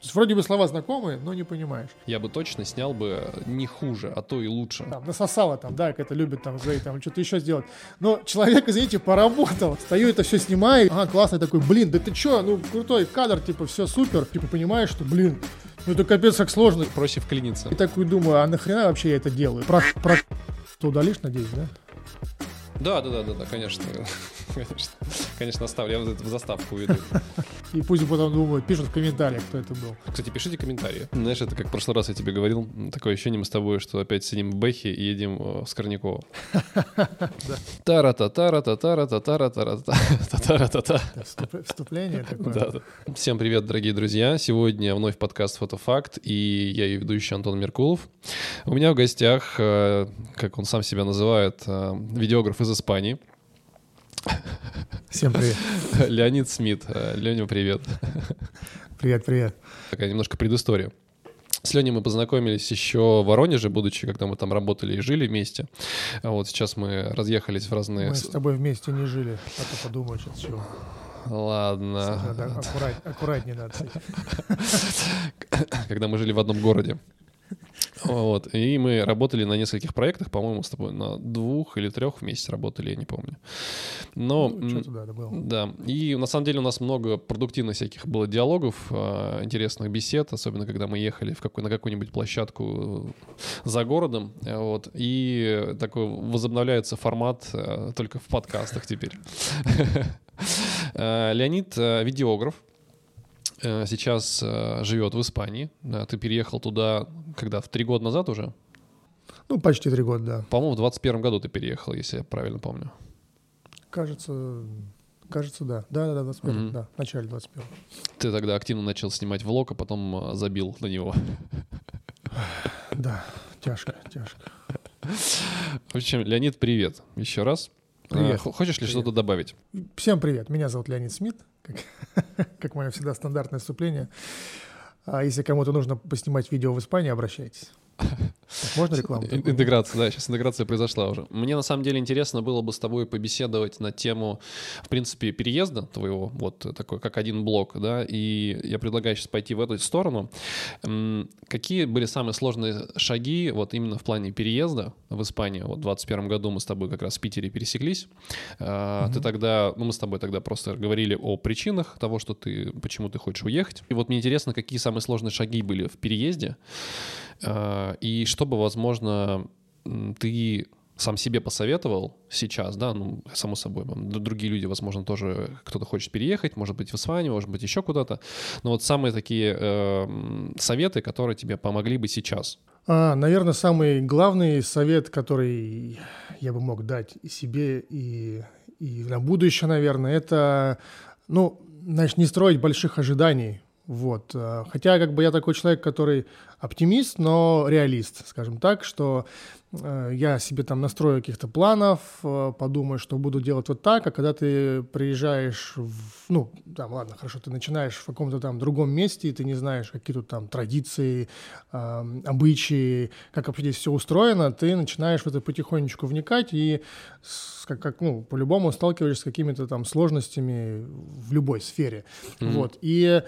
То есть вроде бы слова знакомые, но не понимаешь. Я бы точно снял бы не хуже, а то и лучше. Там, насосало там, да, как это любит там Зей, там, что-то еще сделать. Но человек, извините, поработал. Стою это все снимаю. Ага, классный такой, блин, да ты чё, ну, крутой кадр, типа, все супер. Типа, понимаешь, что, блин, ну это капец как сложно. Проще вклиниться. И такой думаю, а нахрена вообще я это делаю? Про, про... Ты удалишь, надеюсь, да? Да, да, да, да, да, конечно. Конечно, конечно, оставлю. Я вот это в заставку веду. И пусть потом думают, пишут в комментариях, кто это был. Кстати, пишите комментарии. Знаешь, это как в прошлый раз я тебе говорил, такое ощущение мы с тобой, что опять сидим в Бэхе и едем э, в Скорняково. Тара-та-тара-та-тара-та-тара-та-та-та-та-та. Вступление такое. Да, да. Всем привет, дорогие друзья. Сегодня вновь подкаст «Фотофакт» и я ее ведущий Антон Меркулов. У меня в гостях, э, как он сам себя называет, э, видеограф из Испании. Всем привет. Леонид Смит. Леня, привет. Привет, привет. Такая немножко предыстория. С Леней мы познакомились еще в Воронеже, будучи, когда мы там работали и жили вместе. А вот сейчас мы разъехались в разные... Мы с тобой вместе не жили, а то подумаешь, от чего. Ладно. Надо аккурат, аккуратнее надо. Когда мы жили в одном городе. Вот. И мы работали на нескольких проектах, по-моему, с тобой на двух или трех вместе работали, я не помню. Но, Ну, да, да. И на самом деле у нас много продуктивных всяких было диалогов, э, интересных бесед, особенно когда мы ехали в какой, на какую-нибудь площадку за городом. Вот. И такой возобновляется формат э, только в подкастах теперь. Э, Леонид видеограф, сейчас э, живет в Испании. Да, Ты переехал туда, когда, в три года назад уже? Ну, почти три года, да. По-моему, в 21 году ты переехал, если я правильно помню. Кажется, кажется, да. Да, да, да, 21, Мгм. да, в начале 21. Ты тогда активно начал снимать влог, а потом э, забил на него. Да, тяжко, тяжко. В общем, Леонид, привет еще раз. Привет. Э, хо- Хочешь ли Привет. что-то добавить? Всем привет, меня зовут Леонид Смит, как, как мое всегда стандартное вступление. А если кому-то нужно поснимать видео в Испании, обращайтесь. Так, можно рекламу? Ин- Интеграция, да, сейчас интеграция произошла уже. Мне на самом деле интересно было бы с тобой побеседовать на тему, в принципе, переезда твоего, вот такой, как один блок, да, и я предлагаю сейчас пойти в эту сторону. Какие были самые сложные шаги вот именно в плане переезда в Испанию? Вот в 21 году мы с тобой как раз в Питере пересеклись. А, Ты тогда, ну мы с тобой тогда просто говорили о причинах того, что ты, почему ты хочешь уехать. И вот мне интересно, какие самые сложные шаги были в переезде, и что бы, возможно, ты сам себе посоветовал сейчас, да, ну, само собой, другие люди, возможно, тоже кто-то хочет переехать, может быть, в Испанию, может быть, еще куда-то, но вот самые такие э, советы, которые тебе помогли бы сейчас. А, наверное, самый главный совет, который я бы мог дать и себе и, и на будущее, наверное, это, ну, значит, не строить больших ожиданий. Вот. А, Хотя, как бы я такой человек, который оптимист, но реалист, скажем так, что э, я себе там настрою каких-то планов, э, подумаю, что буду делать вот так, а когда ты приезжаешь, в, ну, там, ладно, хорошо, ты начинаешь в каком-то там другом месте, и ты не знаешь, какие тут там традиции, э, обычаи, как вообще здесь все устроено, ты начинаешь в это потихонечку вникать и с- как, как, ну, по-любому сталкиваешься с какими-то там сложностями в любой сфере. Мгм. Вот. И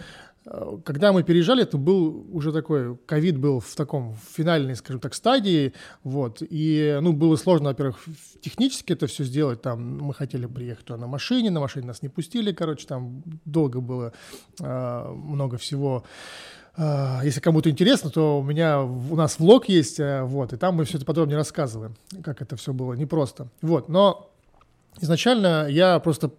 когда мы переезжали, это был уже такой, ковид был в таком финальной, скажем так, стадии, вот, и, ну, было сложно, во-первых, технически это все сделать, там, мы хотели приехать туда на машине, на машине нас не пустили, короче, там долго было э, много всего, Э, если кому-то интересно, то у меня, у нас влог есть, э, вот, и там мы все это подробнее рассказываем, как это все было непросто, вот, но изначально я просто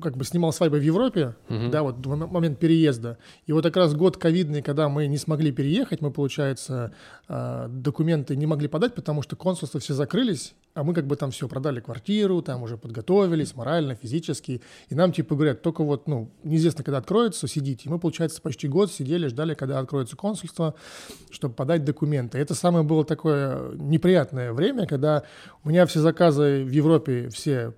как бы снимал свадьбы в Европе, Мгм. да, вот в момент переезда. И вот как раз год ковидный, когда мы не смогли переехать, мы, получается, э, документы не могли подать, потому что консульства все закрылись, а мы как бы там все продали квартиру, там уже подготовились морально, физически. И нам типа говорят, только вот, ну, неизвестно, когда откроется, сидите. И мы, получается, почти год сидели, ждали, когда откроется консульство, чтобы подать документы. Это самое было такое неприятное время, когда у меня все заказы в Европе все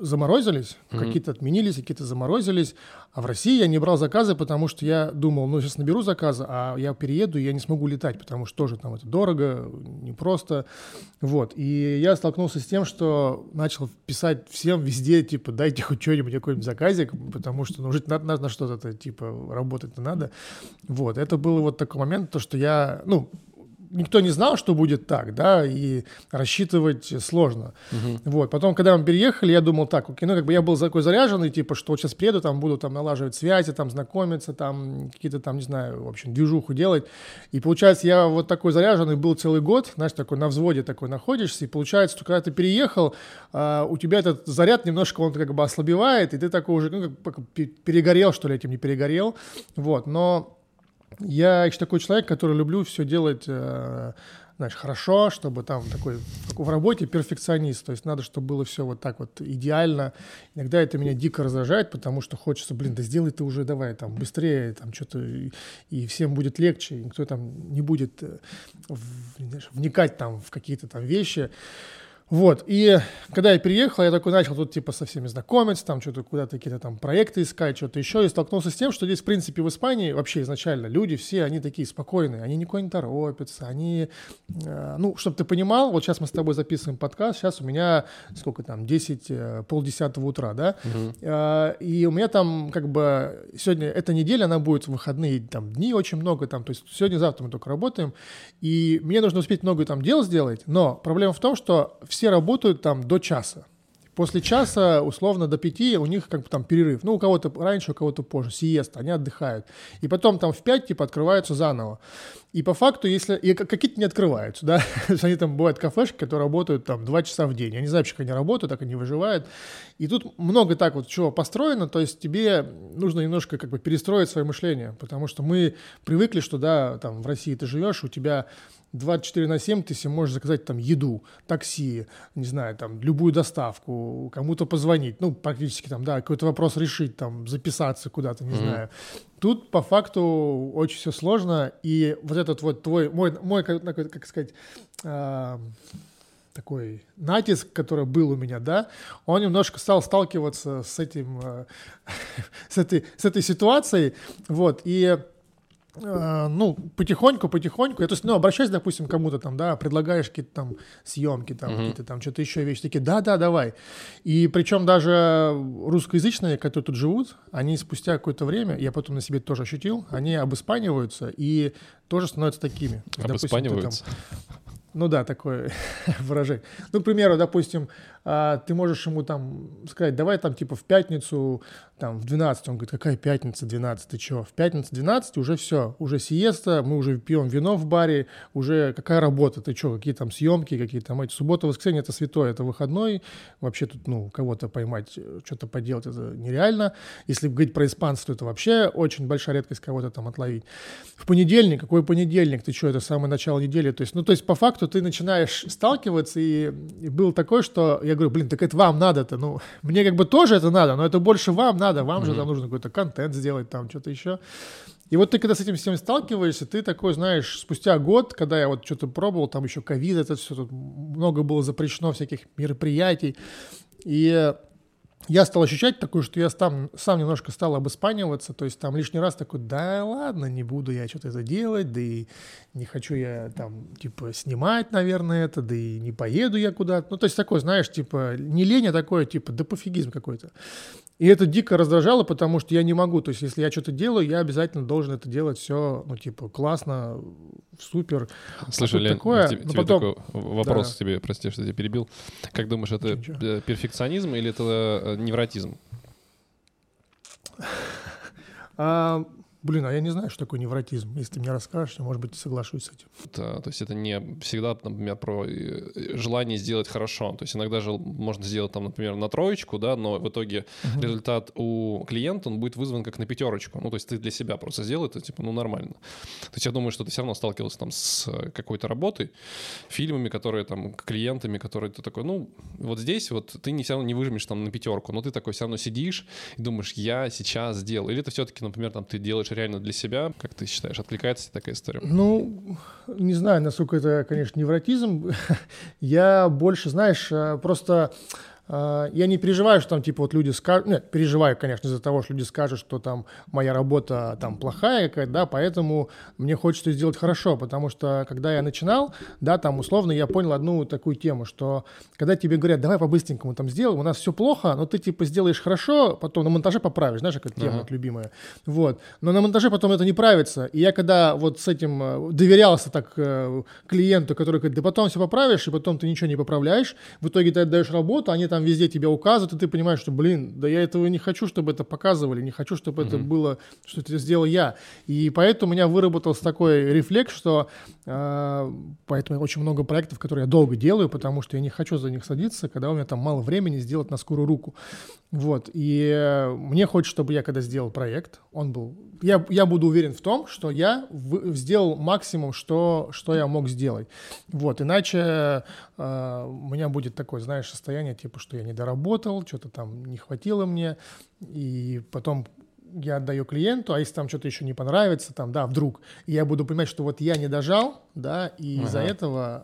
заморозились, Мгм. какие-то отменились, какие-то заморозились. А в России я не брал заказы, потому что я думал, ну, сейчас наберу заказы, а я перееду, и я не смогу летать, потому что тоже там это дорого, непросто. Вот. И я столкнулся с тем, что начал писать всем везде, типа, дайте хоть что-нибудь, какой-нибудь заказик, потому что, ну, жить надо, надо на что-то, типа, работать-то надо. Вот. Это был вот такой момент, то, что я, ну, никто не знал, что будет так, да, и рассчитывать сложно. Вот, потом, когда мы переехали, я думал так, окей, ну, как бы я был такой заряженный, типа, что вот сейчас приеду, там, буду там налаживать связи, там, знакомиться, там, какие-то там, не знаю, в общем, движуху делать. И получается, я вот такой заряженный был целый год, знаешь, такой на взводе такой находишься, и получается, что когда ты переехал, а, у тебя этот заряд немножко, он как бы ослабевает, и ты такой уже, ну, как перегорел, что ли, этим не перегорел, вот, но я еще такой человек, который люблю все делать, э, знаешь, хорошо, чтобы там такой, в работе перфекционист, то есть надо, чтобы было все вот так вот идеально. Иногда это меня дико раздражает, потому что хочется, блин, да сделай ты уже, давай, там, быстрее, там, что-то, и, всем будет легче, никто там не будет э, знаешь, вникать там в какие-то там вещи. Вот, и когда я переехал, я такой начал тут типа со всеми знакомиться, там что-то куда-то какие-то там проекты искать, что-то еще, и столкнулся с тем, что здесь, в принципе, в Испании вообще изначально люди все, они такие спокойные, они никуда не торопятся, они, э, ну, чтобы ты понимал, вот сейчас мы с тобой записываем подкаст, сейчас у меня сколько там, 10, э, полдесятого утра, да, Э, и у меня там как бы сегодня, эта неделя, она будет в выходные там дни очень много там, то есть сегодня-завтра мы только работаем, и мне нужно успеть много там дел сделать, но проблема в том, что все работают там до часа. После часа, условно, до пяти у них как бы там перерыв. Ну, у кого-то раньше, у кого-то позже, сиеста, они отдыхают. И потом там в пять, типа, открываются заново. И по факту, если... И как- какие-то не открываются, да. То есть они там, бывают кафешки, которые работают там два часа в день. Я не знаю, вообще, как они работают, так они выживают. И тут много так вот чего построено, то есть тебе нужно немножко как бы перестроить свое мышление, потому что мы привыкли, что, да, там в России ты живешь, у тебя 24 на 7 ты себе можешь заказать там еду, такси, не знаю, там любую доставку, кому-то позвонить, ну, практически там, да, какой-то вопрос решить, там, записаться куда-то, не знаю. Тут по факту очень все сложно, и вот этот вот твой, мой, мой как, как сказать, а, такой натиск, который был у меня, да, он немножко стал сталкиваться с этим, э, с этой, с этой ситуацией, вот, и э, ну, потихоньку, потихоньку, я, то есть, ну, обращаюсь, допустим, кому-то там, да, предлагаешь какие-то там съемки, там, какие-то там, что-то еще вещи, такие, да-да, давай. И причем даже русскоязычные, которые тут живут, они спустя какое-то время, я потом на себе тоже ощутил, они обыспаниваются и тоже становятся такими. Есть, допустим, ты там- Обыспаниваются. Ну да, такое выражение. Ну, к примеру, допустим, а, ты можешь ему там сказать, давай там типа в пятницу, там в 12, он говорит, какая пятница 12, ты чё? В пятницу 12 уже все, уже сиеста, мы уже пьем вино в баре, уже какая работа, ты чё, какие там съемки, какие там эти, суббота, воскресенье это святое, это выходной, вообще тут, ну, кого-то поймать, э, что-то поделать, это нереально. Если говорить про испанцев, то это вообще очень большая редкость кого-то там отловить. В понедельник, какой понедельник, ты что, это самое начало недели, то есть, ну, то есть по факту ты начинаешь сталкиваться, и, и был такой, что я говорю, блин, так это вам надо-то, ну, мне как бы тоже это надо, но это больше вам надо, вам же там нужно какой-то контент сделать, там что-то еще. И вот ты когда с этим всем сталкиваешься, ты такой, знаешь, спустя год, когда я вот что-то пробовал, там еще ковид, это все, тут много было запрещено всяких мероприятий, и я стал ощущать такое, что я сам, сам немножко стал обыспаниваться, то есть там лишний раз такой, да ладно, не буду я что-то это делать, да и не хочу я там, типа, снимать, наверное, это, да и не поеду я куда-то. Ну, то есть такой, знаешь, типа, не лень, а такое, типа, да пофигизм какой-то. И это дико раздражало, потому что я не могу, то есть если я что-то делаю, я обязательно должен это делать все, ну, типа, классно, супер. Слушай, тут Лен, такое, тебе, но тебе потом- такой вопрос Да. тебе, прости, что я тебя перебил. Как думаешь, это Ничего. э, перфекционизм или это э, невротизм? Блин, а я не знаю, что такое невротизм. Если ты мне расскажешь, я, может быть, соглашусь с этим. Да, то есть это не всегда, например, про э, желание сделать хорошо. То есть иногда же можно сделать, там, например, на троечку, да, но в итоге результат у клиента, он будет вызван как на пятерочку. Ну, то есть ты для себя просто сделал это, типа, ну, нормально. То есть я думаю, что ты все равно сталкивался там с э, какой-то работой, фильмами, которые там, клиентами, которые ты такой, ну, вот здесь вот ты не все равно не выжмешь там на пятерку, но ты такой все равно сидишь и думаешь, я сейчас сделал. Или это все-таки, например, там ты делаешь реально для себя, как ты считаешь, откликается такая история? Ну, не знаю, насколько это, конечно, невротизм. Я больше, знаешь, э, просто я не переживаю, что там, типа, вот люди скажут, нет, переживаю, конечно, из-за того, что люди скажут, что там моя работа там плохая какая-то, да, поэтому мне хочется сделать хорошо, потому что, когда я начинал, да, там, условно, я понял одну такую тему, что когда тебе говорят, давай по-быстренькому там сделаем, у нас все плохо, но ты, типа, сделаешь хорошо, потом на монтаже поправишь, знаешь, какая тема uh-huh. любимая, вот, но на монтаже потом это не правится, и я когда вот с этим э, доверялся так э, клиенту, который говорит, да потом все поправишь, и потом ты ничего не поправляешь, в итоге ты отдаешь работу, они там везде тебя указывают, и ты понимаешь, что, блин, да я этого не хочу, чтобы это показывали, не хочу, чтобы mm-hmm. это было, что это сделал я. И поэтому у меня выработался такой рефлекс, что э, поэтому очень много проектов, которые я долго делаю, потому что я не хочу за них садиться, когда у меня там мало времени сделать на скорую руку. Вот, и э, мне хочется, чтобы я, когда сделал проект, он был... Я, я буду уверен в том, что я в, сделал максимум, что, что я мог сделать. Вот, иначе э, у меня будет такое, знаешь, состояние, типа, что я не доработал, что-то там не хватило мне, и потом я отдаю клиенту, а если там что-то еще не понравится, там, да, вдруг, я буду понимать, что вот я не дожал, да, и ага. из-за этого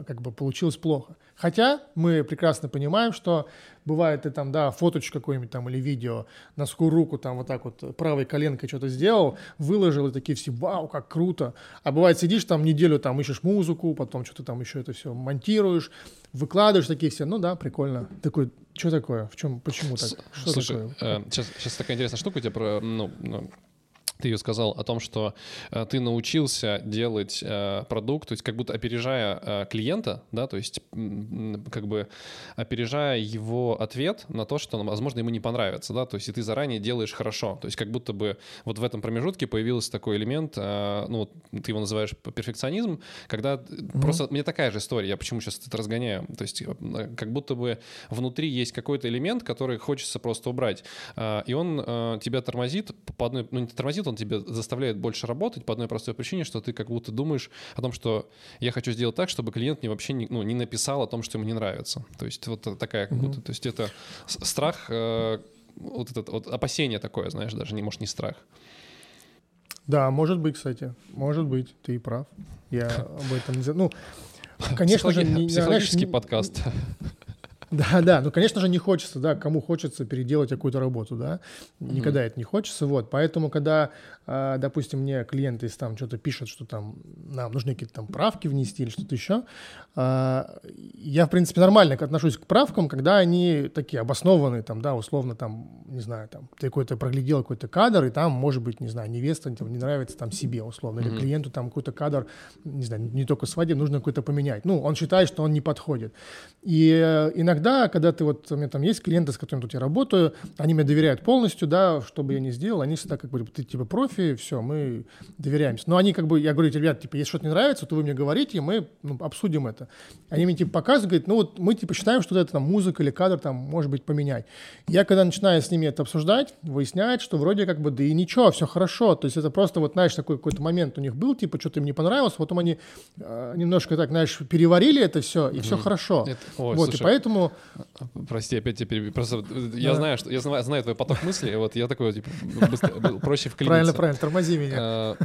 э, как бы получилось плохо. Хотя мы прекрасно понимаем, что бывает ты там, да, фоточку какой-нибудь там или видео на скорую руку там вот так вот правой коленкой что-то сделал, выложил и такие все, вау, как круто. А бывает сидишь там неделю там ищешь музыку, потом что-то там еще это все монтируешь, выкладываешь такие все, ну да, прикольно. Такой, что такое? В чем, почему так? Что Слушай, такое? Э, сейчас, сейчас такая интересная штука у тебя про, ну, ну ты ее сказал о том, что э, ты научился делать э, продукт, то есть как будто опережая э, клиента, да, то есть как бы опережая его ответ на то, что, возможно, ему не понравится, да, то есть и ты заранее делаешь хорошо, то есть как будто бы вот в этом промежутке появился такой элемент, э, ну, ты его называешь перфекционизм, когда mm-hmm. просто, мне такая же история, я почему сейчас это разгоняю, то есть как будто бы внутри есть какой-то элемент, который хочется просто убрать, э, и он э, тебя тормозит по одной, ну, не тормозит, он тебя заставляет больше работать по одной простой причине, что ты как будто думаешь о том, что я хочу сделать так, чтобы клиент мне вообще не, ну, не написал о том, что ему не нравится. То есть вот такая как будто, то есть это страх, э, вот это вот опасение такое, знаешь, даже не может не страх. Да, может быть, кстати, может быть, ты и прав. Я об этом не знаю. Ну, конечно же, не, психологический знаешь, подкаст. Да, да, ну, конечно же, не хочется, да, кому хочется переделать какую-то работу, да, никогда mm-hmm. это не хочется, вот, поэтому, когда а, допустим, мне клиенты из там что-то пишут, что там нам нужны какие-то там правки внести или что-то еще, а, я, в принципе, нормально отношусь к правкам, когда они такие обоснованные, там, да, условно, там, не знаю, там, ты какой-то проглядел какой-то кадр, и там, может быть, не знаю, невеста там, не нравится там себе, условно, или клиенту там какой-то кадр, не знаю, не только свадеб, нужно какой-то поменять. Ну, он считает, что он не подходит. И э, иногда, когда ты вот, у меня там есть клиенты, с которыми тут я работаю, они мне доверяют полностью, да, что бы я ни сделал, они всегда как бы, ты типа профи, все, мы доверяемся. Но они как бы, я говорю, ребят, типа, если что-то не нравится, то вы мне говорите, мы ну, обсудим это. Они мне типа показывают, говорят, ну вот мы типа считаем, что это там музыка или кадр там может быть поменять. Я когда начинаю с ними это обсуждать, выясняет, что вроде как бы, да и ничего, все хорошо. То есть это просто вот, знаешь, такой какой-то момент у них был, типа, что-то им не понравилось, потом они э, немножко так, знаешь, переварили это все, и mm-hmm. все хорошо. Это, ой, вот, слушай, и поэтому... Прости, опять тебя перебью. Просто да. я знаю, что я знаю, знаю твой поток мыслей, вот я такой, типа, быстро, проще вклиниться. Правильно, правильно, тормози меня. Э,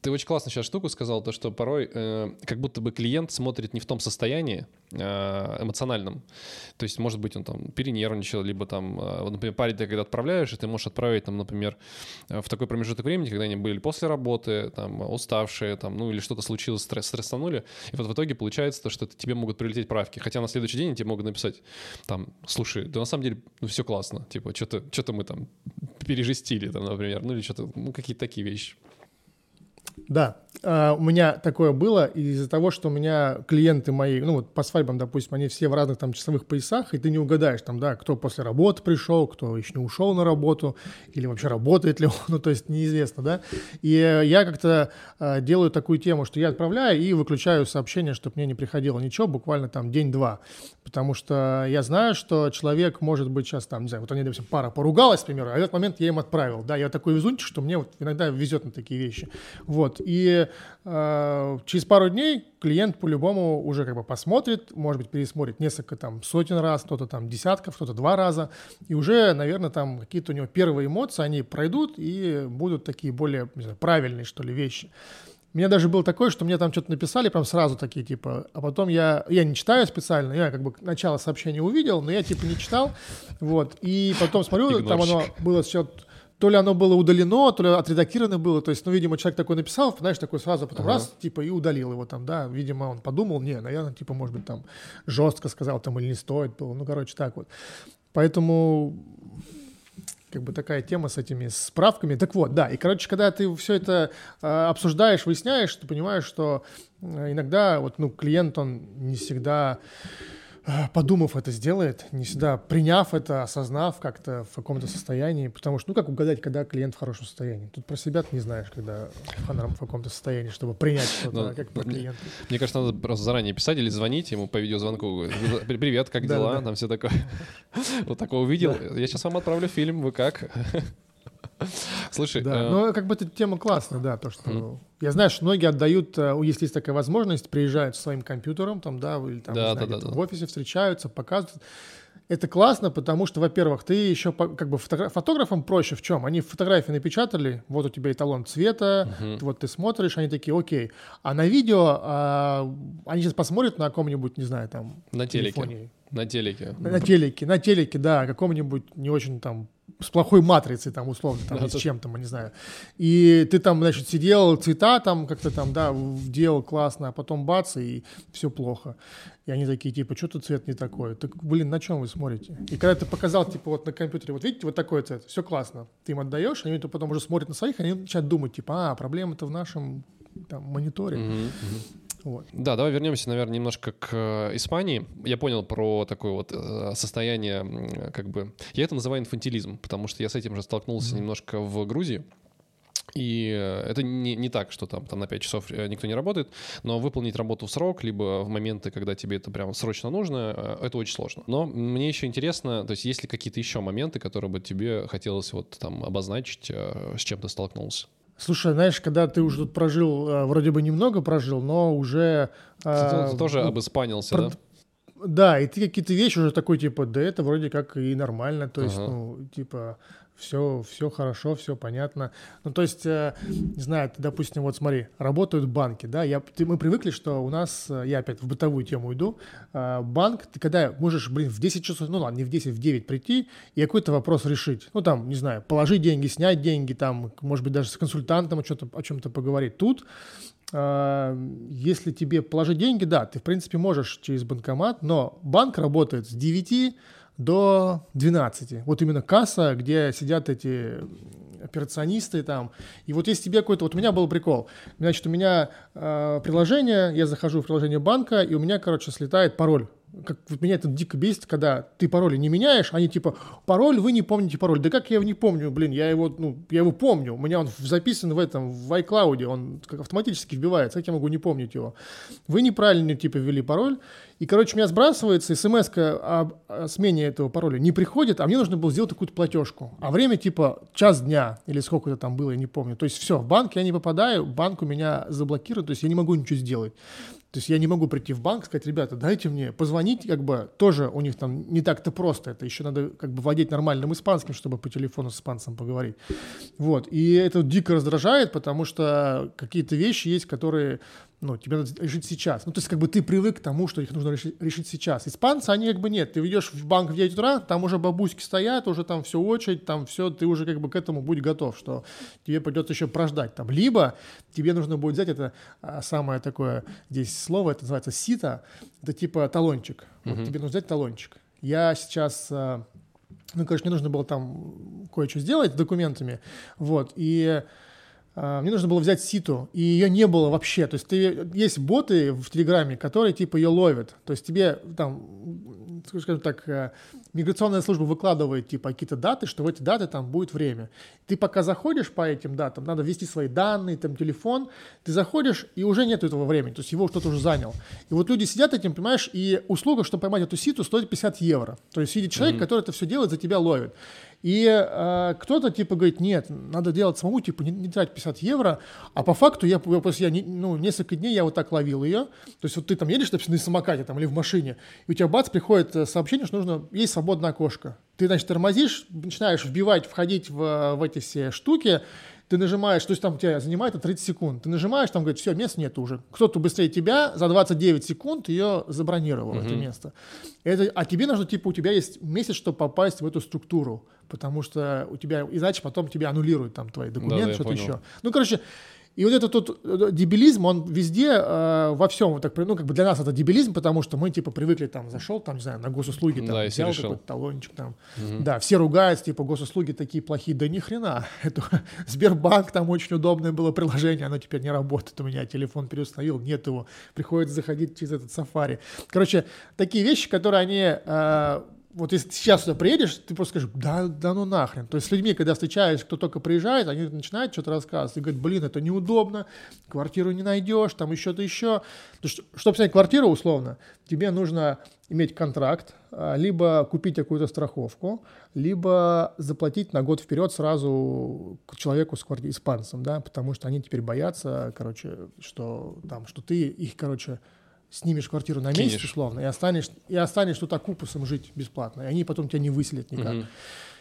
ты очень классно сейчас штуку сказал, то, что порой э, как будто бы клиент смотрит не в том состоянии э, эмоциональном. То есть, может быть, он там перенервничал, либо там, например, парень ты когда отправляешь, и ты можешь отправить, там, например, в такой промежуток времени, когда они были после работы, там, уставшие, там, ну, или что-то случилось, стресс, стрессанули, и вот в итоге получается то, что тебе могут прилететь правки. Хотя на следующий день тебе могут написать, там, слушай, да на самом деле, ну, все классно, типа, что-то что мы там пережестили, там, например, ну, или что-то, ну, какие-то такие вещи. Да, у меня такое было из-за того, что у меня клиенты мои, ну вот по свадьбам, допустим, они все в разных там часовых поясах, и ты не угадаешь там, да, кто после работы пришел, кто еще не ушел на работу, или вообще работает ли он, ну то есть неизвестно, да. И я как-то uh, делаю такую тему, что я отправляю и выключаю сообщение, чтобы мне не приходило ничего, буквально там день-два, потому что я знаю, что человек может быть сейчас там, не знаю, вот они, допустим, пара поругалась, к примеру, а в этот момент я им отправил, да, я такой везунчик, что мне вот иногда везет на такие вещи, вот, и э, через пару дней клиент по-любому уже как бы посмотрит, может быть, пересмотрит несколько там сотен раз, кто-то там десятков, кто-то два раза, и уже, наверное, там какие-то у него первые эмоции, они пройдут и будут такие более знаю, правильные, что ли, вещи. У меня даже было такое, что мне там что-то написали прям сразу такие, типа, а потом я, я не читаю специально, я как бы начало сообщения увидел, но я типа не читал, вот, и потом смотрю, там оно было все то ли оно было удалено, то ли отредактировано было. То есть, ну, видимо, человек такой написал, знаешь, такой сразу, потом ага. раз, типа, и удалил его там, да. Видимо, он подумал, не, наверное, типа, может быть, там жестко сказал там или не стоит было. Ну, короче, так вот. Поэтому как бы такая тема с этими справками. Так вот, да, и, короче, когда ты все это э, обсуждаешь, выясняешь, ты понимаешь, что э, иногда вот, ну, клиент, он не всегда подумав это сделает, не всегда приняв это, осознав как-то в каком-то состоянии, потому что, ну, как угадать, когда клиент в хорошем состоянии? Тут про себя ты не знаешь, когда в каком-то состоянии, чтобы принять что-то, ну, как про клиента. Мне, мне кажется, надо просто заранее писать или звонить ему по видеозвонку. Привет, как дела? Там все такое. Вот такое увидел. Я сейчас вам отправлю фильм, вы как? Слушай, да, э... ну как бы эта тема классная, да, то что mm. я знаю, что многие отдают, э, если есть такая возможность, приезжают своим компьютером, там, да, или там да, знаю, да, да, в офисе встречаются, показывают. Это классно, потому что, во-первых, ты еще как бы фотограф, фотографам проще в чем? Они фотографии напечатали, вот у тебя эталон цвета, uh-huh. вот ты смотришь, они такие, окей. А на видео а, они сейчас посмотрят на каком-нибудь, не знаю, там, на телефоне. На телеке. На, телеке, на телеке, да, каком-нибудь не очень там с плохой матрицей, там, условно, там, да, с чем-то, не знаю. И ты там, значит, сидел, цвета там как-то там, да, делал классно, а потом бац, и все плохо. И они такие, типа, что тут цвет не такой? Так, блин, на чем вы смотрите? И когда ты показал, типа, вот на компьютере, вот видите, вот такой цвет, все классно. Ты им отдаешь, они потом уже смотрят на своих, они начинают думать, типа, а, проблема-то в нашем там, мониторе. Mm-hmm. Вот. Да, давай вернемся, наверное, немножко к э, Испании. Я понял про такое вот э, состояние, как бы... Я это называю инфантилизм, потому что я с этим же столкнулся mm-hmm. немножко в Грузии. И э, это не, не так, что там, там на 5 часов никто не работает, но выполнить работу в срок, либо в моменты, когда тебе это прям срочно нужно, это очень сложно. Но мне еще интересно, то есть есть ли какие-то еще моменты, которые бы тебе хотелось вот там обозначить, с чем ты столкнулся? Слушай, знаешь, когда ты уже тут прожил, э, вроде бы немного прожил, но уже... Ты, ты тоже ну, обыспанился, про... да? Да, и ты какие-то вещи уже такой, типа, да это вроде как и нормально, то есть, ага. ну, типа, все, все хорошо, все понятно. Ну, то есть, э, не знаю, ты, допустим, вот смотри, работают банки, да, я, ты, мы привыкли, что у нас, э, я опять в бытовую тему иду, э, банк, ты когда можешь, блин, в 10 часов, ну ладно, не в 10, в 9 прийти и какой-то вопрос решить. Ну, там, не знаю, положить деньги, снять деньги, там, может быть, даже с консультантом о, чем-то, о чем-то поговорить. Тут если тебе положить деньги, да, ты, в принципе, можешь через банкомат, но банк работает с 9 до 12. Вот именно касса, где сидят эти операционисты там. И вот если тебе какой-то... Вот у меня был прикол. Значит, у меня э, приложение, я захожу в приложение банка, и у меня, короче, слетает пароль как вот меня это дико бесит, когда ты пароли не меняешь, они типа, пароль, вы не помните пароль. Да как я его не помню, блин, я его, ну, я его помню. У меня он записан в этом, в iCloud, он как автоматически вбивается, как я могу не помнить его? Вы неправильно, типа, ввели пароль, и, короче, меня сбрасывается смс о, смене этого пароля не приходит, а мне нужно было сделать какую-то платежку. А время, типа, час дня или сколько это там было, я не помню. То есть все, в банк я не попадаю, банк у меня заблокирует, то есть я не могу ничего сделать. То есть я не могу прийти в банк, сказать, ребята, дайте мне позвонить, как бы тоже у них там не так-то просто, это еще надо как бы владеть нормальным испанским, чтобы по телефону с испанцем поговорить. Вот, и это дико раздражает, потому что какие-то вещи есть, которые ну, тебе надо решить сейчас. Ну, то есть, как бы ты привык к тому, что их нужно решить, решить сейчас. Испанцы, они как бы нет. Ты ведешь в банк в 9 утра, там уже бабуськи стоят, уже там все очередь, там все, ты уже как бы к этому будь готов, что тебе придется еще прождать там. Либо тебе нужно будет взять это а, самое такое здесь слово, это называется сито, это типа талончик. Вот uh-huh. тебе нужно взять талончик. Я сейчас а, ну, короче, мне нужно было там кое-что сделать с документами, вот, и мне нужно было взять ситу, и ее не было вообще. То есть ты, есть боты в Телеграме, которые типа ее ловят. То есть тебе там, скажем так, э, миграционная служба выкладывает типа какие-то даты, что в эти даты там будет время. Ты пока заходишь по этим датам, надо ввести свои данные, там телефон, ты заходишь, и уже нет этого времени, то есть его кто-то уже занял. И вот люди сидят этим, понимаешь, и услуга, чтобы поймать эту ситу, стоит 50 евро. То есть сидит человек, mm-hmm. который это все делает, за тебя ловит. И э, кто-то типа говорит, нет, надо делать самому, типа не, не тратить 50 евро, а по факту я, после я не, ну, несколько дней я вот так ловил ее, то есть вот ты там едешь, допустим, на самокате там, или в машине, и у тебя бац, приходит э, сообщение, что нужно, есть свободное окошко. Ты, значит, тормозишь, начинаешь вбивать, входить в, в эти все штуки, ты нажимаешь, то есть там тебя занимает 30 секунд, ты нажимаешь, там говорит, все, места нет уже. Кто-то быстрее тебя за 29 секунд ее забронировал, mm-hmm. это место. Это, а тебе нужно, типа, у тебя есть месяц, чтобы попасть в эту структуру, потому что у тебя, иначе потом тебя аннулируют там твои документы, да, что-то еще. Ну, короче, и вот этот тут э, дебилизм, он везде, э, во всем, вот так, ну, как бы для нас это дебилизм, потому что мы, типа, привыкли, там, зашел, там, не знаю, на госуслуги, там, да, взял какой-то талончик, там, угу. да, все ругаются, типа, госуслуги такие плохие, да ни хрена, это Сбербанк, там очень удобное было приложение, оно теперь не работает, у меня телефон переустановил, нет его, приходится заходить через этот сафари. Короче, такие вещи, которые они э, вот если ты сейчас сюда приедешь, ты просто скажешь, да, да ну нахрен. То есть с людьми, когда встречаешься, кто только приезжает, они начинают что-то рассказывать и говорят, блин, это неудобно, квартиру не найдешь, там еще-то еще. То есть, чтобы снять квартиру условно, тебе нужно иметь контракт, а, либо купить какую-то страховку, либо заплатить на год вперед сразу к человеку с квартирой, испанцам, да, потому что они теперь боятся, короче, что там, что ты их, короче, снимешь квартиру на месяц, Кинешь. условно, и останешь, и останешь тут окупусом жить бесплатно, и они потом тебя не выселят никак. Угу.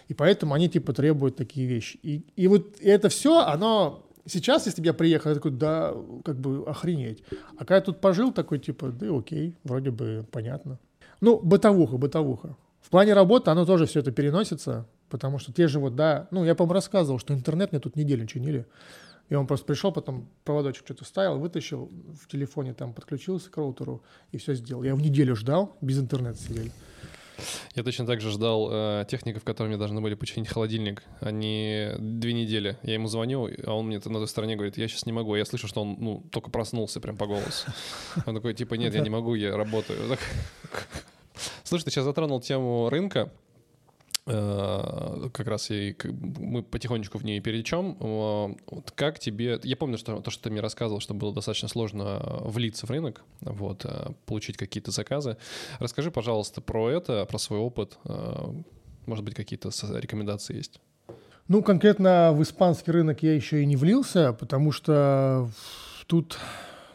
И поэтому они, типа, требуют такие вещи. И, и вот это все, оно... Сейчас, если бы я приехал, я такой, да, как бы охренеть. А когда я тут пожил, такой, типа, да окей, вроде бы понятно. Ну, бытовуха, бытовуха. В плане работы оно тоже все это переносится, потому что те же вот, да, ну, я, по-моему, рассказывал, что интернет мне тут неделю чинили. И он просто пришел, потом проводочек что-то вставил, вытащил, в телефоне там подключился к роутеру и все сделал. Я в неделю ждал, без интернета сидели. Я точно так же ждал э, техников, которые мне должны были починить холодильник. Они две недели. Я ему звоню, а он мне на той стороне говорит, я сейчас не могу. Я слышу, что он ну, только проснулся прям по голосу. Он такой, типа, нет, я не могу, я работаю. Слушай, ты сейчас затронул тему рынка. Э, как раз и мы потихонечку в ней перейдем. Вот как тебе... Я помню, что то, что ты мне рассказывал, что было достаточно сложно влиться в рынок, вот, э, получить какие-то заказы. Расскажи, пожалуйста, про это, про свой опыт. Э, может быть, какие-то рекомендации есть? Ну, конкретно в испанский рынок я еще и не влился, потому что тут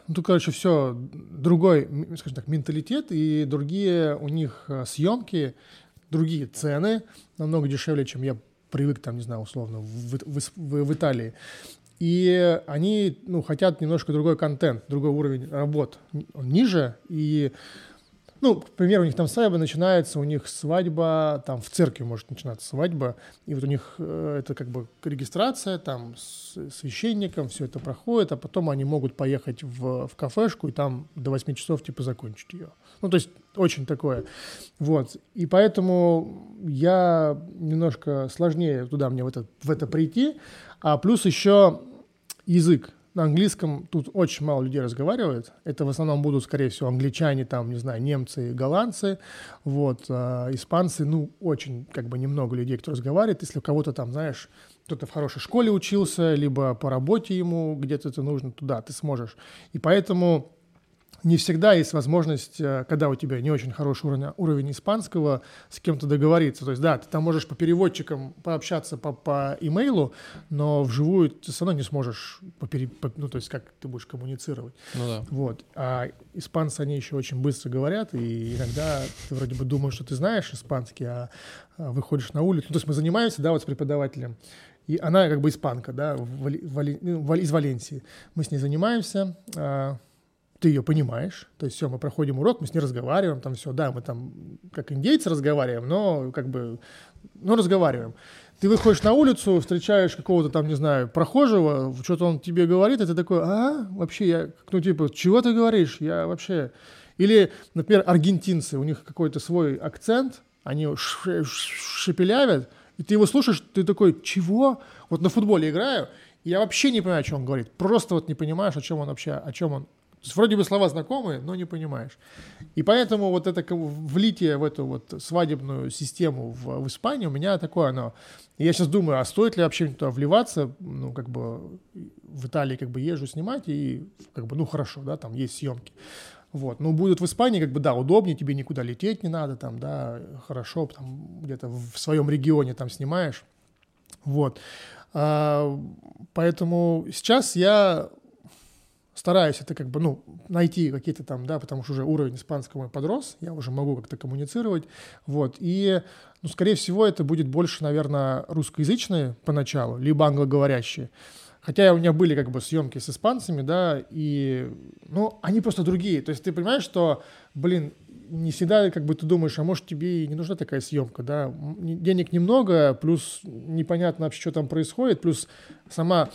ну, тут, короче, все другой, скажем так, менталитет и другие у них съемки, другие цены, намного дешевле, чем я привык, там, не знаю, условно, в, в, в, в Италии. И они, ну, хотят немножко другой контент, другой уровень работ. Он ниже, и ну, к примеру, у них там свадьба начинается, у них свадьба, там в церкви может начинаться свадьба, и вот у них э, это как бы регистрация, там с священником все это проходит, а потом они могут поехать в, в кафешку и там до 8 часов типа закончить ее. Ну, то есть очень такое. Вот. И поэтому я немножко сложнее туда мне в это, в это прийти, а плюс еще язык на английском тут очень мало людей разговаривает. Это в основном будут, скорее всего, англичане, там, не знаю, немцы, голландцы, вот, а испанцы, ну, очень, как бы, немного людей, кто разговаривает. Если у кого-то там, знаешь, кто-то в хорошей школе учился, либо по работе ему где-то это нужно, туда ты сможешь. И поэтому не всегда есть возможность, э, когда у тебя не очень хороший уровень, уровень испанского, с кем-то договориться. То есть, да, ты там можешь по переводчикам пообщаться по, по имейлу, но вживую ты все равно не сможешь, по, по, ну, то есть, как ты будешь коммуницировать. Ну да. Вот. А испанцы, они еще очень быстро говорят, и иногда ты вроде бы думаешь, что ты знаешь испанский, а, а выходишь на улицу. Ну, то есть мы занимаемся, да, вот с преподавателем, и она как бы испанка, да, в, в, в, из Валенсии. Мы с ней занимаемся, а, ты ее понимаешь, то есть все, мы проходим урок, мы с ней разговариваем, там все, да, мы там как индейцы разговариваем, но как бы, ну, разговариваем. Ты выходишь на улицу, встречаешь какого-то там, не знаю, прохожего, что-то он тебе говорит, и ты такой, а, вообще я, ну, типа, чего ты говоришь, я вообще... Или, например, аргентинцы, у них какой-то свой акцент, они шепелявят, и ты его слушаешь, ты такой, чего? Вот на футболе играю, я вообще не понимаю, о чем он говорит. Просто вот не понимаешь, о чем он вообще, о чем он то есть вроде бы слова знакомые, но не понимаешь. И поэтому вот это влитие в эту вот свадебную систему в, в Испании у меня такое оно. И я сейчас думаю, а стоит ли вообще туда вливаться, ну, как бы в Италии как бы езжу снимать, и как бы, ну, хорошо, да, там есть съемки. Вот. Но будет в Испании, как бы, да, удобнее, тебе никуда лететь не надо, там, да, хорошо, там, где-то в своем регионе там снимаешь. Вот. А, поэтому сейчас я стараюсь это как бы, ну, найти какие-то там, да, потому что уже уровень испанского мой подрос, я уже могу как-то коммуницировать, вот, и, ну, скорее всего, это будет больше, наверное, русскоязычные поначалу, либо англоговорящие, Хотя у меня были как бы съемки с испанцами, да, и, ну, они просто другие. То есть ты понимаешь, что, блин, не всегда как бы ты думаешь, а может тебе и не нужна такая съемка, да, денег немного, плюс непонятно вообще, что там происходит, плюс сама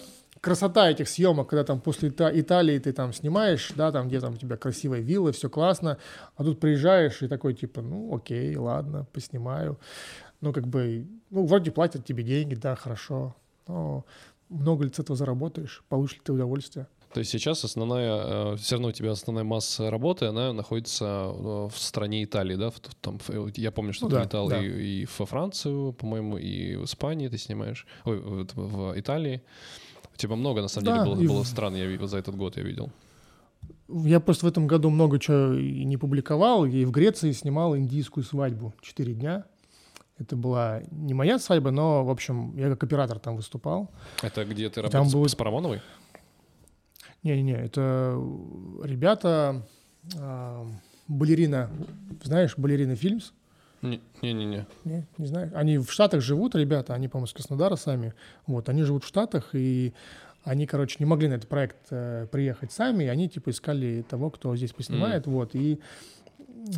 красота этих съемок, когда там после Италии ты там снимаешь, да, там где там у тебя красивая вилла, все классно, а тут приезжаешь и такой типа, ну окей, ладно, поснимаю. Ну как бы, ну вроде платят тебе деньги, да, хорошо, но много ли с этого заработаешь, получишь ли ты удовольствие? То есть сейчас основная, э, все равно у тебя основная масса работы, она находится э, в стране Италии, да? Там, я помню, что ну, ты да, летал да. И, и во Францию, по-моему, и в Испании ты снимаешь, ой, в, в Италии. Тебя много, на самом да, деле, было, было в... стран, я видел, за этот год я видел. Я просто в этом году много чего и не публиковал. И в Греции снимал индийскую свадьбу. Четыре дня. Это была не моя свадьба, но, в общем, я как оператор там выступал. Это где ты работал был... с Парамоновой? Не-не-не, это ребята, э, балерина, знаешь, балерина Фильмс? Не-не-не. Не, не знаю. Они в Штатах живут, ребята, они, по-моему, с Краснодара сами. Вот, они живут в Штатах, и они, короче, не могли на этот проект э, приехать сами, и они, типа, искали того, кто здесь поснимает, mm. вот, и,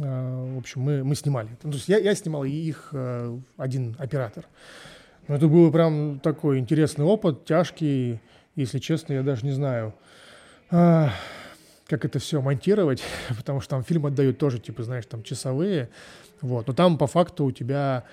э, в общем, мы, мы снимали. Ну, то есть я, я снимал и их э, один оператор. Но это был прям такой интересный опыт, тяжкий, если честно, я даже не знаю, а, как это все монтировать, потому что там фильм отдают тоже, типа, знаешь, там часовые, вот. Но там по факту у тебя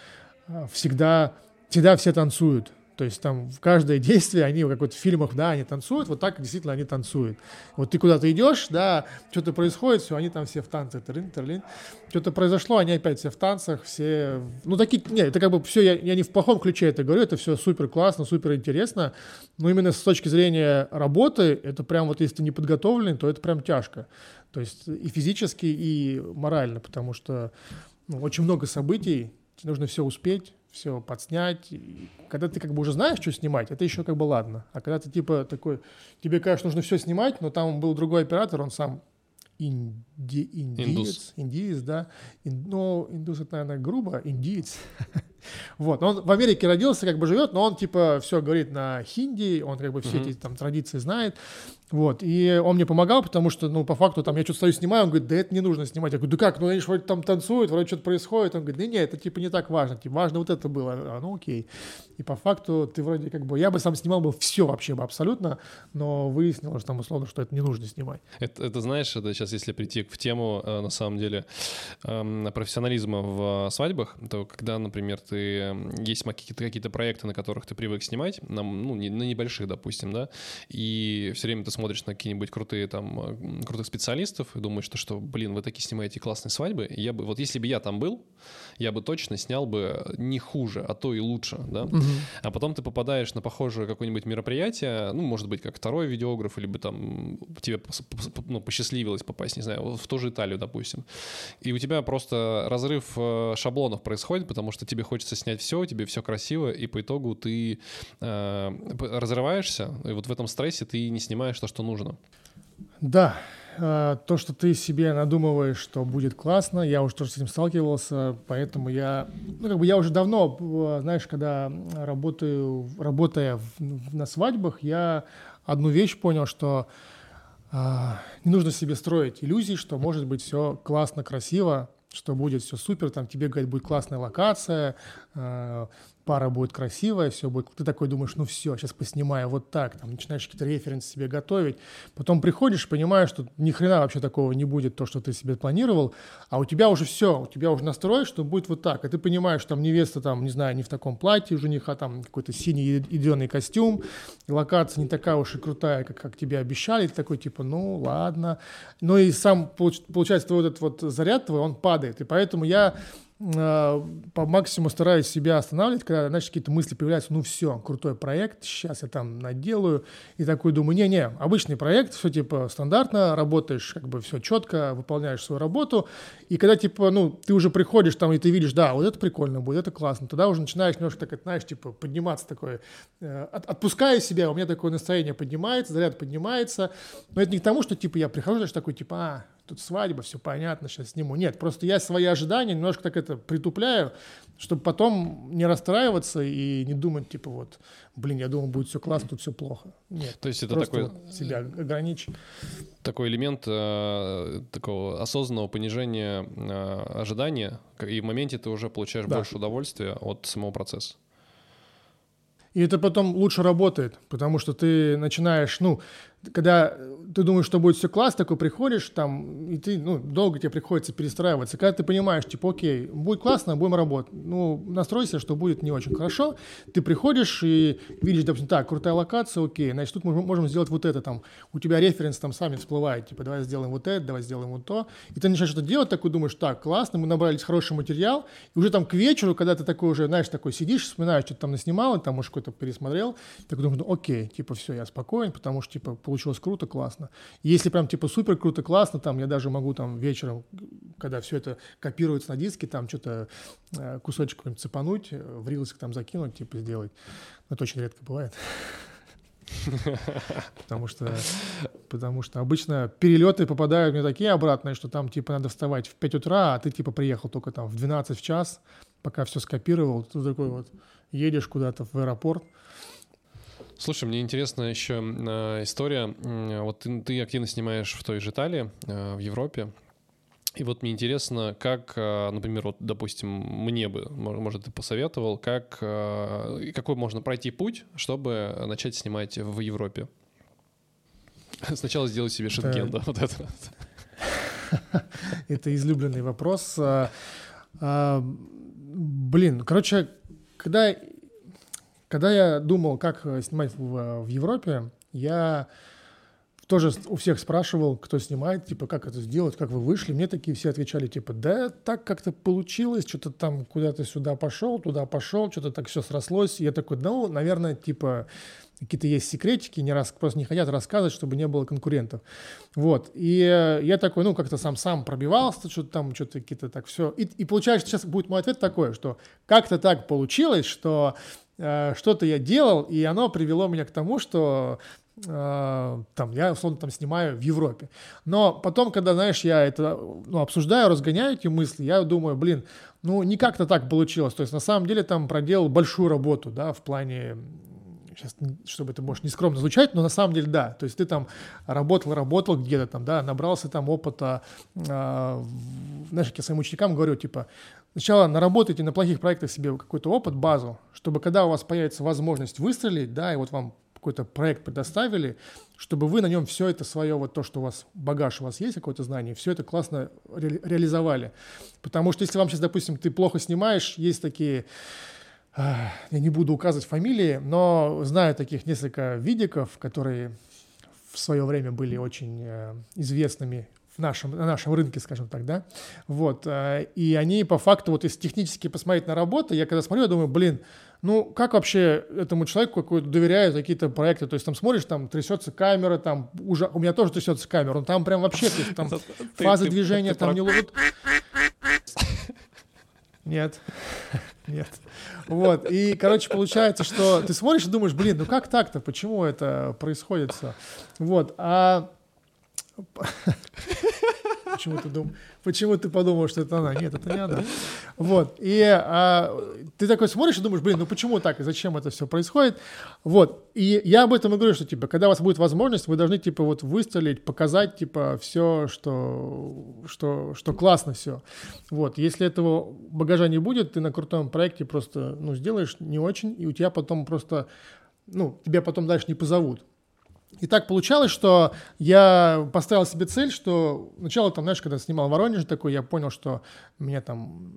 а, всегда, всегда все танцуют. То есть там в каждое действие они, как вот в фильмах, да, они танцуют, вот так действительно они танцуют. Вот ты куда-то идешь, да, что-то происходит, все, они там все в танцах, терлин, терлин. Что-то произошло, они опять все в танцах, все... Ну, такие, нет, это как бы все, я, я не в плохом ключе это говорю, это все супер классно, супер интересно, но именно с точки зрения работы, это прям вот если ты не подготовленный, то это прям тяжко. То есть и физически, и морально, потому что ну, очень много событий, тебе нужно все успеть, все подснять. И когда ты как бы уже знаешь, что снимать, это еще как бы ладно. А когда ты типа такой, тебе, конечно, нужно все снимать, но там был другой оператор, он сам инди, индиец, индус. индиец, да. Ин, ну, индус это, наверное, грубо, индиец. Вот, он в Америке родился, как бы живет, но он типа все говорит на хинди, он как бы все эти там традиции знает. Вот, и он мне помогал, потому что, ну, по факту, там, я что-то стою, снимаю, он говорит, да это не нужно снимать. Я говорю, да как, ну, они же вроде там танцуют, вроде что-то происходит. Он говорит, да нет, это, типа, не так важно, типа, важно вот это было. А, ну, окей. И по факту ты вроде как бы, я бы сам снимал бы все вообще бы абсолютно, но выяснилось там, условно, что это не нужно снимать. Это, это знаешь, это сейчас, если прийти в тему, э, на самом деле, эм, профессионализма в свадьбах, то когда, например, ты, есть какие-то какие проекты, на которых ты привык снимать, на, ну, не, на небольших, допустим, да, и все время ты смотришь на какие-нибудь крутые там, крутых специалистов и думаешь, что, что, блин, вы такие снимаете классные свадьбы. я бы, вот если бы я там был, я бы точно снял бы не хуже, а то и лучше, да. Угу. А потом ты попадаешь на похожее какое-нибудь мероприятие, ну, может быть, как второй видеограф, либо там тебе ну, посчастливилось попасть, не знаю, в ту же Италию, допустим. И у тебя просто разрыв э, шаблонов происходит, потому что тебе хочется снять все, тебе все красиво, и по итогу ты э, разрываешься, и вот в этом стрессе ты не снимаешь то, что нужно. Да, то, что ты себе надумываешь, что будет классно, я уже тоже с этим сталкивался, поэтому я, ну, как бы я уже давно, знаешь, когда работаю, работая в, на свадьбах, я одну вещь понял, что э, не нужно себе строить иллюзий, что может быть все классно, красиво, что будет все супер, там тебе, говорит, будет классная локация, э, пара будет красивая, все будет. Ты такой думаешь, ну все, сейчас поснимаю вот так, там начинаешь какие-то референсы себе готовить. Потом приходишь, понимаешь, что ни хрена вообще такого не будет, то, что ты себе планировал, а у тебя уже все, у тебя уже настрой, что будет вот так. И ты понимаешь, что там невеста, там, не знаю, не в таком платье, жениха там какой-то синий идеальный костюм, локация не такая уж и крутая, как, как тебе обещали. Ты такой, типа, ну ладно. Ну и сам, получается, твой вот этот вот заряд твой, он падает. И поэтому я по максимуму стараюсь себя останавливать, когда, знаешь, какие-то мысли появляются, ну все, крутой проект, сейчас я там наделаю, и такой думаю, не-не, обычный проект, все типа стандартно, работаешь как бы все четко, выполняешь свою работу, и когда типа, ну, ты уже приходишь там, и ты видишь, да, вот это прикольно будет, это классно, тогда уже начинаешь немножко так, знаешь, типа подниматься такое, э, от, отпускаю себя, у меня такое настроение поднимается, заряд поднимается, но это не к тому, что типа я прихожу, знаешь, такой типа, а, тут свадьба, все понятно, сейчас сниму. Нет, просто я свои ожидания немножко так это притупляю, чтобы потом не расстраиваться и не думать, типа, вот, блин, я думал, будет все классно, тут все плохо. Нет. То есть это такой... Вот себя ограничь. Такой элемент э, такого осознанного понижения э, ожидания, и в моменте ты уже получаешь да. больше удовольствия от самого процесса. И это потом лучше работает, потому что ты начинаешь, ну, когда ты думаешь, что будет все классно, такой приходишь там, и ты, ну, долго тебе приходится перестраиваться. Когда ты понимаешь, типа, окей, будет классно, будем работать. Ну, настройся, что будет не очень хорошо. Ты приходишь и видишь, допустим, так, крутая локация, окей, значит, тут мы можем сделать вот это там. У тебя референс там сами всплывает, типа, давай сделаем вот это, давай сделаем вот то. И ты начинаешь что-то делать, такой думаешь, так, классно, мы набрали хороший материал. И уже там к вечеру, когда ты такой уже, знаешь, такой сидишь, вспоминаешь, что ты там наснимал, там, может, какой-то пересмотрел, так думаешь, ну, окей, типа, все, я спокоен, потому что, типа, получилось круто, классно. Если прям типа супер круто, классно, там я даже могу там вечером, когда все это копируется на диске, там что-то э, кусочек какой-нибудь цепануть, э, в рилсик там закинуть, типа сделать. Но это очень редко бывает. Потому что, потому что обычно перелеты попадают мне такие обратные, что там типа надо вставать в 5 утра, а ты типа приехал только там в 12 в час, пока все скопировал, ты такой вот едешь куда-то в аэропорт, Слушай, мне интересна еще э, история. Вот ты, ты активно снимаешь в той же Италии, э, в Европе. И вот мне интересно, как, э, например, вот, допустим, мне бы, может, ты посоветовал, как, какой можно пройти путь, чтобы начать снимать в Европе? Сначала сделать себе шенген, да, вот это. Это излюбленный вопрос. А, а, блин, короче, когда когда я думал, как э, снимать в, в Европе, я тоже у всех спрашивал, кто снимает, типа, как это сделать, как вы вышли. Мне такие все отвечали, типа, да, так как-то получилось, что-то там куда-то сюда пошел, туда пошел, что-то так все срослось. Я такой, ну, наверное, типа, какие-то есть секретики, не раз, просто не хотят рассказывать, чтобы не было конкурентов. Вот. И я такой, ну, как-то сам-сам пробивался, что-то там, что-то какие-то так все. И, и получается, сейчас будет мой ответ такой, что как-то так получилось, что Э, что-то я делал, и оно привело меня к тому, что э, там, я, условно, там снимаю в Европе. Но потом, когда, знаешь, я это ну, обсуждаю, разгоняю эти мысли, я думаю, блин, ну, не как-то так получилось. То есть, на самом деле, там проделал большую работу, да, в плане сейчас, чтобы это, может, не скромно звучать, но на самом деле да. То есть ты там работал, работал где-то там, да, набрался там опыта. Э, знаешь, я своим ученикам говорю, типа, Сначала наработайте на плохих проектах себе какой-то опыт, базу, чтобы когда у вас появится возможность выстрелить, да, и вот вам какой-то проект предоставили, чтобы вы на нем все это свое, вот то, что у вас, багаж у вас есть, какое-то знание, все это классно ре- реализовали. Потому что если вам сейчас, допустим, ты плохо снимаешь, есть такие, я не буду указывать фамилии, но знаю таких несколько видиков, которые в свое время были очень э, известными в нашем, на нашем рынке, скажем так, да, вот, э, и они по факту, вот если технически посмотреть на работу, я когда смотрю, я думаю, блин, ну, как вообще этому человеку какой-то доверяют какие-то проекты, то есть там смотришь, там трясется камера, там уже, у меня тоже трясется камера, он там прям вообще, то есть, там фазы движения там не ловят. Нет, нет. Вот, и, короче, получается, что ты смотришь и думаешь, блин, ну как так-то, почему это происходит все? Вот, а Почему ты, дум... Почему ты подумал, что это она? Нет, это не она. Вот. И а, ты такой смотришь и думаешь, блин, ну почему так и зачем это все происходит? Вот. И я об этом и говорю, что типа, когда у вас будет возможность, вы должны типа вот выстрелить, показать типа все, что, что, что классно все. Вот. Если этого багажа не будет, ты на крутом проекте просто ну, сделаешь не очень, и у тебя потом просто ну, тебя потом дальше не позовут. И так получалось, что я поставил себе цель, что сначала там, знаешь, когда снимал Воронеж такой, я понял, что меня там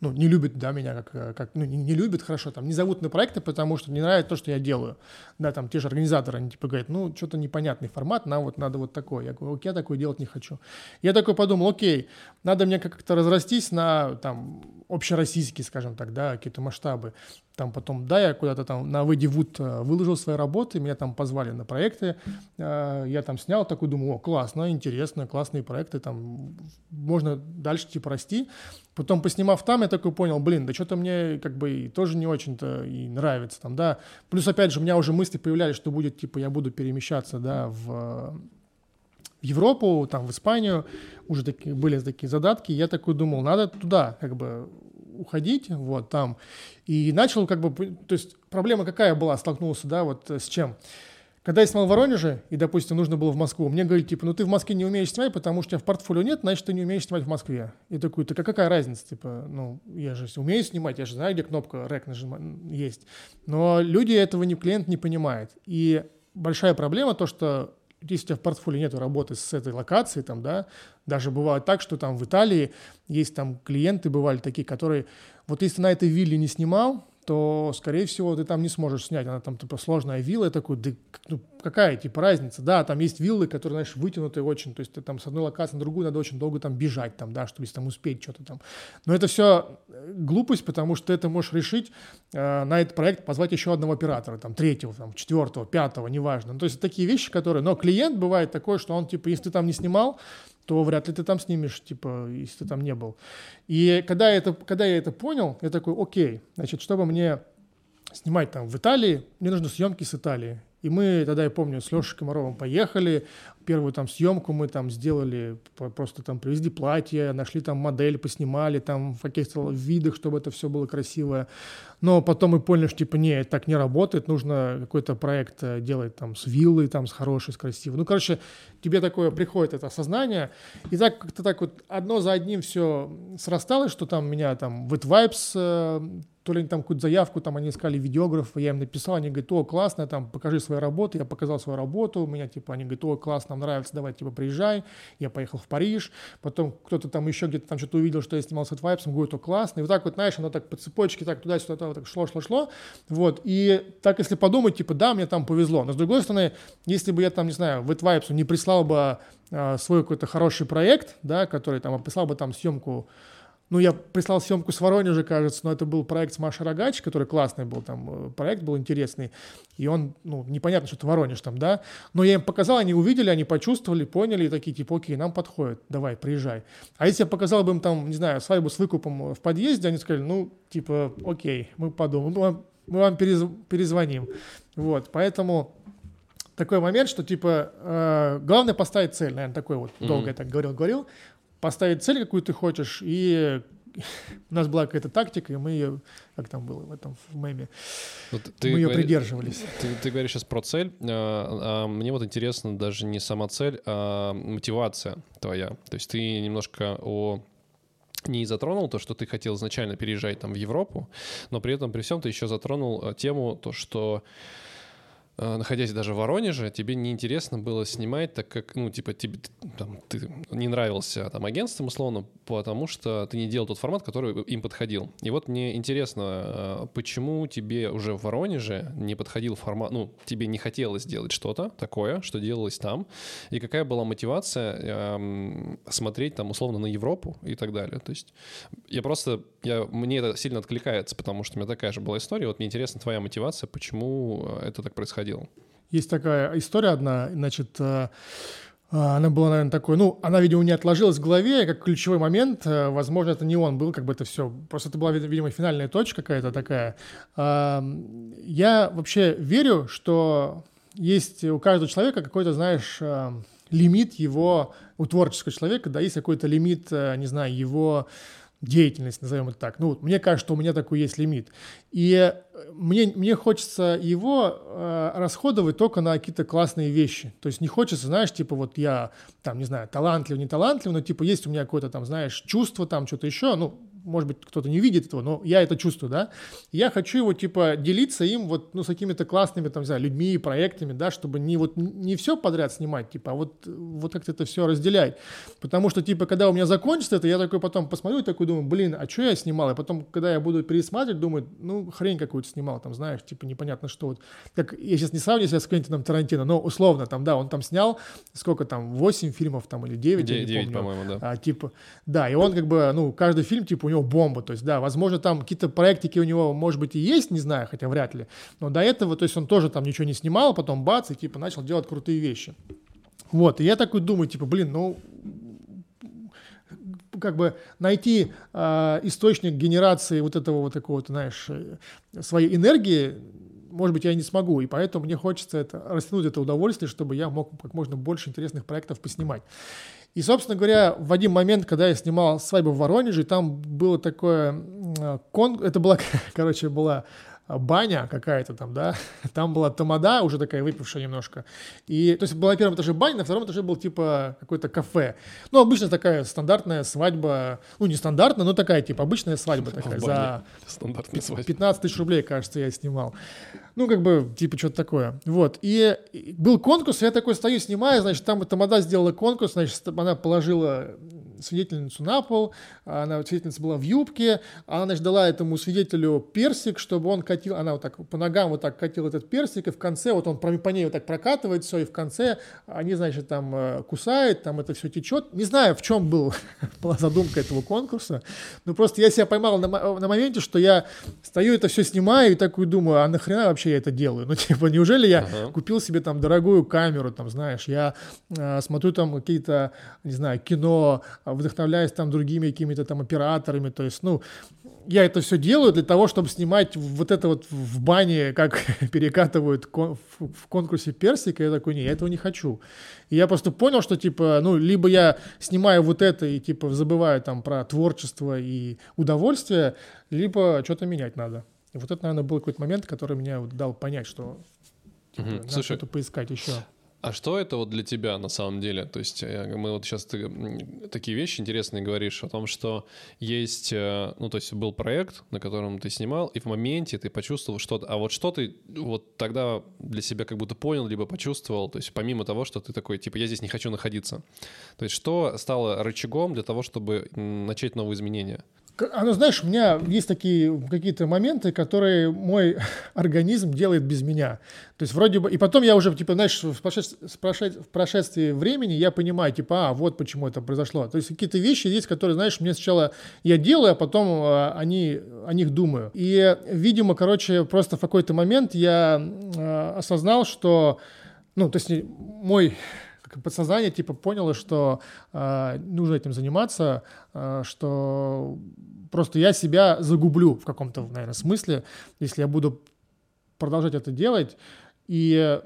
ну, не любят, да, меня как, как ну, не, не любят, хорошо, там, не зовут на проекты, потому что не нравится то, что я делаю. Да, там, те же организаторы, они типа говорят, ну, что-то непонятный формат, нам вот надо вот такое. Я говорю, окей, я такое делать не хочу. Я такой подумал, окей, надо мне как-то разрастись на, там, общероссийские, скажем так, да, какие-то масштабы. Там потом, да, я куда-то там на Выйди Вуд э, выложил свои работы, меня там позвали на проекты, э, я там снял, такой думаю, о, классно, интересно, классные проекты, там можно дальше типа расти. Потом поснимав там, я такой понял, блин, да что-то мне как бы тоже не очень-то и нравится там, да. Плюс, опять же, у меня уже мысли появлялись, что будет, типа, я буду перемещаться, да, в в Европу, там, в Испанию, уже такие, были такие задатки, я такой думал, надо туда, как бы, уходить, вот, там, и начал, как бы, то есть проблема какая была, столкнулся, да, вот с чем? Когда я снимал в Воронеже, и, допустим, нужно было в Москву, мне говорили, типа, ну ты в Москве не умеешь снимать, потому что у тебя в портфолио нет, значит, ты не умеешь снимать в Москве. И такой, так а какая разница, типа, ну, я же умею снимать, я же знаю, где кнопка рек нажимать есть. Но люди этого не, клиент не понимает. И большая проблема то, что если у тебя в портфолио нет работы с этой локацией, там, да, даже бывает так, что там в Италии есть там клиенты, бывали такие, которые, вот если на этой вилле не снимал, то, скорее всего, ты там не сможешь снять. Она там, типа, сложная вилла. Я такой, да ну, какая, типа, разница? Да, там есть виллы, которые, знаешь, вытянутые очень. То есть ты там с одной локации на другую надо очень долго там бежать, там, да, чтобы если там успеть что-то там. Но это все э, глупость, потому что ты это можешь решить э, на этот проект, позвать еще одного оператора, там, третьего, там, четвертого, пятого, неважно. Ну, то есть такие вещи, которые... Но клиент бывает такой, что он, типа, если ты там не снимал, то вряд ли ты там снимешь, типа, если ты там не был. И когда, это, когда я это понял, я такой, окей, значит, чтобы мне снимать там в Италии, мне нужны съемки с Италии. И мы тогда, я помню, с Лешей Комаровым поехали, первую там съемку мы там сделали, просто там привезли платье, нашли там модель, поснимали там в каких-то видах, чтобы это все было красивое. Но потом мы поняли, что типа, не, так не работает, нужно какой-то проект э, делать там с виллой, там с хорошей, с красивой. Ну, короче, тебе такое приходит это осознание, и так как-то так вот одно за одним все срасталось, что там меня там Wet Vibes э, то ли там какую-то заявку, там они искали видеографа, я им написал, они говорят, о, классно, там, покажи свои работы, я показал свою работу, у меня, типа, они говорят, о, классно, нравится, давай, типа, приезжай, я поехал в Париж, потом кто-то там еще где-то там что-то увидел, что я снимался с Vibes, говорит, о, классно, и вот так вот, знаешь, оно так по цепочке, так туда-сюда, вот так шло, шло, шло, вот, и так, если подумать, типа, да, мне там повезло, но с другой стороны, если бы я там, не знаю, в Vibes не прислал бы а, свой какой-то хороший проект, да, который там описал бы там съемку ну, я прислал съемку с Воронежа, кажется, но это был проект с Машей Рогач, который классный был, там, э, проект был интересный, и он, ну, непонятно, что это Воронеж там, да, но я им показал, они увидели, они почувствовали, поняли, и такие, типа, окей, нам подходит, давай, приезжай. А если я показал бы им там, не знаю, свадьбу с выкупом в подъезде, они сказали, ну, типа, окей, мы подумаем, мы вам, мы вам перезвоним. Вот, поэтому такой момент, что, типа, э, главное поставить цель, наверное, такой вот, mm-hmm. долго я так говорил, говорил, поставить цель, какую ты хочешь, и у нас была какая-то тактика, и мы ее, как там было в этом в меме, вот ты мы ее говори, придерживались. Ты, ты говоришь сейчас про цель, а, а мне вот интересно даже не сама цель, а мотивация твоя. То есть ты немножко о не затронул то, что ты хотел изначально переезжать там в Европу, но при этом при всем ты еще затронул э, тему то, что находясь даже в Воронеже, тебе неинтересно было снимать, так как, ну, типа, тебе там, ты не нравился там агентством, условно, потому что ты не делал тот формат, который им подходил. И вот мне интересно, э, почему тебе уже в Воронеже не подходил формат, ну, тебе не хотелось делать что-то такое, что делалось там, и какая была мотивация эм, смотреть там, условно, на Европу и так далее. То есть я просто, я, мне это сильно откликается, потому что у меня такая же была история. Вот мне интересна твоя мотивация, почему э, это так происходило происходило? Есть такая история одна, значит, э, э, она была, наверное, такой, ну, она, видимо, не отложилась в голове, как ключевой момент, э, возможно, это не он был, как бы это все, просто это была, видимо, финальная точка какая-то такая. Я вообще верю, что есть у каждого человека какой-то, знаешь, лимит его, у творческого человека, да, есть какой-то лимит, не знаю, его деятельность, назовем это так. Ну, мне кажется, что у меня такой есть лимит. И э, мне, мне хочется его э, расходовать только на какие-то классные вещи. То есть не хочется, знаешь, типа вот я, там, не знаю, талантлив, не талантлив, но типа есть у меня какое-то там, знаешь, чувство там, что-то еще, ну, может быть, кто-то не видит этого, но я это чувствую, да, я хочу его, типа, делиться им вот, ну, с какими-то классными, там, не знаю, людьми проектами, да, чтобы не вот, не все подряд снимать, типа, а вот, вот как-то это все разделять, потому что, типа, когда у меня закончится это, я такой потом посмотрю и такой думаю, блин, а что я снимал, и потом, когда я буду пересматривать, думаю, ну, хрень какую-то снимал, там, знаешь, типа, непонятно что, вот, как, я сейчас не сравниваю себя с Квентином Тарантино, но условно, там, да, он там снял, сколько там, 8 фильмов там или 9, 9 я не 9, помню, по-моему, да. А, типа, да, и он как бы, ну, каждый фильм, типа, у него бомба, то есть, да, возможно, там какие-то проектики у него, может быть, и есть, не знаю, хотя вряд ли, но до этого, то есть он тоже там ничего не снимал, потом бац, и типа начал делать крутые вещи. Вот, и я такой думаю, типа, блин, ну, как бы найти э, источник генерации вот этого вот такого, вот, знаешь, э, своей энергии может быть, я не смогу, и поэтому мне хочется это, растянуть это удовольствие, чтобы я мог как можно больше интересных проектов поснимать. И, собственно говоря, в один момент, когда я снимал свадьбу в Воронеже, там было такое... Кон... Это была, короче, была баня какая-то там, да, там была тамада, уже такая выпившая немножко, и, то есть была на первом этаже баня, на втором этаже был типа какое-то кафе, ну, обычно такая стандартная свадьба, ну, не стандартная, но такая, типа, обычная свадьба такая, за 15 тысяч рублей, кажется, я снимал, ну, как бы, типа, что-то такое, вот, и был конкурс, я такой стою, снимаю, значит, там тамада сделала конкурс, значит, она положила свидетельницу на пол, она, свидетельница была в юбке, она, значит, дала этому свидетелю персик, чтобы он катил, она вот так по ногам вот так катила этот персик, и в конце вот он по ней вот так прокатывает все, и в конце они, значит, там э, кусают, там это все течет. Не знаю, в чем был, была задумка этого конкурса, но просто я себя поймал на, на моменте, что я стою это все снимаю и такую думаю, а нахрена вообще я это делаю? Ну, типа, неужели я uh-huh. купил себе там дорогую камеру, там, знаешь, я э, смотрю там какие-то, не знаю, кино, вдохновляюсь там другими какими-то там операторами, то есть, ну, я это все делаю для того, чтобы снимать вот это вот в бане, как перекатывают кон в конкурсе персика, я такой, не, я этого не хочу. И я просто понял, что, типа, ну, либо я снимаю вот это и, типа, забываю там про творчество и удовольствие, либо что-то менять надо. И вот это, наверное, был какой-то момент, который меня вот дал понять, что типа, угу. надо что-то поискать еще. А что это вот для тебя на самом деле? То есть э, мы вот сейчас ты такие вещи интересные говоришь о том, что есть, э, ну то есть был проект, на котором ты снимал, и в моменте ты почувствовал что-то, а вот что ты вот тогда для себя как будто понял, либо почувствовал, то есть помимо того, что ты такой, типа, я здесь не хочу находиться. То есть что стало рычагом для того, чтобы начать новые изменения? Оно, знаешь, у меня есть такие какие-то моменты, которые мой организм делает без меня. То есть вроде бы... И потом я уже, типа, знаешь, в прошествии, в прошествии времени я понимаю, типа, а, вот почему это произошло. То есть какие-то вещи есть, которые, знаешь, мне сначала я делаю, а потом а, они, о них думаю. И, видимо, короче, просто в какой-то момент я а, осознал, что... Ну, то есть мой подсознание типа поняло, что э, нужно этим заниматься, э, что просто я себя загублю в каком-то, наверное, смысле, если я буду продолжать это делать. И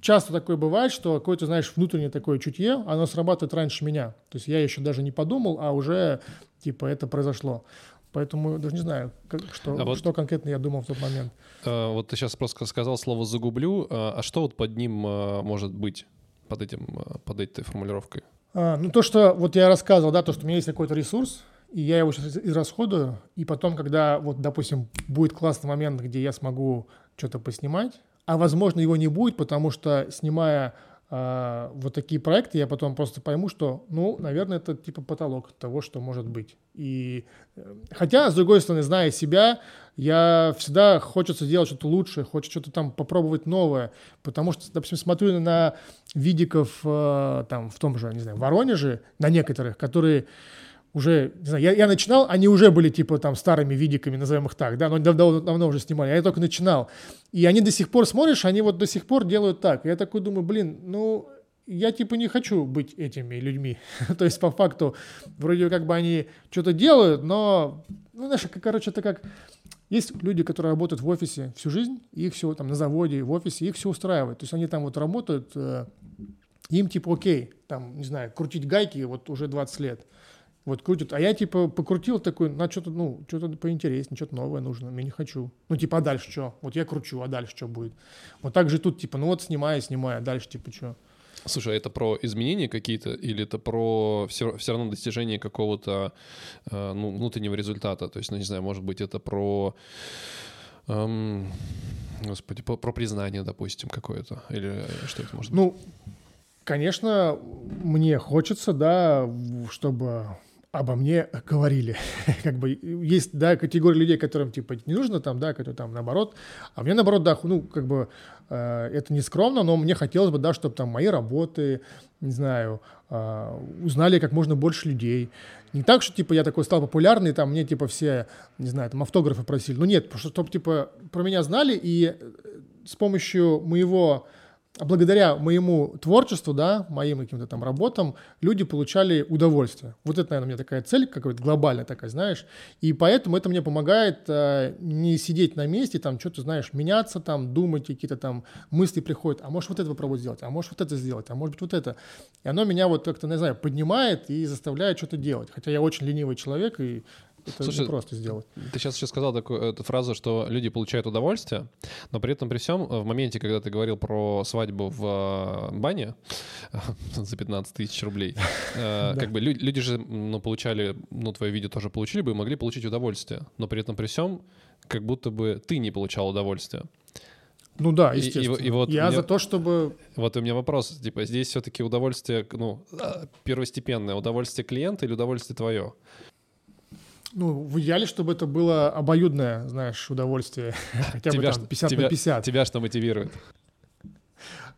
часто такое бывает, что какое-то, знаешь, внутреннее такое чутье, оно срабатывает раньше меня. То есть я еще даже не подумал, а уже, типа, это произошло. Поэтому даже не знаю, как, что, а вот, что конкретно я думал в тот момент. Э, вот ты сейчас просто сказал слово «загублю», а, а что вот под ним э, может быть? Под, этим, э, под этой формулировкой? А, ну, то, что вот я рассказывал, да, то, что у меня есть какой-то ресурс, и я его сейчас израсходую, и потом, когда, вот, допустим, будет классный момент, где я смогу что-то поснимать, а, возможно, его не будет, потому что, снимая а, вот такие проекты, я потом просто пойму, что, ну, наверное, это типа потолок того, что может быть. И э, хотя, с другой стороны, зная себя, я всегда хочется делать что-то лучше, хочется что-то там попробовать новое, потому что, допустим, смотрю на видиков э, там в том же, не знаю, Воронеже, на некоторых, которые уже, не знаю, я, я начинал, они уже были типа там старыми видиками, назовем их так, да, но давно, давно уже снимали, я только начинал. И они до сих пор, смотришь, они вот до сих пор делают так. я такой думаю, блин, ну, я типа не хочу быть этими людьми. То есть по факту вроде как бы они что-то делают, но, ну, знаешь, короче, это как... Есть люди, которые работают в офисе всю жизнь, их все там на заводе, в офисе, их все устраивает. То есть они там вот работают, э, им типа окей, там, не знаю, крутить гайки вот уже 20 лет вот крутит. А я типа покрутил такой, на что-то, ну, что-то поинтереснее, что-то новое нужно. Я не хочу. Ну, типа, а дальше что? Вот я кручу, а дальше что будет? Вот так же тут, типа, ну вот снимаю, снимаю, а дальше типа что? Слушай, а это про изменения какие-то или это про все, все равно достижение какого-то э, ну, внутреннего результата? То есть, ну, не знаю, может быть, это про... Эм, господи, про, про признание, допустим, какое-то? Или что это может быть? Ну, конечно, мне хочется, да, чтобы обо мне говорили. как бы есть, да, категория людей, которым, типа, не нужно там, да, которые там наоборот. А мне наоборот, да, ну, как бы э, это не скромно, но мне хотелось бы, да, чтобы там мои работы, не знаю, э, узнали как можно больше людей. Не так, что, типа, я такой стал популярный, там, мне, типа, все, не знаю, там, автографы просили. Ну, нет, чтобы, типа, про меня знали, и с помощью моего благодаря моему творчеству, да, моим каким-то там работам, люди получали удовольствие. Вот это, наверное, у меня такая цель, какая-то глобальная такая, знаешь. И поэтому это мне помогает э, не сидеть на месте, там, что-то, знаешь, меняться, там, думать, какие-то там мысли приходят, а может вот это попробовать сделать, а может вот это сделать, а может быть вот это. И оно меня вот как-то, не знаю, поднимает и заставляет что-то делать. Хотя я очень ленивый человек, и это Слушай, просто сделать. Ты сейчас еще сказал такую эту фразу, что люди получают удовольствие, но при этом при всем в моменте, когда ты говорил про свадьбу в э, бане за 15 тысяч рублей, э, как бы люди же ну, получали, ну, твое видео тоже получили бы и могли получить удовольствие, но при этом при всем как будто бы ты не получал удовольствия. Ну да, естественно. И, и, и вот Я меня, за то, чтобы... Вот у меня вопрос, типа, здесь все-таки удовольствие, ну, первостепенное, удовольствие клиента или удовольствие твое? Ну, в идеале, чтобы это было обоюдное, знаешь, удовольствие. Хотя бы там 50 тебя, на 50. Тебя что мотивирует?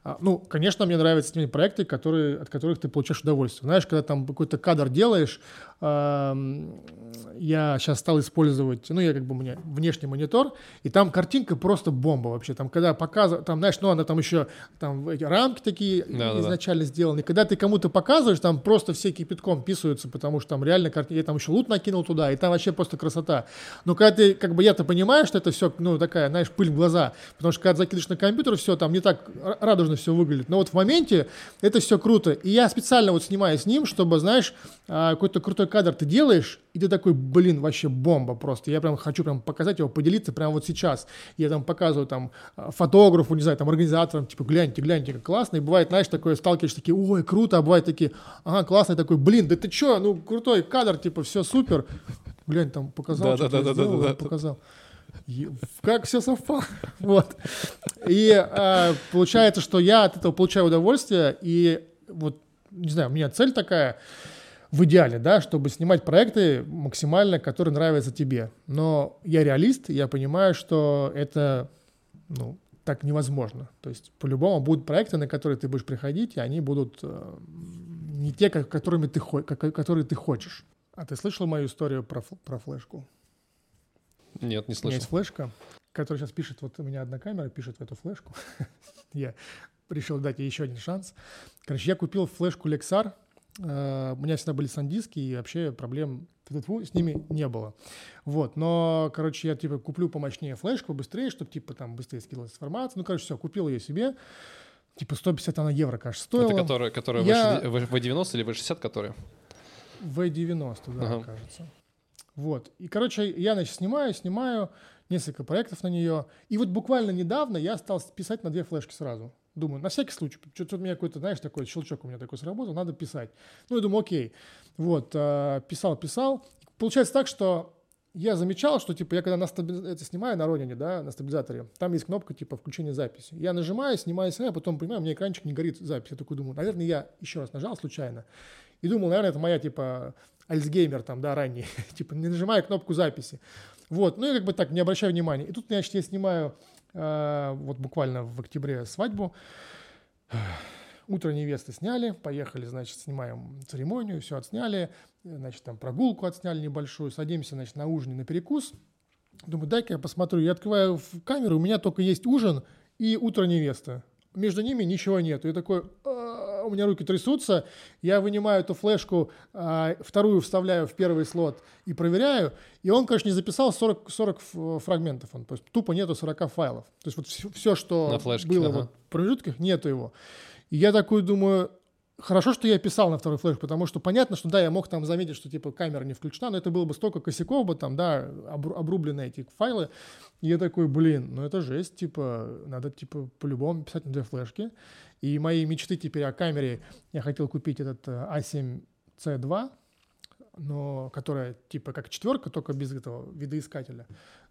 А, ну, конечно, мне нравятся те проекты, которые, от которых ты получаешь удовольствие. Знаешь, когда там какой-то кадр делаешь, я сейчас стал использовать, ну, я как бы у меня внешний монитор, и там картинка просто бомба вообще. Там, когда показывают, там, знаешь, ну, она там еще, там эти рамки такие да, изначально да, сделаны. Когда ты кому-то показываешь, там просто все кипятком писаются, потому что там реально картинка, я там еще лут накинул туда, и там вообще просто красота. Но когда ты, как бы я-то понимаю, что это все, ну, такая, знаешь, пыль в глаза, потому что когда закидываешь на компьютер, все там не так радужно все выглядит. Но вот в моменте это все круто. И я специально вот снимаю с ним, чтобы, знаешь, а, какой-то крутой кадр ты делаешь, и ты такой, блин, вообще бомба просто. Я прям хочу прям показать его, поделиться прямо вот сейчас. Я там показываю там а, фотографу, не знаю, там организаторам, типа, гляньте, гляньте, как классно. И бывает, знаешь, такое, сталкиваешься, такие, ой, круто, а бывает такие, ага, классный такой, блин, да ты чё, ну, крутой кадр, типа, все супер. Глянь, там показал, да, да, да, сделал, да, да, да, показал. И как все совпало. вот. И э, получается, что я от этого получаю удовольствие, и вот, не знаю, у меня цель такая, в идеале, да, чтобы снимать проекты максимально, которые нравятся тебе. Но я реалист, я понимаю, что это, ну, так невозможно. То есть по-любому будут проекты, на которые ты будешь приходить, и они будут э, не те, как, которыми ты, как, которые ты хочешь. А ты слышал мою историю про, про флешку? Нет, не слышал. У меня есть флешка, которая сейчас пишет, вот у меня одна камера пишет в эту флешку. я решил дать ей еще один шанс. Короче, я купил флешку Lexar у меня всегда были сандиски, и вообще проблем с ними не было. Вот, но, короче, я, типа, куплю помощнее флешку, быстрее, чтобы, типа, там, быстрее скидывалась информация. Ну, короче, все, купил ее себе. Типа, 150 она евро, кажется, стоила. Это которая, которая я... V90 или V60 которая? V90, да, ага. кажется. Вот, и, короче, я, значит, снимаю, снимаю несколько проектов на нее. И вот буквально недавно я стал писать на две флешки сразу. Думаю, на всякий случай, что-то у меня какой-то, знаешь, такой щелчок у меня такой сработал, надо писать. Ну, я думаю, окей. Вот, э, писал, писал. Получается так, что я замечал, что, типа, я когда на стабили... это снимаю на Ронине, да, на стабилизаторе, там есть кнопка, типа, включения записи. Я нажимаю, снимаю, снимаю, потом понимаю, у меня экранчик не горит запись. Я такой думаю, наверное, я еще раз нажал случайно. И думал, наверное, это моя, типа, альцгеймер там, да, ранний. типа, не нажимаю кнопку записи. Вот, ну, я как бы так не обращаю внимания. И тут, значит, я снимаю вот буквально в октябре свадьбу. Утро невесты сняли, поехали, значит, снимаем церемонию, все отсняли, значит, там прогулку отсняли небольшую, садимся, значит, на ужин и на перекус. Думаю, дай-ка я посмотрю. Я открываю камеру, у меня только есть ужин и утро невесты. Между ними ничего нет. Я такой, у меня руки трясутся, я вынимаю эту флешку, а, вторую вставляю в первый слот и проверяю, и он, конечно, не записал 40, 40 фрагментов, он, то есть тупо нету 40 файлов. То есть вот все, все что флешке, было ага. вот в промежутках, нету его. И я такой думаю, Хорошо, что я писал на второй флеш, потому что понятно, что да, я мог там заметить, что типа камера не включена, но это было бы столько косяков бы там, да, обрублены эти файлы. И я такой, блин, ну это жесть, типа, надо типа по-любому писать на две флешки. И мои мечты теперь о камере, я хотел купить этот A7C2, э, но которая типа как четверка, только без этого видоискателя.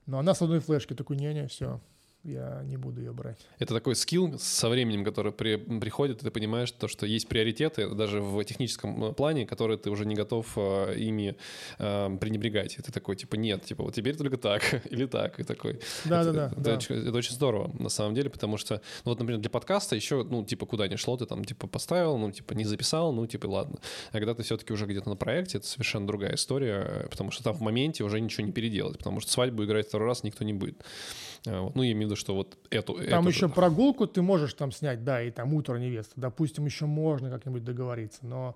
Но она с одной флешки, такой, не-не, все, я не буду ее брать. Это такой скилл со временем, который при, приходит, и ты понимаешь то, что есть приоритеты даже в техническом э, плане, которые ты уже не готов э, ими э, пренебрегать. И ты такой, типа, нет, типа, вот теперь только так или так, и такой. Да-да-да. Это, да. это, это очень здорово, на самом деле, потому что, ну, вот, например, для подкаста еще, ну, типа, куда ни шло, ты там, типа, поставил, ну, типа, не записал, ну, типа, ладно. А когда ты все-таки уже где-то на проекте, это совершенно другая история, потому что там в моменте уже ничего не переделать, потому что свадьбу играть второй раз никто не будет. Э, ну, я имею в виду, что вот эту... Там эту еще же- прогулку ты можешь там снять, да, и там утро невесты. Допустим, еще можно как-нибудь договориться, но...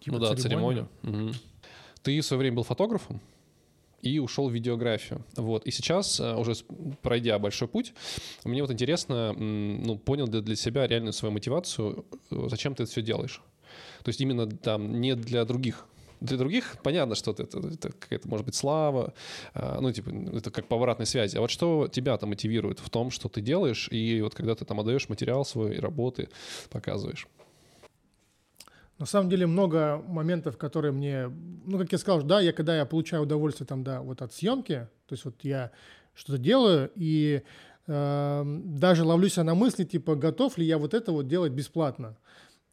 типа, ну да, церемонию. Мгм. Ты в свое время был фотографом и ушел в видеографию. Вот. И сейчас, э, уже пройдя большой путь, мне вот интересно, ну, понял ли для себя реальную свою мотивацию, э, зачем ты это все делаешь? То есть именно там не для других. Для других понятно, что это, это какая-то, может быть, слава, э, ну, типа, это как поворотной связи. А вот что тебя-то мотивирует в том, что ты делаешь, и вот когда ты там отдаешь материал свой, работы показываешь? На самом деле много моментов, которые мне, ну, как я сказал, да, я когда я получаю удовольствие там, да, вот от съемки, то есть вот я что-то делаю и э, даже ловлю себя на мысли, типа, готов ли я вот это вот делать бесплатно.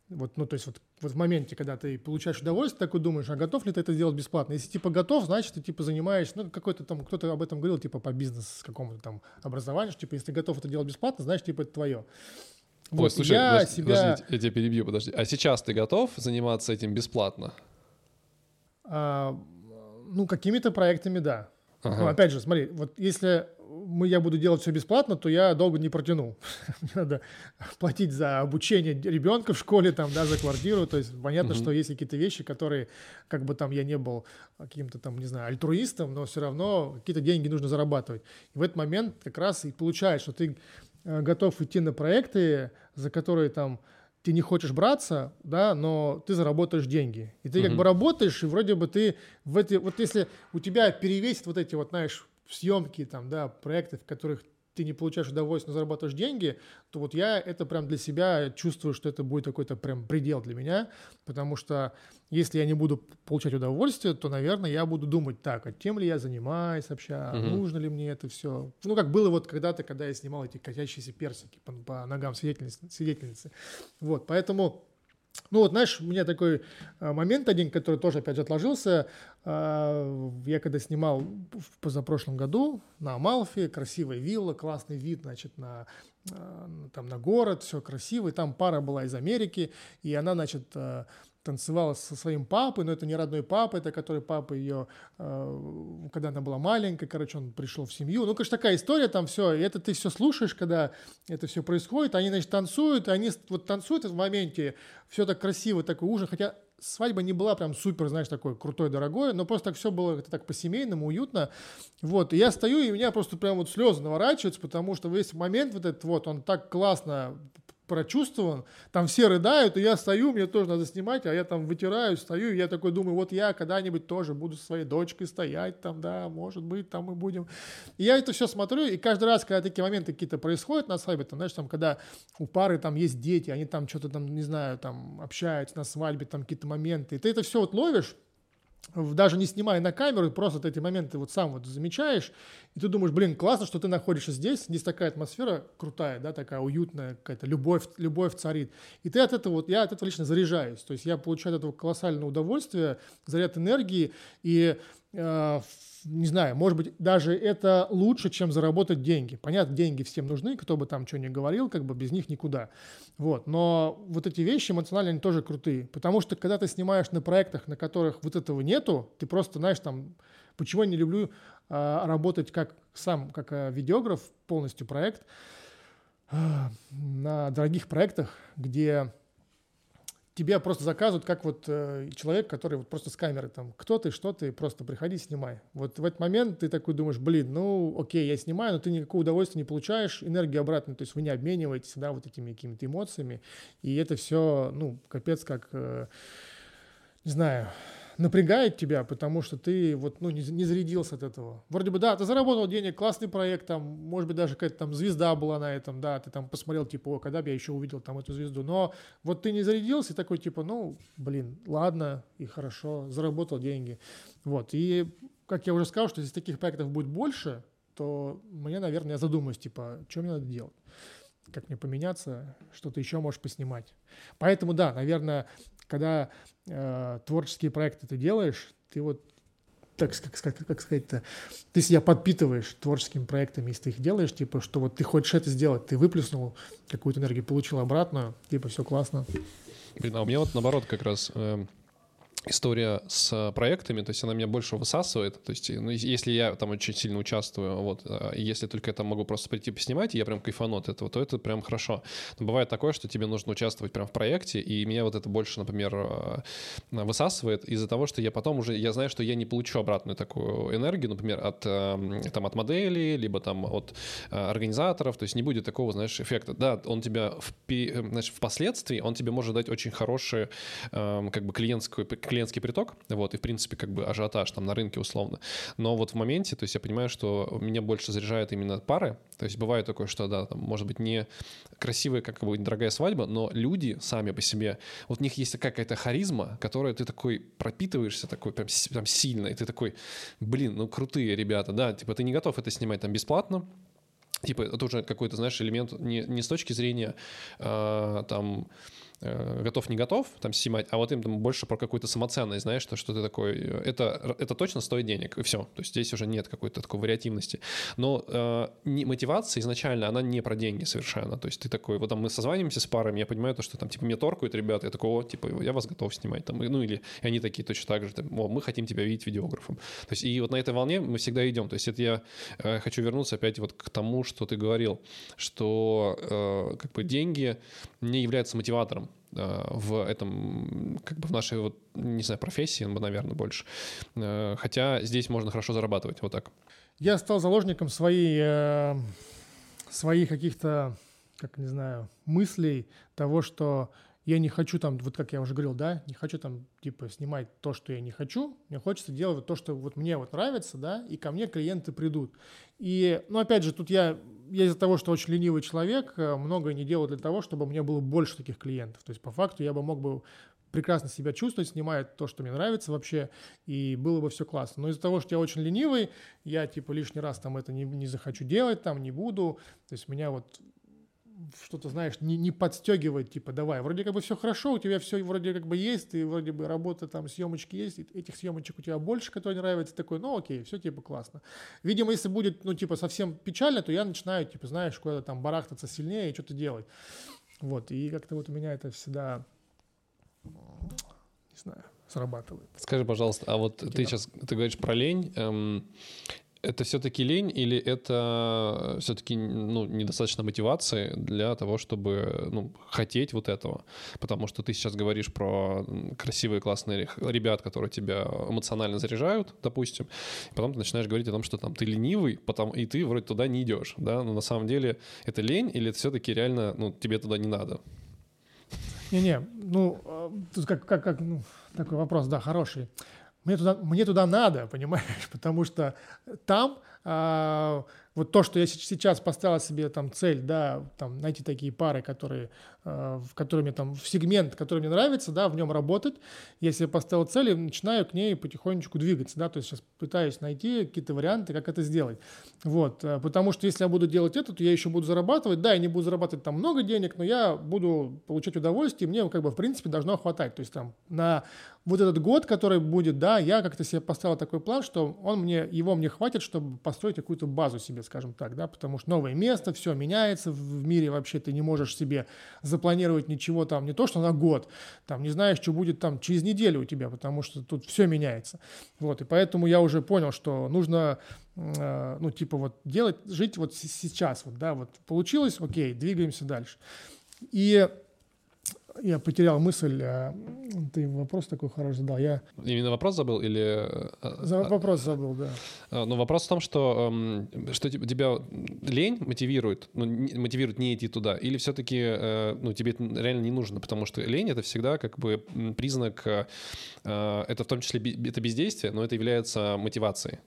Вот, ну, то есть вот, вот в моменте, когда ты получаешь удовольствие, такой думаешь, а готов ли ты это сделать бесплатно? Если типа готов, значит, ты типа занимаешься, ну, какой-то там, кто-то об этом говорил, типа по бизнесу какому-то там образованию, что, типа, если ты готов это делать бесплатно, значит, типа это твое. Ой, Вот, слушай, я подожди, себя... подожди, я тебя перебью, подожди. А сейчас ты готов заниматься этим бесплатно? А, ну, какими-то проектами, да. Ага. Ну, опять же, смотри, вот если мы, я буду делать все бесплатно, то я долго не протяну. Мне надо платить за обучение ребенка в школе, там, да, за квартиру. То есть понятно, что есть какие-то вещи, которые, как бы там я не был каким-то там, не знаю, альтруистом, но все равно какие-то деньги нужно зарабатывать. И в этот момент как раз и получается, что ты э, готов идти на проекты, за которые там ты не хочешь браться, да, но ты заработаешь деньги. И ты как бы работаешь, и вроде бы ты в эти, вот если у тебя перевесит вот эти вот, знаешь, съемки там, да, проекты, в которых ты не получаешь удовольствие, но зарабатываешь деньги, то вот я это прям для себя чувствую, что это будет какой-то прям предел для меня, потому что если я не буду получать удовольствие, то, наверное, я буду думать, так, а тем ли я занимаюсь вообще, Мгм. нужно ли мне это все? Ну, как было вот когда-то, когда я снимал эти катящиеся персики по, по ногам свидетельницы, свидетельницы. Вот, поэтому ну вот, знаешь, у меня такой э, момент один, который тоже опять же отложился. Э, Я когда снимал в позапрошлом году на Амалфе, красивая вилла, классный вид, значит, на, э, там, на город, все красиво. И там пара была из Америки, и она, значит, э, танцевала со своим папой, но это не родной папа, это который папа ее, э, когда она была маленькая, короче, он пришел в семью. Ну, конечно, такая история там все, и это ты все слушаешь, когда это все происходит, они, значит, танцуют, и они вот танцуют в моменте, все так красиво, такой ужин, хотя свадьба не была прям супер, знаешь, такой крутой, дорогой, но просто так все было как-то так по-семейному, уютно. Вот, и я стою, и у меня просто прям вот слезы наворачиваются, потому что весь момент вот этот вот, он так классно прочувствован, там все рыдают, и я стою, мне тоже надо снимать, а я там вытираю, стою, и я такой думаю, вот я когда-нибудь тоже буду со своей дочкой стоять там, да, может быть, там мы будем. И я это все смотрю, и каждый раз, когда такие моменты какие-то происходят на свадьбе, там, знаешь, там, когда у пары там есть дети, они там что-то там, не знаю, там общаются на свадьбе, там какие-то моменты, и ты это все вот ловишь, даже не снимая на камеру, просто ты эти моменты вот сам вот замечаешь, и ты думаешь, блин, классно, что ты находишься здесь, здесь такая атмосфера крутая, да, такая уютная, какая-то любовь, любовь царит. И ты от этого, вот я от этого лично заряжаюсь, то есть я получаю от этого колоссальное удовольствие, заряд энергии, и не знаю, может быть, даже это лучше, чем заработать деньги. Понятно, деньги всем нужны, кто бы там что ни говорил, как бы без них никуда. Вот. Но вот эти вещи эмоционально они тоже крутые. Потому что когда ты снимаешь на проектах, на которых вот этого нету, ты просто, знаешь, там, почему я не люблю а, работать как сам, как а, видеограф, полностью проект, а, на дорогих проектах, где тебе просто заказывают как вот э, человек, который вот просто с камеры там, кто ты, что ты, просто приходи, снимай. Вот в этот момент ты такой думаешь, блин, ну окей, я снимаю, но ты никакого удовольствия не получаешь, энергию обратно, то есть вы не обмениваетесь, да, вот этими какими-то эмоциями, и это все, ну, капец как, э, не знаю, напрягает тебя, потому что ты вот, ну, не, не зарядился от этого. Вроде бы, да, ты заработал денег, классный проект, там, может быть, даже какая-то там звезда была на этом, да, ты там посмотрел, типа, о, когда бы я еще увидел там эту звезду, но вот ты не зарядился, и такой, типа, ну, блин, ладно, и хорошо, заработал деньги. Вот, и, как я уже сказал, что если таких проектов будет больше, то мне, наверное, я задумаюсь, типа, что мне надо делать как мне поменяться, что-то еще можешь поснимать. Поэтому да, наверное, когда э, творческие проекты ты делаешь, ты вот так как, сказать- как сказать-то, ты себя подпитываешь творческими проектами, если ты их делаешь, типа, что вот ты хочешь это сделать, ты выплеснул какую-то энергию, получил обратно, типа, все классно. Блин, а у меня вот наоборот как раз... эм, история с проектами, то есть она меня больше высасывает, то есть ну, если я там очень сильно участвую, вот, а, если только я там могу просто прийти поснимать, и я прям кайфану от этого, то это прям хорошо. Но бывает такое, что тебе нужно участвовать прям в проекте, и меня вот это больше, например, а, высасывает из-за того, что я потом уже, я знаю, что я не получу обратную такую энергию, например, от, там, от модели, либо там от организаторов, то есть не будет такого, знаешь, эффекта. Да, он тебя в, знаешь, впоследствии, он тебе может дать очень хорошую как бы клиентскую, клиентский приток, вот, и, в принципе, как бы ажиотаж там на рынке условно. Но вот в моменте, то есть я понимаю, что меня больше заряжают именно пары, то есть бывает такое, что, да, там, может быть, не красивая, как бы, дорогая свадьба, но люди сами по себе, вот у них есть какая-то харизма, которая ты такой пропитываешься такой прям, прям сильно, и ты такой, блин, ну крутые ребята, да, типа ты не готов это снимать там бесплатно, Типа, это уже какой-то, знаешь, элемент не, не с точки зрения э, там готов не готов там снимать, а вот им там больше про какую-то самоценность, знаешь, что, что ты такой, э, это, это точно стоит денег, и все. То есть здесь уже нет какой-то такой вариативности. Но э, не, мотивация изначально, она не про деньги совершенно. То есть ты такой, вот там мы созваниваемся с парами, я понимаю то, что там типа мне торкают ребята, я такой, о, типа, я вас готов снимать. Там, ну или и они такие точно так же, там, о, мы хотим тебя видеть видеографом. То есть и вот на этой волне мы всегда идем. То есть это я э, хочу вернуться опять вот к тому, что ты говорил, что э, как бы деньги не являются мотиватором. Э, в этом, как бы в нашей, вот, не знаю, профессии, наверное, больше. Э, хотя здесь можно хорошо зарабатывать, вот так. Я стал заложником своей, э, своих каких-то, как не знаю, мыслей того, что я не хочу там, вот как я уже говорил, да, не хочу там, типа, снимать то, что я не хочу, мне хочется делать то, что вот мне вот нравится, да, и ко мне клиенты придут. И, ну, опять же, тут я, я из-за того, что очень ленивый человек, э, многое не делаю для того, чтобы меня было больше таких клиентов. То есть, по факту, я бы мог бы прекрасно себя чувствовать, снимая то, что мне нравится вообще, и было бы все классно. Но из-за того, что я очень ленивый, я, типа, лишний раз там это не, не захочу делать, там, не буду. То есть, меня вот что-то, знаешь, не, не подстегивать, типа, давай, вроде как бы все хорошо, у тебя все вроде как бы есть, и вроде бы работа, там, съемочки есть, этих съемочек у тебя больше, которые нравятся, такой, ну, окей, все, типа, классно. Видимо, если будет, ну, типа, совсем печально, то я начинаю, типа, знаешь, куда-то там барахтаться сильнее и что-то делать. Вот, и как-то вот у меня это всегда, не знаю, срабатывает. Скажи, пожалуйста, а вот Таким ты сейчас, ты говоришь про лень, эм, это все-таки лень или это все-таки ну, недостаточно мотивации для того, чтобы ну, хотеть вот этого? Потому что ты сейчас говоришь про красивые, классные ребят, которые тебя эмоционально заряжают, допустим, и потом ты начинаешь говорить о том, что там ты ленивый, потом, и ты вроде туда не идешь, да? Но на самом деле это лень или это все-таки реально ну, тебе туда не надо? Не-не, ну, э, тут как, как, как ну, такой вопрос, да, хороший мне туда, мне туда надо, понимаешь, потому что там а, вот то, что я сейчас поставил себе там цель, да, там найти такие пары, которые, э, в которыми там в сегмент, который мне нравится, да, в нем работать. Если я поставил цель, я начинаю к ней потихонечку двигаться, да, то есть сейчас пытаюсь найти какие-то варианты, как это сделать. Вот, э, потому что если я буду делать это, то я еще буду зарабатывать, да, я не буду зарабатывать там много денег, но я буду получать удовольствие, и мне как бы в принципе должно хватать. То есть там на вот этот год, который будет, да, я как-то себе поставил такой план, что он мне, его мне хватит, чтобы построить какую-то базу себе скажем так, да, потому что новое место, все меняется в мире вообще, ты не можешь себе запланировать ничего там, не то что на год, там, не знаешь, что будет там через неделю у тебя, потому что тут все меняется, вот, и поэтому я уже понял, что нужно, э, ну, типа вот делать, жить вот сейчас, вот, да, вот получилось, окей, двигаемся дальше. И я потерял мысль. А, ты вопрос такой хороший задал. Я... Именно вопрос забыл или... Э, За вопрос забыл, да. А, ну, вопрос в том, что, эм, что тебя лень мотивирует, ну, мотивирует не идти туда, или все-таки э, ну, тебе это реально не нужно, потому что лень — это всегда как бы признак, э, это в том числе это бездействие, но это является мотивацией.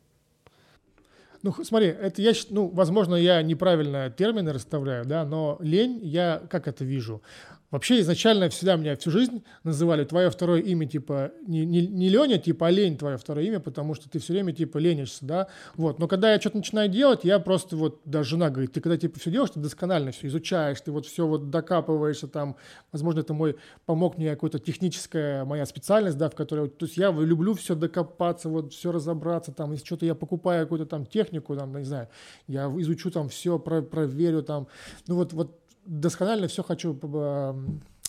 Ну, смотри, это я, ну, возможно, я неправильно термины расставляю, да, но лень, я как это вижу? Вообще изначально всегда меня всю жизнь называли твое второе имя, типа, не, не, не Леня, типа, а лень твое второе имя, потому что ты все время, типа, ленишься, да, вот. Но когда я что-то начинаю делать, я просто вот, даже жена говорит, ты когда, типа, все делаешь, ты досконально все изучаешь, ты вот все вот докапываешься там, возможно, это мой, помог мне какая-то техническая моя специальность, да, в которой, то есть я люблю все докопаться, вот все разобраться, там, если что-то я покупаю какую-то там технику, там, не знаю, я изучу там все, про, проверю там, ну вот, вот досконально все хочу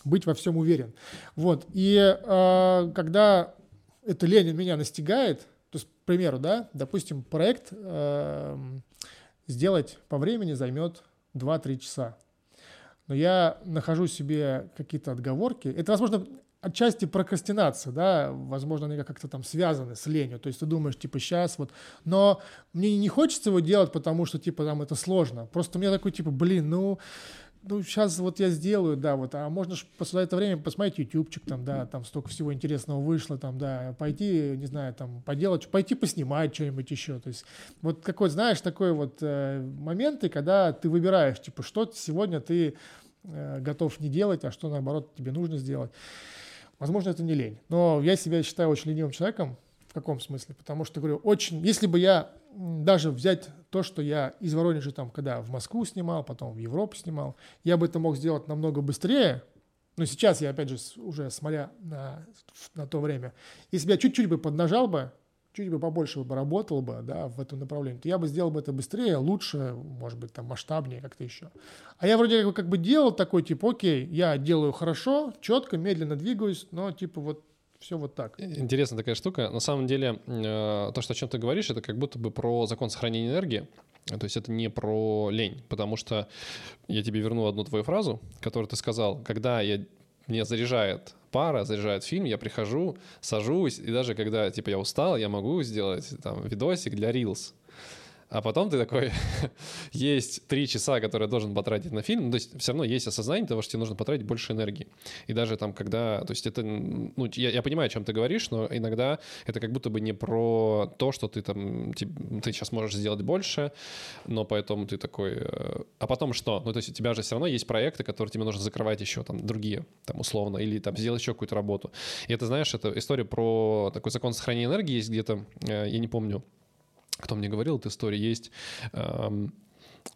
быть во всем уверен. Вот. И э, когда эта лень меня настигает, то есть, к примеру, да, допустим, проект э, сделать по времени займет 2-3 часа. Но я нахожу себе какие-то отговорки. Это, возможно, отчасти прокрастинация, да, возможно, они как-то там связаны с ленью, то есть ты думаешь, типа, сейчас вот, но мне не хочется его делать, потому что, типа, там это сложно, просто у меня такой, типа, блин, ну, ну, сейчас вот я сделаю, да, вот, а можно же за это время посмотреть ютубчик, там, да, там столько всего интересного вышло, там, да, пойти, не знаю, там, поделать, пойти поснимать что-нибудь еще, то есть вот какой, знаешь, такой вот э, моменты, когда ты выбираешь, типа, что сегодня ты э, готов не делать, а что, наоборот, тебе нужно сделать. Возможно, это не лень, но я себя считаю очень ленивым человеком, в каком смысле? Потому что, говорю, очень, если бы я даже взять то, что я из Воронежа там, когда в Москву снимал, потом в Европу снимал, я бы это мог сделать намного быстрее, но сейчас я, опять же, уже смотря на, на то время, если бы я чуть-чуть бы поднажал бы, чуть бы побольше бы работал бы, да, в этом направлении, то я бы сделал бы это быстрее, лучше, может быть, там масштабнее как-то еще. А я вроде как бы делал такой, типа, окей, я делаю хорошо, четко, медленно двигаюсь, но типа вот все вот так. Интересная такая штука. На самом деле, э, то, что о чем ты говоришь, это как будто бы про закон сохранения энергии. То есть это не про лень, потому что я тебе верну одну твою фразу, которую ты сказал, когда я мне заряжает пара, заряжает фильм, я прихожу, сажусь, и даже когда типа я устал, я могу сделать там видосик для Reels. А потом ты такой, есть три часа, которые должен потратить на фильм, то есть все равно есть осознание того, что тебе нужно потратить больше энергии. И даже там, когда, то есть это, ну, я, я понимаю, о чем ты говоришь, но иногда это как будто бы не про то, что ты там, ты, ты сейчас можешь сделать больше, но поэтому ты такой, э, а потом что? Ну, то есть у тебя же все равно есть проекты, которые тебе нужно закрывать еще, там, другие, там, условно, или там сделать еще какую-то работу. И это, знаешь, это история про такой закон сохранения энергии есть где-то, э, я не помню, кто мне говорил эту историю, есть... Эм,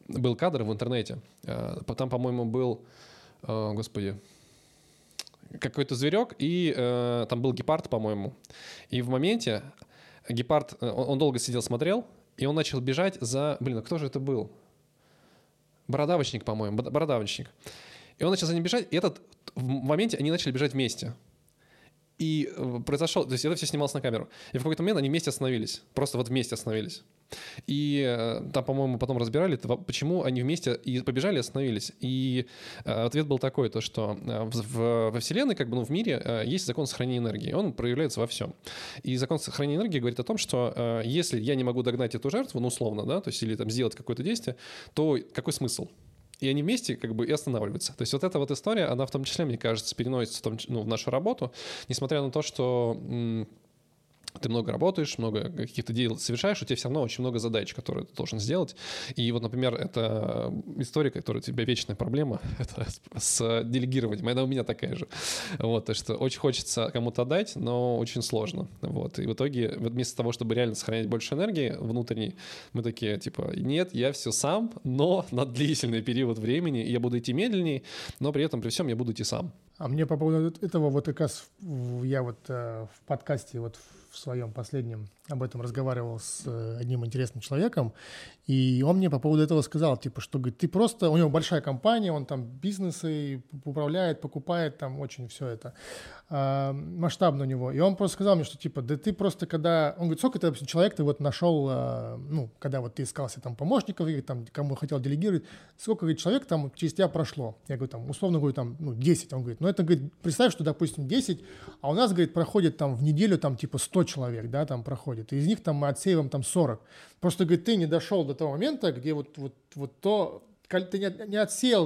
был кадр в интернете. Э, там, по-моему, был... Э, господи, какой-то зверек, и э, там был гепард, по-моему. И в моменте гепард, э, он, он долго сидел, смотрел, и он начал бежать за... Блин, а кто же это был? Бородавочник, по-моему, бородавочник. И он начал за ним бежать, и этот в моменте они начали бежать вместе. И э, произошел, то есть это все снималось на камеру. И в какой-то момент они вместе остановились. Просто вот вместе остановились. И э, там, по-моему, потом разбирали, почему они вместе и побежали, и остановились. И э, ответ был такой, то что в, во Вселенной, как бы, ну, в мире есть закон сохранения энергии. Он проявляется во всем. И закон сохранения энергии говорит о том, что если я не могу догнать эту жертву, ну, условно, да, то есть или там сделать какое-то действие, то какой смысл? И они вместе как бы и останавливаются. То есть вот эта вот история, она в том числе, мне кажется, переносится в, том, ну, в нашу работу, несмотря на то, что ты много работаешь, много каких-то дел совершаешь, у тебя все равно очень много задач, которые ты должен сделать. И вот, например, это история, которая у тебя вечная проблема, это с делегированием. Она у меня такая же. Вот, то что очень хочется кому-то отдать, но очень сложно. Вот, и в итоге вместо того, чтобы реально сохранять больше энергии внутренней, мы такие, типа, нет, я все сам, но на длительный период времени я буду идти медленнее, но при этом, при всем, я буду идти сам. А мне по поводу этого вот как раз я вот э, в подкасте вот в своем последнем об этом разговаривал с э, одним интересным человеком, и он мне по поводу этого сказал, типа, что, говорит, ты просто, у него большая компания, он там бизнесы управляет, покупает там очень все это, масштабно у него, и он просто сказал мне, что, типа, да ты просто когда, он говорит, сколько ты, допустим, человек ты вот нашел, э, ну, когда вот ты искался там помощников, или там кому хотел делегировать, сколько, говорит, человек там через тебя прошло? Я говорю, там, условно говорю, там, ну, 10, он говорит, ну, это, говорит, представь, что, допустим, 10, а у нас, говорит, проходит там в неделю там типа 100 человек, да, там проходит, и из них там мы отсеиваем там 40. Просто, говорит, ты не дошел до того момента, где вот, вот, вот то, ты не, не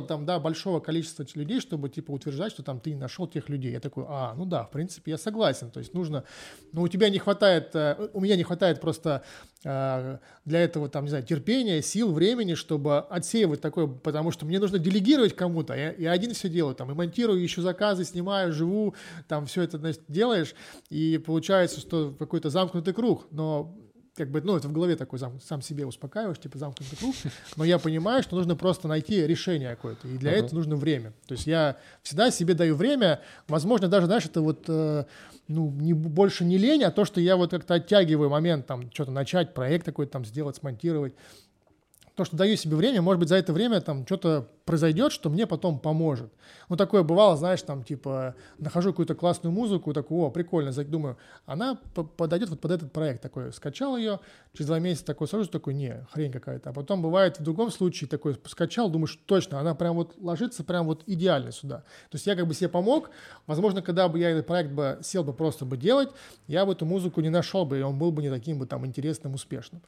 там, да, большого количества людей, чтобы, типа, утверждать, что там ты нашел тех людей. Я такой, а, ну да, в принципе, я согласен. То есть нужно, ну, у тебя не хватает, э, у меня не хватает просто э, для этого, там, не знаю, терпения, сил, времени, чтобы отсеивать такое, потому что мне нужно делегировать кому-то. Я, я один все делаю, там, и монтирую, ищу заказы, снимаю, живу, там, все это, значит, делаешь, и получается, что какой-то замкнутый круг. Но как бы, ну, это в голове такой зам, сам себе успокаиваешь, типа замкнутый круг, но я понимаю, что нужно просто найти решение какое-то, и для uh-huh. этого нужно время. То есть я всегда себе даю время, возможно, даже, знаешь, это вот, э, ну, не, больше не лень, а то, что я вот как-то оттягиваю момент, там, что-то начать, проект какой-то там сделать, смонтировать, то, что даю себе время, может быть, за это время там что-то произойдет, что мне потом поможет. Ну, такое бывало, знаешь, там, типа, нахожу какую-то классную музыку, такую, о, прикольно, думаю, она подойдет вот под этот проект такой, скачал ее, через два месяца такой сажусь, такой, не, хрень какая-то. А потом бывает в другом случае такой скачал, думаешь, точно, она прям вот ложится прям вот идеально сюда. То есть я как бы себе помог, возможно, когда бы я этот проект бы сел бы просто бы делать, я бы эту музыку не нашел бы, и он был бы не таким бы там интересным, успешным.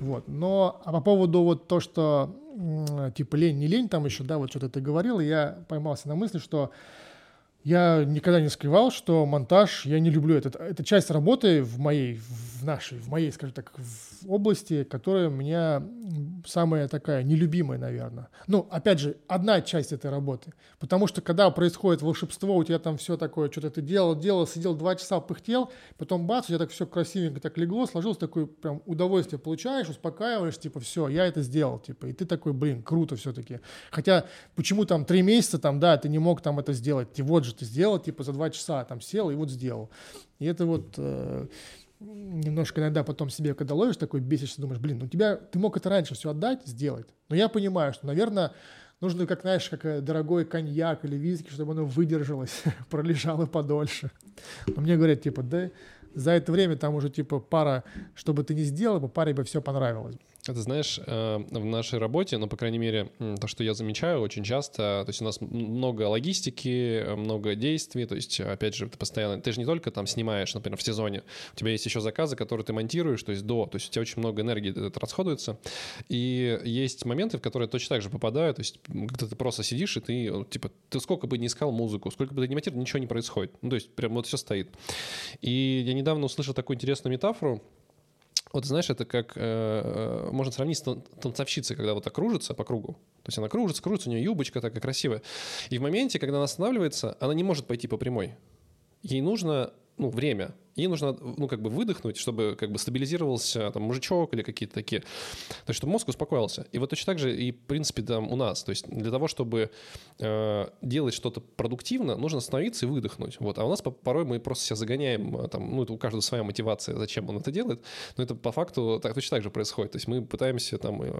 Вот. Но, а по поводу вот то, что типа лень, не лень, там еще, да, вот что-то ты говорил, и я поймался на мысли, что я никогда не скрывал, что монтаж, я не люблю это. Это часть работы в моей, в нашей, в моей, скажем так, в области, которая меня самая такая нелюбимая, наверное. Ну, опять же, одна часть этой работы. Потому что когда происходит волшебство, у тебя там все такое, что-то ты делал, делал, сидел два часа, пыхтел, потом бац, у тебя так все красивенько так легло, сложилось, такое прям удовольствие получаешь, успокаиваешь, типа, все, я это сделал, типа, и ты такой, блин, круто все-таки. Хотя, почему там три месяца, там, да, ты не мог там это сделать, и вот же ты сделал, типа, за два часа там сел и вот сделал. И это вот э, немножко иногда потом себе, когда ловишь такой, бесишься, думаешь, блин, ну тебя, ты мог это раньше все отдать, сделать. Но я понимаю, что, наверное, нужно, как, знаешь, как э, дорогой коньяк или виски, чтобы оно выдержалось, пролежало подольше. Но мне говорят, типа, да, за это время там уже, типа, пара, чтобы ты не сделал, по паре бы все понравилось. Это знаешь, э, в нашей работе, ну, по крайней мере, то, что я замечаю очень часто, то есть у нас много логистики, много действий, то есть, опять же, ты постоянно, ты же не только там снимаешь, например, в сезоне, у тебя есть еще заказы, которые ты монтируешь, то есть до, то есть у тебя очень много энергии это расходуется, и есть моменты, в которые точно так же попадаю, то есть когда ты просто сидишь, и ты, типа, ты сколько бы не искал музыку, сколько бы ты не монтировал, ничего не происходит, ну, то есть прям вот все стоит. И я недавно услышал такую интересную метафору, вот знаешь, это как э, э можно сравнить с танцовщицей, когда вот так кружится по кругу. То есть она кружится, кружится, у нее юбочка такая красивая. И в моменте, когда она останавливается, она не может пойти по прямой. Ей нужно ну, время. Ей нужно, ну, как бы выдохнуть, чтобы как бы стабилизировался там мужичок или какие-то такие. То есть, чтобы мозг успокоился. И вот точно так же и, в принципе, там у нас. То есть, для того, чтобы э, делать что-то продуктивно, нужно остановиться и выдохнуть. Вот. А у нас порой мы просто себя загоняем, э, там, ну, это у каждого своя мотивация, зачем он это делает. Но это по факту так, точно так же происходит. То есть, мы пытаемся там э,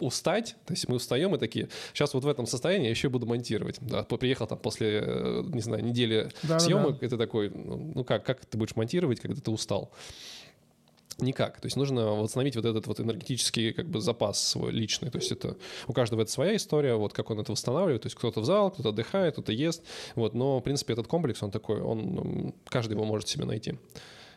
устать, то есть, мы устаем и такие, сейчас вот в этом состоянии я еще буду монтировать. Да, приехал там после, э, не знаю, недели да, съемок, да, да. это такой, ну как, как ты будешь монтировать, когда ты устал? Никак. То есть нужно восстановить вот этот вот энергетический как бы запас свой личный. То есть это у каждого это своя история, вот как он это восстанавливает. То есть кто-то в зал, кто-то отдыхает, кто-то ест. Вот, но, в принципе, этот комплекс, он такой, он, каждый его может себе найти.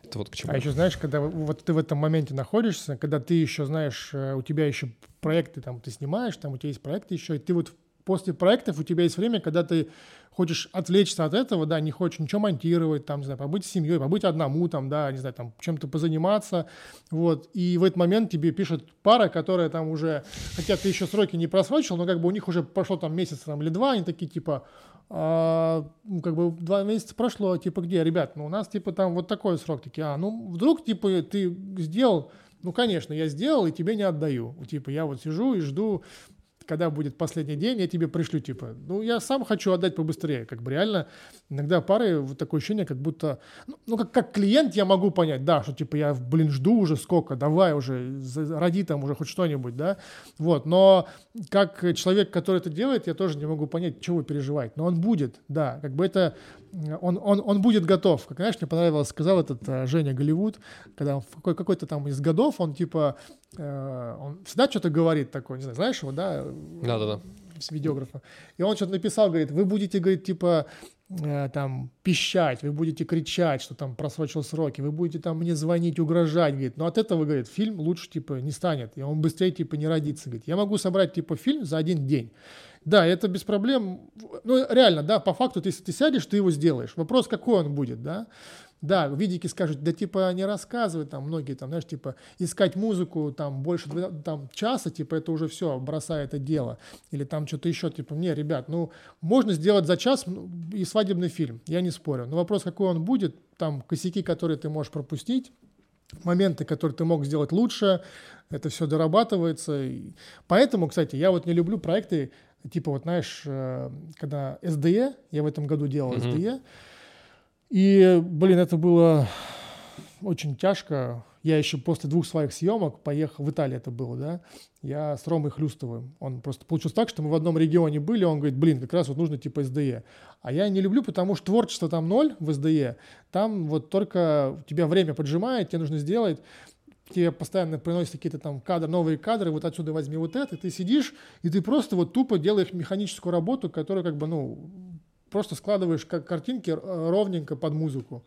Это вот к чему. А еще знаешь, когда вот ты в этом моменте находишься, когда ты еще знаешь, э, у тебя еще проекты там ты снимаешь, там у тебя есть проекты еще, и ты вот после проектов у тебя есть время, когда ты хочешь отвлечься от этого, да, не хочешь ничего монтировать, там, не знаю, побыть с семьей, побыть одному, там, да, не знаю, там, чем-то позаниматься, вот, и в этот момент тебе пишет пара, которая там уже, хотя ты еще сроки не просрочил, но как бы у них уже прошло там месяц там, или два, они такие, типа, а, ну, как бы два месяца прошло, типа, где, ребят, ну, у нас, типа, там вот такой срок, такие, а, ну, вдруг, типа, ты сделал, ну, конечно, я сделал и тебе не отдаю. Типа, я вот сижу и жду, когда будет последний день, я тебе пришлю, типа, ну, я сам хочу отдать побыстрее, как бы реально, иногда пары, вот такое ощущение, как будто, ну, ну как, как клиент я могу понять, да, что, типа, я, блин, жду уже сколько, давай уже, роди там уже хоть что-нибудь, да, вот, но как человек, который это делает, я тоже не могу понять, чего вы переживаете, но он будет, да, как бы это, он, он, он будет готов, как, знаешь, мне понравилось, сказал этот uh, Женя Голливуд, когда он в какой, какой-то там из годов, он, типа, uh, он всегда что-то говорит такое, не знаю, знаешь его, да, да-да-да. С видеографа. И он что-то написал, говорит, вы будете, говорит, типа, э, там, пищать, вы будете кричать, что там просрочил сроки, вы будете там мне звонить, угрожать, говорит, но от этого, говорит, фильм лучше, типа, не станет, и он быстрее, типа, не родится, говорит, я могу собрать, типа, фильм за один день. Да, это без проблем, ну, реально, да, по факту, если ты сядешь, ты его сделаешь. Вопрос, какой он будет, да. Да, видики скажут, да типа не рассказывай, там многие там, знаешь, типа искать музыку там больше там часа, типа это уже все, бросай это дело. Или там что-то еще, типа, не, ребят, ну можно сделать за час ну, и свадебный фильм, я не спорю. Но вопрос, какой он будет, там косяки, которые ты можешь пропустить, моменты, которые ты мог сделать лучше, это все дорабатывается. И поэтому, кстати, я вот не люблю проекты, типа вот, знаешь, э, когда SDE, я в этом году делал mm-hmm. SDE, и, блин, это было очень тяжко. Я еще после двух своих съемок поехал, в Италии это было, да, я с Ромой Хлюстовым. Он просто получился так, что мы в одном регионе были, он говорит, блин, как раз вот нужно типа СДЕ. А я не люблю, потому что творчество там ноль в СДЕ, там вот только тебя время поджимает, тебе нужно сделать, тебе постоянно приносят какие-то там кадры, новые кадры, вот отсюда возьми вот это, и ты сидишь, и ты просто вот тупо делаешь механическую работу, которую как бы, ну, просто складываешь как картинки э, ровненько под музыку.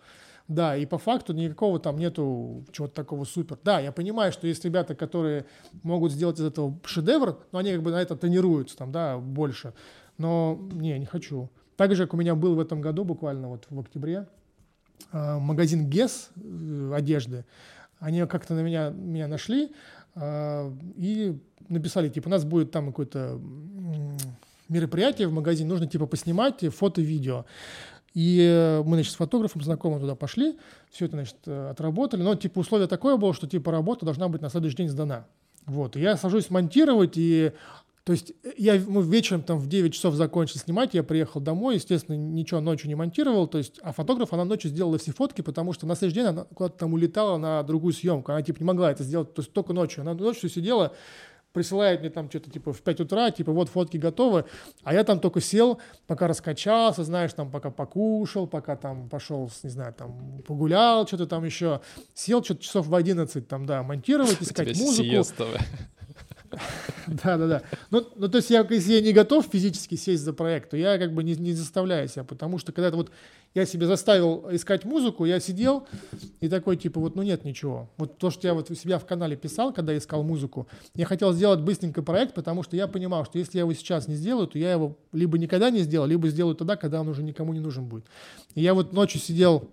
Да, и по факту никакого там нету чего-то такого супер. Да, я понимаю, что есть ребята, которые могут сделать из этого шедевр, но они как бы на это тренируются там, да, больше. Но не, не хочу. Также, как у меня был в этом году, буквально вот в октябре, э, магазин ГЕС э, одежды, они как-то на меня, меня нашли э, и написали, типа, у нас будет там какое-то мероприятие в магазине, нужно типа поснимать фото, видео. И мы, значит, с фотографом знакомым туда пошли, все это, значит, отработали. Но, типа, условие такое было, что, типа, работа должна быть на следующий день сдана. Вот. И я сажусь монтировать, и то есть э, я, мы вечером там в 9 часов закончили снимать, я приехал домой, естественно, ничего ночью не монтировал, то есть, а фотограф, она ночью сделала все фотки, потому что на следующий день она куда-то там улетала на другую съемку, она типа не могла это сделать, то есть только ночью, она ночью сидела, присылает мне там что-то типа в 5 утра, типа вот фотки готовы, а я там только сел, пока раскачался, знаешь, там пока покушал, пока там пошел, не знаю, там погулял, что-то там еще, сел что-то часов в 11 там, да, монтировать, искать музыку. Да, да, да. Ну, ну, то есть я, если я не готов физически сесть за проект, то я как бы не, не заставляю себя, потому что когда вот я себе заставил искать музыку, я сидел и такой, типа, вот, ну нет ничего. Вот то, что я вот у себя в канале писал, когда искал музыку, я хотел сделать быстренько проект, потому что я понимал, что если я его сейчас не сделаю, то я его либо никогда не сделаю, либо сделаю тогда, когда он уже никому не нужен будет. И я вот ночью сидел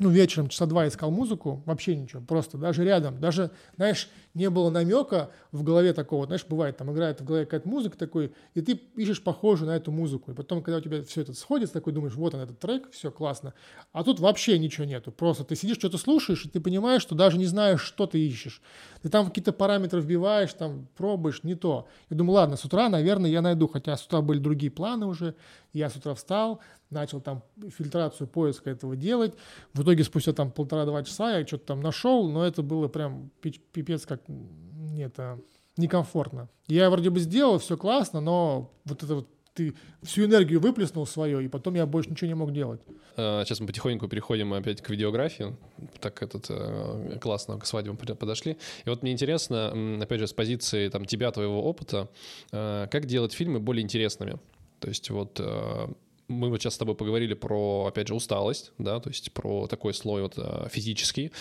ну, вечером часа два искал музыку, вообще ничего, просто даже рядом, даже, знаешь, не было намека в голове такого, знаешь, бывает, там играет в голове какая-то музыка такой, и ты ищешь похожую на эту музыку, и потом, когда у тебя все это сходится, такой думаешь, вот он этот трек, все классно, а тут вообще ничего нету, просто ты сидишь, что-то слушаешь, и ты понимаешь, что даже не знаешь, что ты ищешь, ты там какие-то параметры вбиваешь, там пробуешь, не то, и думаю, ладно, с утра, наверное, я найду, хотя с утра были другие планы уже, я с утра встал, начал там фильтрацию поиска этого делать. В итоге спустя там полтора-два часа я что-то там нашел, но это было прям пипец как нет, а, некомфортно. Я вроде бы сделал, все классно, но вот это вот ты всю энергию выплеснул свою, и потом я больше ничего не мог делать. А, сейчас мы потихоньку переходим опять к видеографии. Так этот э, классно к свадьбам подошли. И вот мне интересно, опять же, с позиции там тебя, твоего опыта, э, как делать фильмы более интересными? То есть вот э, мы вот сейчас с тобой поговорили про, опять же, усталость, да, то есть про такой слой вот э, физический,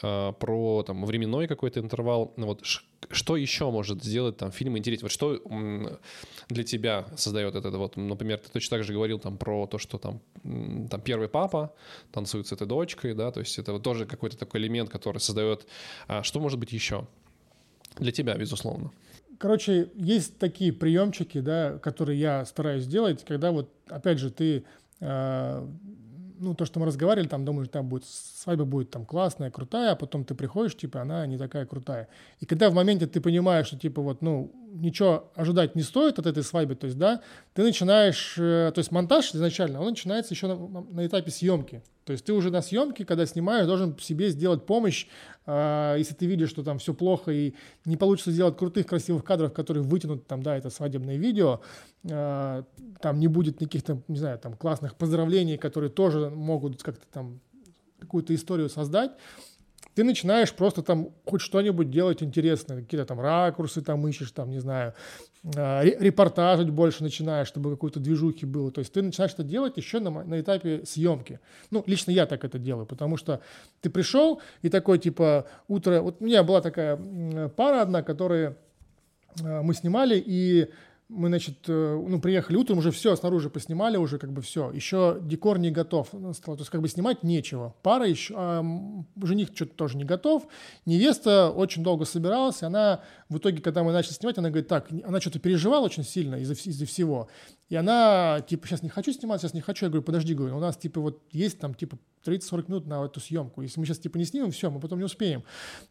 э, про там временной какой-то интервал. Вот что еще может сделать там фильм интереснее? Вот что для тебя создает это? Вот, например, ты точно так же говорил там про то, что там, там первый папа танцует с этой дочкой, да, то есть это вот тоже какой-то такой элемент, который создает. А что может быть еще? Для тебя, безусловно. Короче, есть такие приемчики, да, которые я стараюсь сделать, когда вот, опять же, ты, э, ну, то, что мы разговаривали, там, думаешь, там будет, свадьба будет там классная, крутая, а потом ты приходишь, типа, она не такая крутая. И когда в моменте ты понимаешь, что, типа, вот, ну, ничего ожидать не стоит от этой свадьбы, то есть, да, ты начинаешь, э, то есть монтаж изначально, он начинается еще на, на этапе съемки. То есть ты уже на съемке, когда снимаешь, должен себе сделать помощь, э, если ты видишь, что там все плохо и не получится сделать крутых, красивых кадров, которые вытянут там, да, это свадебное видео, э, там не будет никаких там, не знаю, там классных поздравлений, которые тоже могут как-то там какую-то историю создать, ты начинаешь просто там хоть что-нибудь делать интересное, какие-то там ракурсы там ищешь, там, не знаю, а, репортажить больше начинаешь, чтобы какой-то движухи было. То есть ты начинаешь это делать еще на, на этапе съемки. Ну, лично я так это делаю, потому что ты пришел и такой, типа, утро... Вот у меня была такая пара одна, которые а, мы снимали, и мы, значит, э, ну, приехали утром, уже все снаружи поснимали, уже как бы все. Еще декор не готов. Ну, то есть как бы снимать нечего. Пара еще, а жених что-то тоже не готов. Невеста очень долго собиралась. Она в итоге, когда мы начали снимать, она говорит, так, она что-то переживала очень сильно из-за из всего. И она, типа, сейчас не хочу снимать, сейчас не хочу. Я говорю, подожди, говорю, у нас, типа, вот есть там, типа, 30-40 минут на эту съемку. Если мы сейчас типа не снимем, все, мы потом не успеем.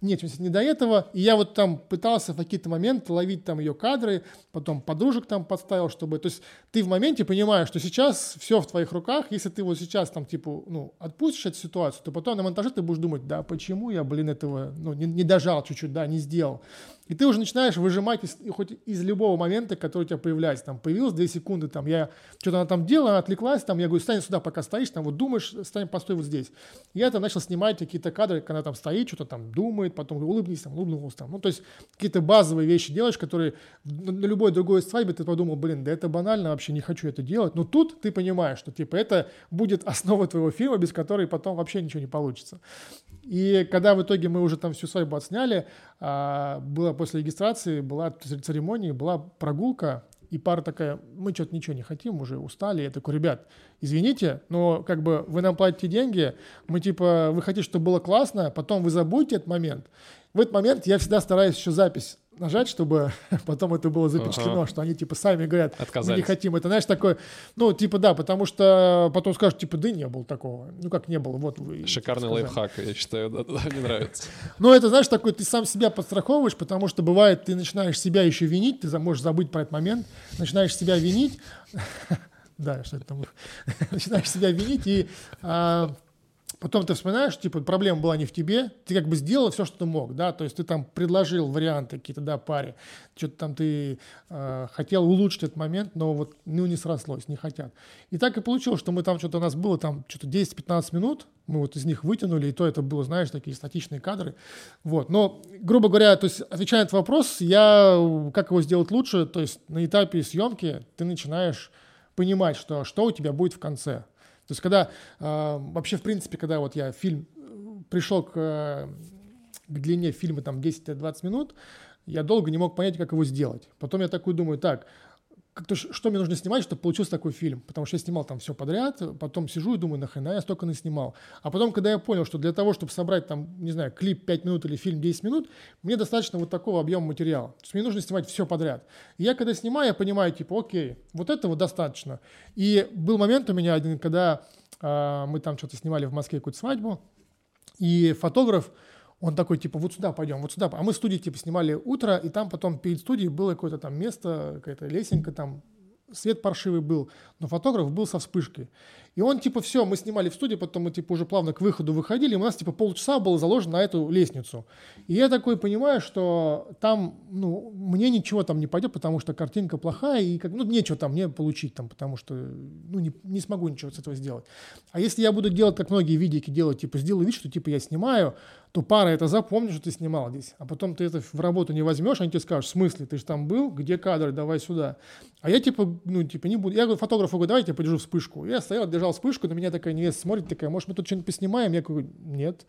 Нет, не до этого. И я вот там пытался в какие-то моменты ловить там ее кадры, потом подружек там подставил, чтобы... То есть ты в моменте понимаешь, что сейчас все в твоих руках. Если ты вот сейчас там типа, ну, отпустишь эту ситуацию, то потом на монтаже ты будешь думать, да, почему я, блин, этого, ну, не, не дожал чуть-чуть, да, не сделал. И ты уже начинаешь выжимать из, хоть из любого момента, который у тебя появляется. Там появилось 2 секунды, там я что-то она там делала, отвлеклась, там я говорю, стань сюда, пока стоишь, там вот думаешь, стань, постой вот здесь. Я там начал снимать какие-то кадры, когда там стоит, что-то там думает, потом улыбнись, там, улыбнулся там. Ну, то есть какие-то базовые вещи делаешь, которые на, на любой другой свадьбе ты подумал, блин, да это банально, вообще не хочу это делать. Но тут ты понимаешь, что типа это будет основа твоего фильма, без которой потом вообще ничего не получится. И когда в итоге мы уже там всю свадьбу отсняли, а, было после регистрации, была церемония, была прогулка, и пара такая, мы что-то ничего не хотим, уже устали. Я такой, ребят, извините, но как бы вы нам платите деньги, мы типа, вы хотите, чтобы было классно, потом вы забудете этот момент. В этот момент я всегда стараюсь еще запись нажать, чтобы потом это было запечатлено, ага. что они типа сами говорят, Отказались. мы не хотим. Это, знаешь, такое, ну, типа, да, потому что потом скажут, типа, да не было такого. Ну, как не было, вот вы. Шикарный лайфхак, я считаю, да, да, мне нравится. Ну, это, знаешь, такой, ты сам себя подстраховываешь, потому что бывает, ты начинаешь себя еще винить, ты можешь забыть про этот момент, начинаешь себя винить, да, что это там, начинаешь себя винить и а, Потом ты вспоминаешь, типа, проблема была не в тебе, ты как бы сделал все, что ты мог, да, то есть ты там предложил варианты какие-то, да, паре, что-то там ты э, хотел улучшить этот момент, но вот, ну, не срослось, не хотят. И так и получилось, что мы там что-то, у нас было там что-то 10-15 минут, мы вот из них вытянули, и то это было, знаешь, такие статичные кадры, вот. Но, грубо говоря, то есть, отвечая на этот вопрос, я, как его сделать лучше, то есть на этапе съемки ты начинаешь понимать, что, что у тебя будет в конце, то есть когда э, вообще, в принципе, когда вот я фильм пришел к, к длине фильма там 10-20 минут, я долго не мог понять, как его сделать. Потом я такой думаю, так, как-то что мне нужно снимать, чтобы получился такой фильм. Потому что я снимал там все подряд, потом сижу и думаю, нахрена я столько наснимал. А потом, когда я понял, что для того, чтобы собрать там, не знаю, клип 5 минут или фильм 10 минут, мне достаточно вот такого объема материала. То есть мне нужно снимать все подряд. И я когда снимаю, я понимаю, типа, окей, вот этого достаточно. И был момент у меня один, когда э, мы там что-то снимали в Москве какую-то свадьбу, и фотограф, он такой, типа, вот сюда пойдем, вот сюда. А мы в студии, типа, снимали утро, и там потом перед студией было какое-то там место, какая-то лесенка там, свет паршивый был, но фотограф был со вспышкой. И он, типа, все, мы снимали в студии, потом мы, типа, уже плавно к выходу выходили, и у нас, типа, полчаса было заложено на эту лестницу. И я такой понимаю, что там, ну, мне ничего там не пойдет, потому что картинка плохая, и, как, ну, нечего там мне получить там, потому что, ну, не, не смогу ничего с этого сделать. А если я буду делать, как многие видики делают, типа, сделаю вид, что, типа, я снимаю, то пара это запомнит, что ты снимал здесь. А потом ты это в работу не возьмешь, они тебе скажут, в смысле, ты же там был, где кадры, давай сюда. А я типа, ну, типа не буду. Я говорю фотографу, говорю, давайте я подержу вспышку. Я стоял, держал вспышку, на меня такая невеста смотрит, такая, может, мы тут что-нибудь поснимаем? Я говорю, нет.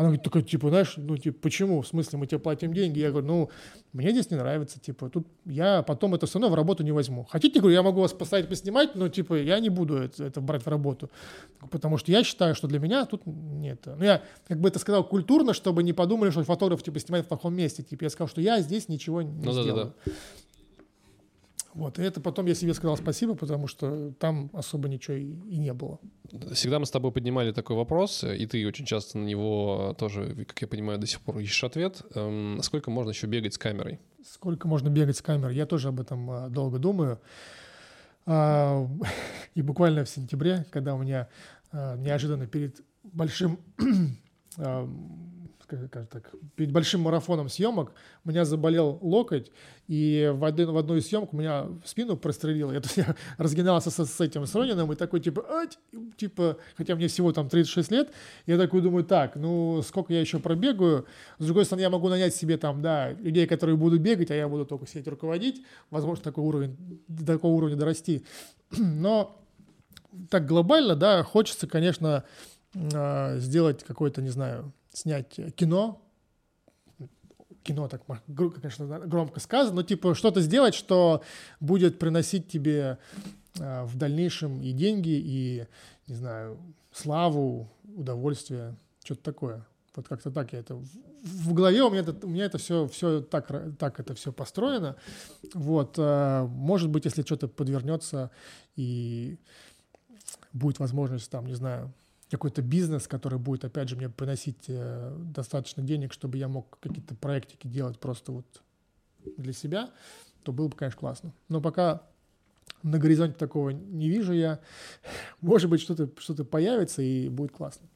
Она говорит, такая, типа, знаешь, ну, типа, почему? В смысле, мы тебе платим деньги? Я говорю, ну, мне здесь не нравится, типа, тут я потом это все равно в работу не возьму. Хотите, говорю, я могу вас поставить поснимать, но, типа, я не буду это, это брать в работу, потому что я считаю, что для меня тут нет. Ну, я, как бы это сказал культурно, чтобы не подумали, что фотограф, типа, снимает в плохом месте. Типа, я сказал, что я здесь ничего не ну, сделаю. Да, да, да. Вот, и это потом я себе сказал спасибо, потому что там особо ничего и, и не было. Всегда мы с тобой поднимали такой вопрос, и ты очень часто на него тоже, как я понимаю, до сих пор ищешь ответ. Эм, сколько можно еще бегать с камерой? Сколько можно бегать с камерой? Я тоже об этом а, долго думаю. А, и буквально в сентябре, когда у меня а, неожиданно перед большим скажем так, перед большим марафоном съемок у меня заболел локоть, и в, один, в одну из съемок у меня в спину прострелило. Я, я разгинался с, с этим, с Ронином, и такой, типа, Ать! типа, хотя мне всего там 36 лет, я такой думаю, так, ну, сколько я еще пробегаю. С другой стороны, я могу нанять себе там, да, людей, которые будут бегать, а я буду только сидеть руководить. Возможно, такой уровень, до такого уровня дорасти. Но так глобально, да, хочется, конечно, а, сделать какой-то, не знаю, снять кино, кино так, конечно, громко сказано, но типа что-то сделать, что будет приносить тебе э, в дальнейшем и деньги, и, не знаю, славу, удовольствие, что-то такое. Вот как-то так я это... В голове у меня это, у меня это все, все так, так это все построено. Вот. Э, может быть, если что-то подвернется и будет возможность там, не знаю, какой-то бизнес, который будет, опять же, мне приносить э, достаточно денег, чтобы я мог какие-то проектики делать просто вот для себя, то было бы, конечно, классно. Но пока на горизонте такого не вижу я. Может быть, что-то что появится и будет классно.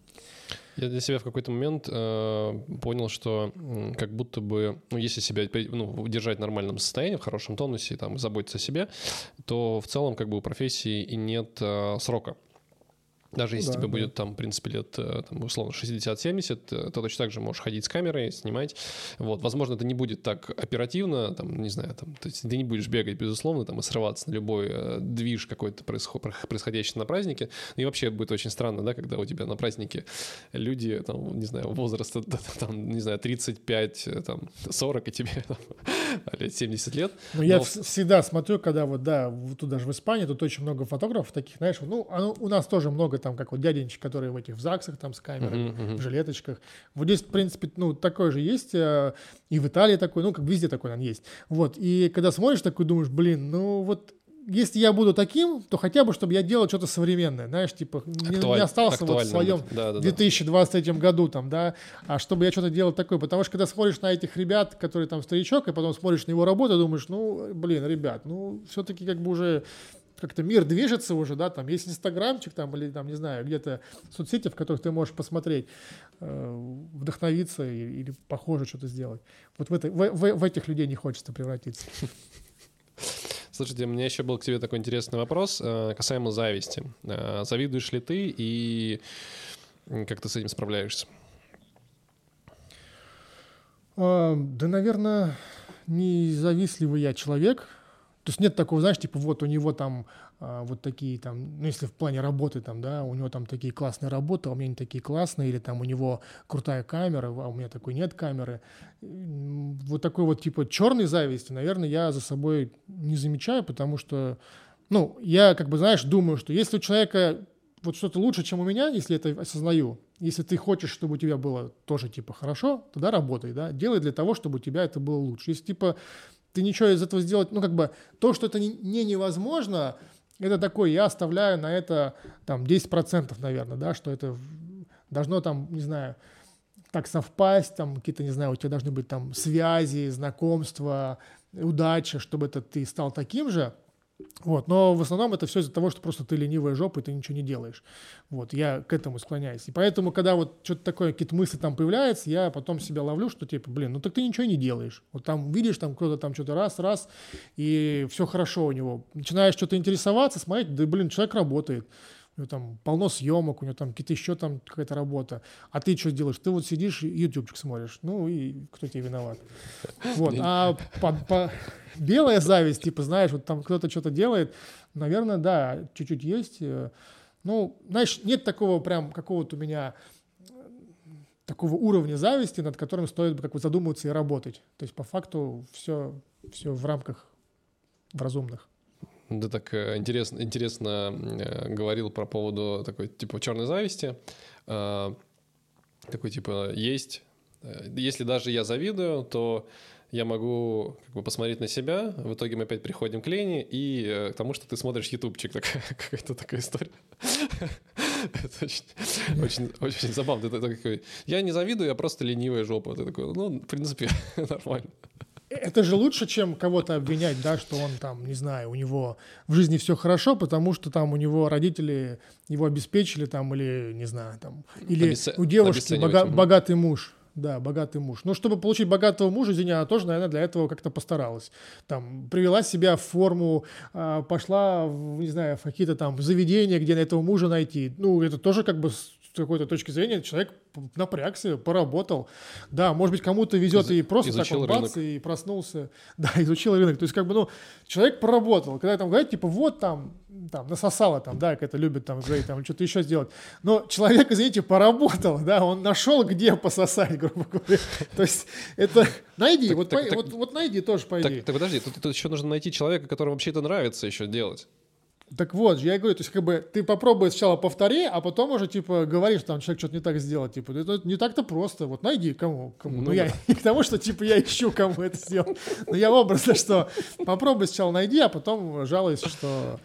Я для себя в какой-то момент э, понял, что э, как будто бы, ну, если себя ну, держать в нормальном состоянии, в хорошем тонусе, там, заботиться о себе, то в целом как бы у профессии и нет э, срока. Даже если да, тебе да. будет там, в принципе, лет, э, там, условно, 60-70, э, то точно так же можешь ходить с камерой, снимать. Вот, возможно, это не будет так оперативно, там, не знаю, там, то есть ты не будешь бегать, безусловно, там, и срываться на любой э, движ какой-то происходящий на празднике. И вообще будет очень странно, да, когда у тебя на празднике люди, там, не знаю, возраста, там, не знаю, 35, там, 40, и тебе там, лет 70 лет. Ну, Но, я всегда смотрю, когда вот, да, тут даже в Испании, тут очень много фотографов таких, знаешь, ну, оно, у нас тоже много там, как вот дяденчик, которые в этих в ЗАГСах там с камерами, uh-huh, uh-huh. в жилеточках. Вот здесь, в принципе, ну, такое же есть, э, и в Италии такой, ну, как везде такой, он есть. Вот, и когда смотришь такой, думаешь, блин, ну, вот если я буду таким, то хотя бы, чтобы я делал что-то современное, знаешь, типа, не, не остался вот в своем да, да, 2023 году там, да, а чтобы я что-то делал такое, потому что когда смотришь на этих ребят, которые там старичок, и потом смотришь на его работу, думаешь, ну, блин, ребят, ну, все-таки как бы уже как-то мир движется уже, да, там есть инстаграмчик там или там, не знаю, где-то соцсети, в которых ты можешь посмотреть, э, вдохновиться или, похоже что-то сделать. Вот в, это, в, в, в этих людей не хочется превратиться. Слушайте, у меня еще был к тебе такой интересный вопрос э, касаемо зависти. Э, завидуешь ли ты и как ты с этим справляешься? Да, наверное, не завистливый я человек. То есть нет такого, знаешь, типа вот у него там а, вот такие там, ну если в плане работы там, да, у него там такие классные работы, а у меня не такие классные, или там у него крутая камера, а у меня такой нет камеры. Вот такой вот типа черной зависти, наверное, я за собой не замечаю, потому что, ну, я как бы, знаешь, думаю, что если у человека вот что-то лучше, чем у меня, если это осознаю, если ты хочешь, чтобы у тебя было тоже типа хорошо, тогда работай, да, делай для того, чтобы у тебя это было лучше. Если типа ты ничего из этого сделать, ну, как бы, то, что это не невозможно, это такое, я оставляю на это, там, 10%, наверное, да, что это должно, там, не знаю, так совпасть, там, какие-то, не знаю, у тебя должны быть там связи, знакомства, удача, чтобы это ты стал таким же, вот, но в основном это все из-за того, что просто ты ленивая жопа, и ты ничего не делаешь. Вот, я к этому склоняюсь. И поэтому, когда вот что-то такое, какие-то мысли там появляются, я потом себя ловлю, что типа, блин, ну так ты ничего не делаешь. Вот там видишь, там кто-то там что-то раз, раз, и все хорошо у него. Начинаешь что-то интересоваться, смотреть, да, блин, человек работает у него там полно съемок, у него там какие-то еще там какая-то работа. А ты что делаешь? Ты вот сидишь и ютубчик смотришь. Ну и кто тебе виноват? Вот. А по, по... белая зависть, типа, знаешь, вот там кто-то что-то делает, наверное, да, чуть-чуть есть. Ну, знаешь, нет такого прям какого-то у меня такого уровня зависти, над которым стоит как бы задумываться и работать. То есть по факту все, все в рамках в разумных. Да так э, интересно, интересно э, говорил про поводу такой типа черной зависти. Э, такой типа есть. Если даже я завидую, то я могу как бы посмотреть на себя, в итоге мы опять приходим к Лене и к тому, что ты смотришь ютубчик, такая, какая-то такая история. Это очень, очень, очень забавно. Ты такой, я не завидую, я просто ленивая жопа. Ты такой, ну, в принципе, нормально это же лучше, чем кого-то обвинять, да, что он там, не знаю, у него в жизни все хорошо, потому что там у него родители его обеспечили там или, не знаю, там, или Обесце... у девушки бога... богатый муж. Да, богатый муж. Но чтобы получить богатого мужа, извини, она тоже, наверное, для этого как-то постаралась. Там, привела себя в форму, а, пошла, в, не знаю, в какие-то там заведения, где на этого мужа найти. Ну, это тоже как бы какой-то точки зрения человек напрягся, поработал. Да, может быть, кому-то везет Из, и просто так вот бац, и проснулся. Да, изучил рынок. То есть, как бы, ну, человек поработал. Когда там говорят, типа, вот там, там, насосало там, да, как это любят там говорить, там, что-то еще сделать. Но человек, извините, поработал, да, он нашел, где пососать, грубо говоря. То есть, это найди, вот, вот, найди тоже, по идее. Так, так подожди, тут, тут еще нужно найти человека, которому вообще это нравится еще делать. Так вот, я говорю, то есть как бы ты попробуй сначала повтори, а потом уже типа говоришь, там человек что-то не так сделал, типа это не так-то просто, вот найди кому, кому. Ну, ну я не к тому, что типа я ищу, кому это сделал, но я образно, что попробуй сначала найди, а потом жалуйся, что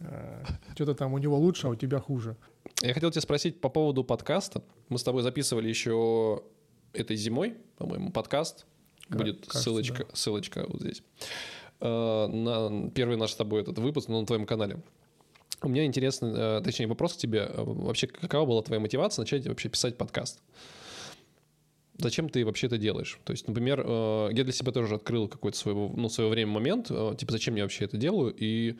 э, что-то там у него лучше, а у тебя хуже. Я хотел тебя спросить по поводу подкаста. Мы с тобой записывали еще этой зимой, по-моему, подкаст. Будет Кажется, ссылочка, да. ссылочка вот здесь. Э, на первый наш с тобой этот выпуск на твоем канале. У меня интересный, э, точнее, вопрос к тебе. Э, вообще, какова была твоя мотивация начать вообще писать подкаст? зачем ты вообще это делаешь? То есть, например, я для себя тоже открыл какой-то своего, ну, свое время момент, типа, зачем я вообще это делаю, и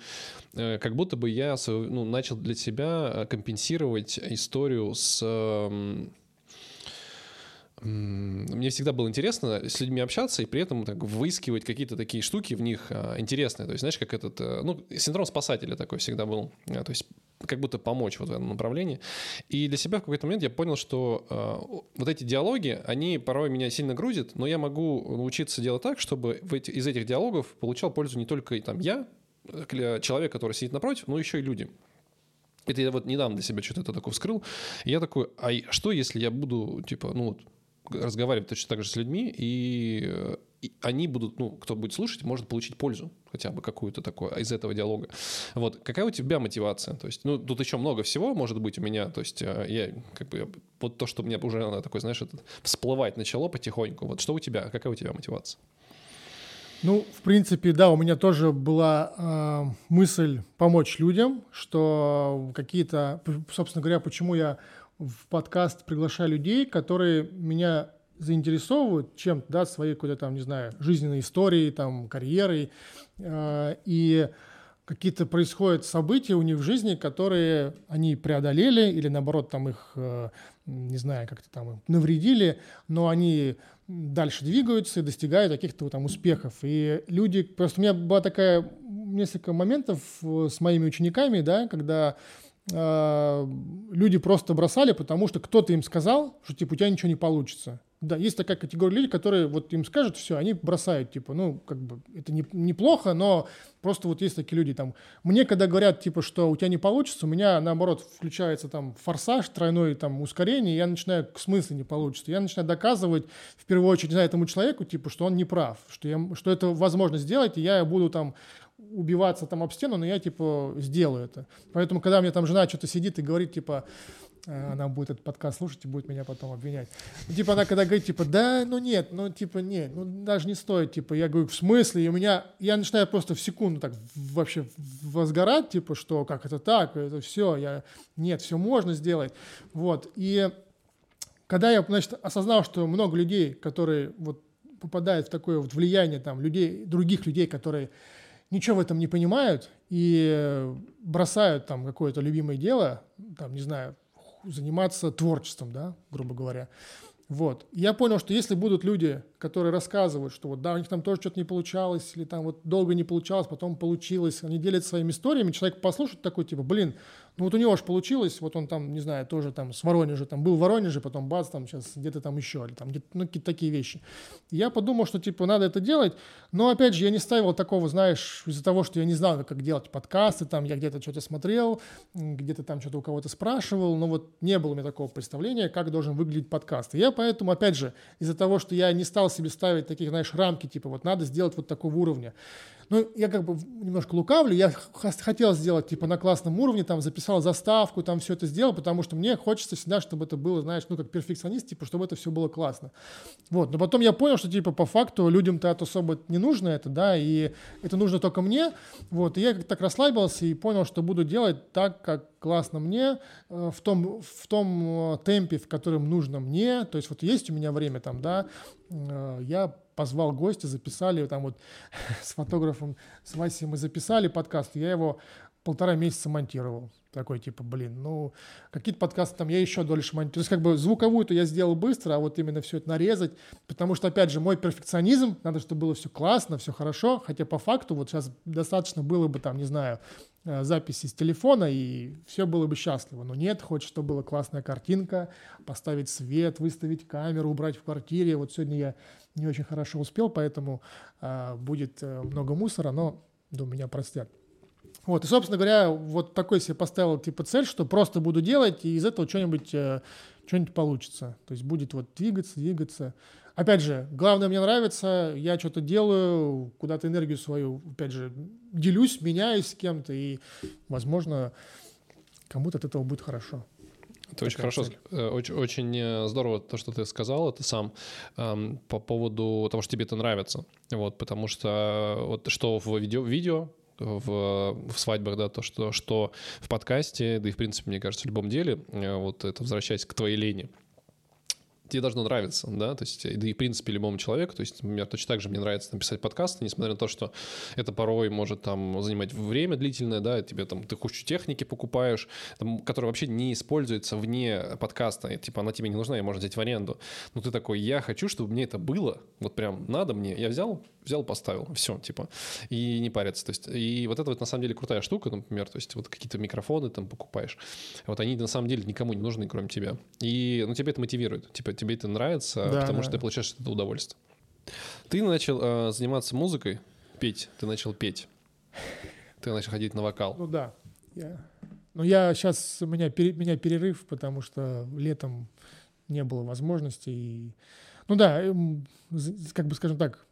как будто бы я ну, начал для себя компенсировать историю с мне всегда было интересно с людьми общаться и при этом так выискивать какие-то такие штуки в них а, интересные. То есть, знаешь, как этот, ну, синдром спасателя такой всегда был. А, то есть как будто помочь вот в этом направлении. И для себя в какой-то момент я понял, что э, вот эти диалоги, они порой меня сильно грузят, но я могу научиться делать так, чтобы эти, из этих диалогов получал пользу не только там я, человек, который сидит напротив, но еще и люди. Это я вот недавно для себя что-то такое вскрыл. И я такой, а что если я буду, типа, ну вот, разговаривать точно так же с людьми, и, э, и они будут, ну, кто будет слушать, может получить пользу хотя бы какую-то такую из этого диалога. Вот, какая у тебя мотивация? То есть, ну, тут еще много всего может быть у меня, то есть э, я, как бы, вот то, что у меня уже такой, знаешь, этот, всплывать начало потихоньку, вот что у тебя, какая у тебя мотивация? Ну, в принципе, да, у меня тоже была э, мысль помочь людям, что какие-то, собственно говоря, почему я в подкаст приглашаю людей, которые меня заинтересовывают чем-то, да, своей какой-то там, не знаю, жизненной историей, там, карьерой, э, и какие-то происходят события у них в жизни, которые они преодолели или наоборот там их, э, не знаю, как-то там навредили, но они дальше двигаются и достигают каких-то там успехов. И люди, просто у меня была такая несколько моментов э, с моими учениками, да, когда э, люди просто бросали, потому что кто-то им сказал, что типа у тебя ничего не получится. Да, есть такая категория людей, которые вот им скажут все, они бросают, типа, ну, как бы, это не, неплохо, но просто вот есть такие люди там. Мне, когда говорят, типа, что у тебя не получится, у меня, наоборот, включается там форсаж, тройное там ускорение, я начинаю, к смыслу не получится. Я начинаю доказывать, в первую очередь, не знаю, этому человеку, типа, что он не прав, что, я, что это возможно сделать, и я буду там убиваться там об стену, но я, типа, сделаю это. Поэтому, когда мне там жена что-то сидит и говорит, типа, э, она будет этот подкаст слушать и будет меня потом обвинять. Ну, типа, она когда говорит, типа, да, ну нет, ну, типа, нет, ну, даже не стоит, типа, я говорю, в смысле? И у меня, я начинаю просто в секунду так вообще возгорать, типа, что, как это так, это все, я, нет, все можно сделать, вот, и когда я, значит, осознал, что много людей, которые вот попадают в такое вот влияние, там, людей, других людей, которые ничего в этом не понимают и бросают там какое-то любимое дело, там, не знаю, заниматься творчеством, да, грубо говоря. Вот. Я понял, что если будут люди, которые рассказывают, что вот да, у них там тоже что-то не получалось, или там вот долго не получалось, потом получилось, они делятся своими историями, человек послушает такой, типа, блин, ну вот у него же получилось, вот он там, не знаю, тоже там с Воронежа, там был в Воронеже, потом бац, там сейчас где-то там еще, или там, ну, какие-то такие вещи. я подумал, что, типа, надо это делать, но, опять же, я не ставил такого, знаешь, из-за того, что я не знал, как делать подкасты, там, я где-то что-то смотрел, где-то там что-то у кого-то спрашивал, но вот не было у меня такого представления, как должен выглядеть подкаст. И я поэтому, опять же, из-за того, что я не стал себе ставить таких, знаешь, рамки, типа, вот надо сделать вот такого уровня, ну, я как бы немножко лукавлю, я хотел сделать, типа, на классном уровне, там, записал заставку, там, все это сделал, потому что мне хочется всегда, чтобы это было, знаешь, ну, как перфекционист, типа, чтобы это все было классно. Вот, но потом я понял, что, типа, по факту людям-то это особо не нужно это, да, и это нужно только мне, вот, и я как-то так расслабился и понял, что буду делать так, как классно мне, э, в том, в том э, темпе, в котором нужно мне, то есть вот есть у меня время там, да, э, я позвал гостя, записали там вот с фотографом, с Васей мы записали подкаст, я его полтора месяца монтировал. Такой типа, блин, ну, какие-то подкасты там я еще дольше монтирую. То есть как бы звуковую-то я сделал быстро, а вот именно все это нарезать, потому что, опять же, мой перфекционизм, надо, чтобы было все классно, все хорошо, хотя по факту вот сейчас достаточно было бы там, не знаю, Э, записи с телефона, и все было бы счастливо. Но нет, хочет, чтобы была классная картинка, поставить свет, выставить камеру, убрать в квартире. Вот сегодня я не очень хорошо успел, поэтому э, будет э, много мусора, но, думаю, меня простят. Вот, и, собственно говоря, вот такой себе поставил типа цель, что просто буду делать, и из этого что-нибудь э, что-нибудь получится. То есть будет вот двигаться, двигаться. Опять же, главное мне нравится, я что-то делаю, куда-то энергию свою, опять же, делюсь, меняюсь с кем-то, и, возможно, кому-то от этого будет хорошо. Это очень хорошо, цель. э, очень, очень э, здорово то, что ты сказал, это сам эм, по поводу того, что тебе это нравится. Вот, потому что вот что в видео, видео в, в свадьбах, да, то, что, что в подкасте, да и, в принципе, мне кажется, в любом деле, э, вот это возвращаясь к твоей лени, тебе должно нравиться, да, то есть, да и в принципе любому человеку, то есть, например, точно так же мне нравится написать подкасты, несмотря на то, что это порой может там занимать время длительное, да, тебе там, ты кучу техники покупаешь, там, которая вообще не используется вне подкаста, и, типа она тебе не нужна, ее можно взять в аренду, но ты такой, я хочу, чтобы мне это было, вот прям надо мне, я взял, взял, поставил, все, типа, и не париться, то есть, и вот это вот на самом деле крутая штука, например, то есть вот какие-то микрофоны там покупаешь, вот они на самом деле никому не нужны, кроме тебя, и, ну, тебе это мотивирует, типа, тебе это нравится, Да, потому да. что ты получаешь это удовольствие. Ты начал э, заниматься музыкой, петь, ты начал петь, ты начал ходить на вокал. Ну да. Я... Ну я сейчас, у меня, пере- меня перерыв, потому что летом не было возможности. И... Ну да, эм, как бы скажем так,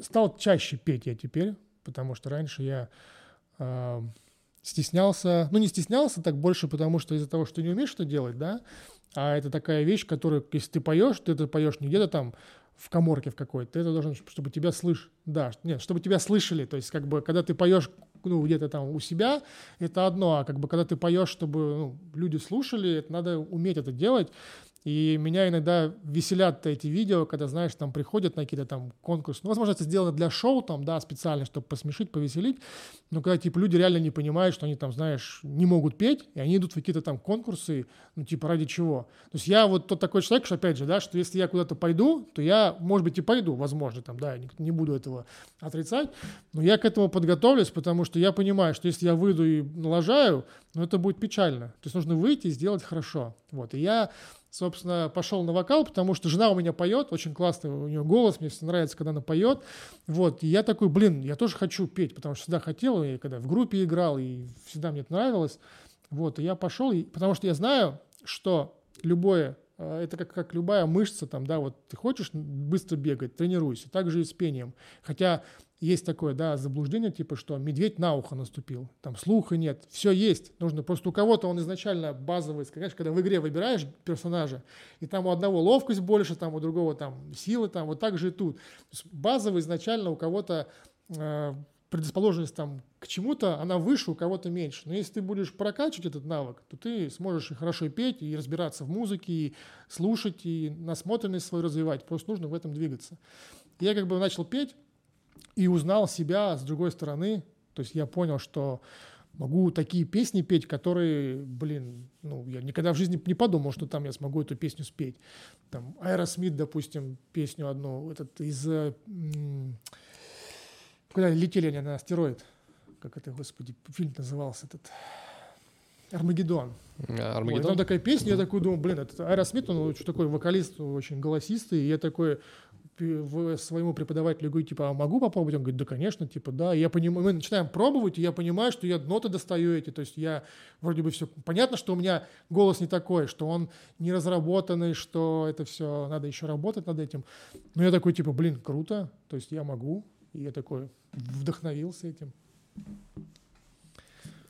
стал чаще петь я теперь, потому что раньше я а, стеснялся, ну не стеснялся так больше, потому что из-за того, что не умеешь это делать, да, а это такая вещь, которую, если ты поешь, ты это поешь не где-то там в коморке в какой-то, ты это должен, чтобы тебя слышь, да, нет, чтобы тебя слышали, то есть как бы когда ты поешь ну, где-то там у себя, это одно, а как бы когда ты поешь, чтобы ну, люди слушали, это надо уметь это делать, и меня иногда веселят эти видео, когда, знаешь, там приходят на какие-то там конкурсы. Ну, возможно, это сделано для шоу, там, да, специально, чтобы посмешить, повеселить. Но когда, типа, люди реально не понимают, что они там, знаешь, не могут петь, и они идут в какие-то там конкурсы, ну, типа, ради чего. То есть я вот тот такой человек, что, опять же, да, что если я куда-то пойду, то я, может быть, и пойду, возможно, там, да, не, не буду этого отрицать, но я к этому подготовлюсь, потому что я понимаю, что если я выйду и налажаю, ну, это будет печально. То есть нужно выйти и сделать хорошо. Вот, и я собственно, пошел на вокал, потому что жена у меня поет, очень классно, у нее голос, мне всё нравится, когда она поет. Вот, и я такой, блин, я тоже хочу петь, потому что всегда хотел, и когда в группе играл, и всегда мне это нравилось. Вот, и я пошел, и, потому что я знаю, что любое, э, это как, как любая мышца, там, да, вот ты хочешь быстро бегать, тренируйся, так же и с пением. Хотя есть такое, да, заблуждение, типа, что медведь на ухо наступил, там слуха нет, все есть, нужно просто у кого-то он изначально базовый, знаешь, когда в игре выбираешь персонажа, и там у одного ловкость больше, там у другого там силы, там вот так же и тут. Базовый изначально у кого-то э, предрасположенность там к чему-то, она выше, у кого-то меньше. Но если ты будешь прокачивать этот навык, то ты сможешь и хорошо петь, и разбираться в музыке, и слушать, и насмотренность свою развивать. Просто нужно в этом двигаться. Я как бы начал петь, и узнал себя с другой стороны. То есть я понял, что могу такие песни петь, которые, блин, ну, я никогда в жизни не подумал, что там я смогу эту песню спеть. Там Аэросмит, допустим, песню одну, этот из... э, м, Когда летели они на астероид, как это, господи, фильм назывался этот... Армагеддон. Вот, Армагеддон? там такая песня, я такой думаю, блин, это Аэросмит, он что такой вокалист, очень голосистый, и я такой своему преподавателю говорю, типа, а могу попробовать? Он говорит, да, конечно, типа, да. И я понимаю, мы начинаем пробовать, и я понимаю, что я ноты достаю эти, то есть я вроде бы все... Понятно, что у меня голос не такой, что он не разработанный, что это все, надо еще работать над этим. Но я такой, типа, блин, круто, то есть я могу. И я такой вдохновился этим.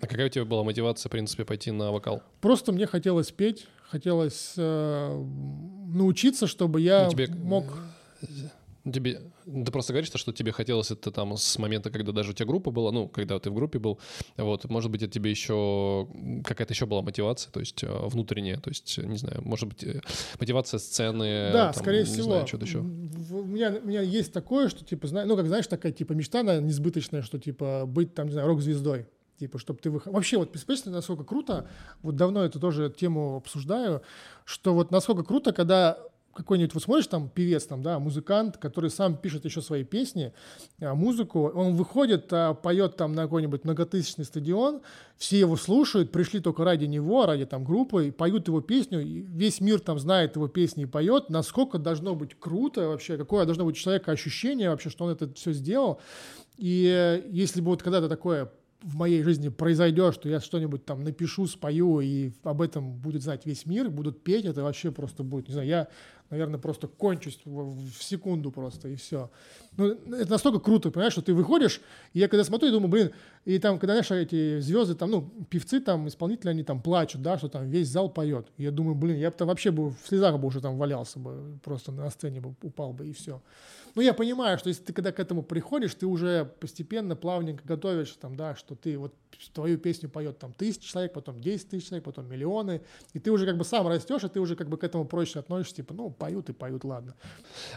А какая у тебя была мотивация, в принципе, пойти на вокал? Просто мне хотелось петь, хотелось э, научиться, чтобы я Ну, тебе- мог... Тебе, ты просто говоришь, что тебе хотелось это там с момента, когда даже у тебя группа была, ну, когда ты в группе был, вот, может быть, это тебе еще какая-то еще была мотивация, то есть э, внутренняя, то есть, не знаю, может быть, э, мотивация сцены, Да, там, скорее всего. знаю, что-то еще. У меня, у меня есть такое, что, типа, ну, как знаешь, такая, типа, мечта, она несбыточная, что, типа, быть, там, не знаю, рок-звездой. Типа, чтобы ты выходил... Вообще, вот, представляешь, насколько круто, вот давно эту тоже тему обсуждаю, что вот насколько круто, когда какой-нибудь, вот смотришь, там, певец, там, да, музыкант, который сам пишет еще свои песни, а, музыку, он выходит, а, поет там на какой-нибудь многотысячный стадион, все его слушают, пришли только ради него, ради там группы, и поют его песню, и весь мир там знает его песни и поет, насколько должно быть круто вообще, какое должно быть у человека ощущение вообще, что он это все сделал. И э, если бы вот когда-то такое в моей жизни произойдет, что я что-нибудь там напишу, спою, и об этом будет знать весь мир, будут петь, это вообще просто будет, не знаю, я наверное, просто кончусь в, в секунду просто, и все. Ну, это настолько круто, понимаешь, что ты выходишь, и я когда смотрю, я думаю, блин, и там, когда, знаешь, эти звезды, там, ну, певцы, там, исполнители, они там плачут, да, что там весь зал поет. Я думаю, блин, я бы там вообще бы в слезах бы уже там валялся бы, просто на сцене бы упал бы, и все. Ну, я понимаю, что если ты когда к этому приходишь, ты уже постепенно, плавненько готовишь, там, да, что ты вот твою песню поет там тысяча человек, потом 10 тысяч человек, потом миллионы, и ты уже как бы сам растешь, и ты уже как бы к этому проще относишься, типа, ну, поют и поют, ладно.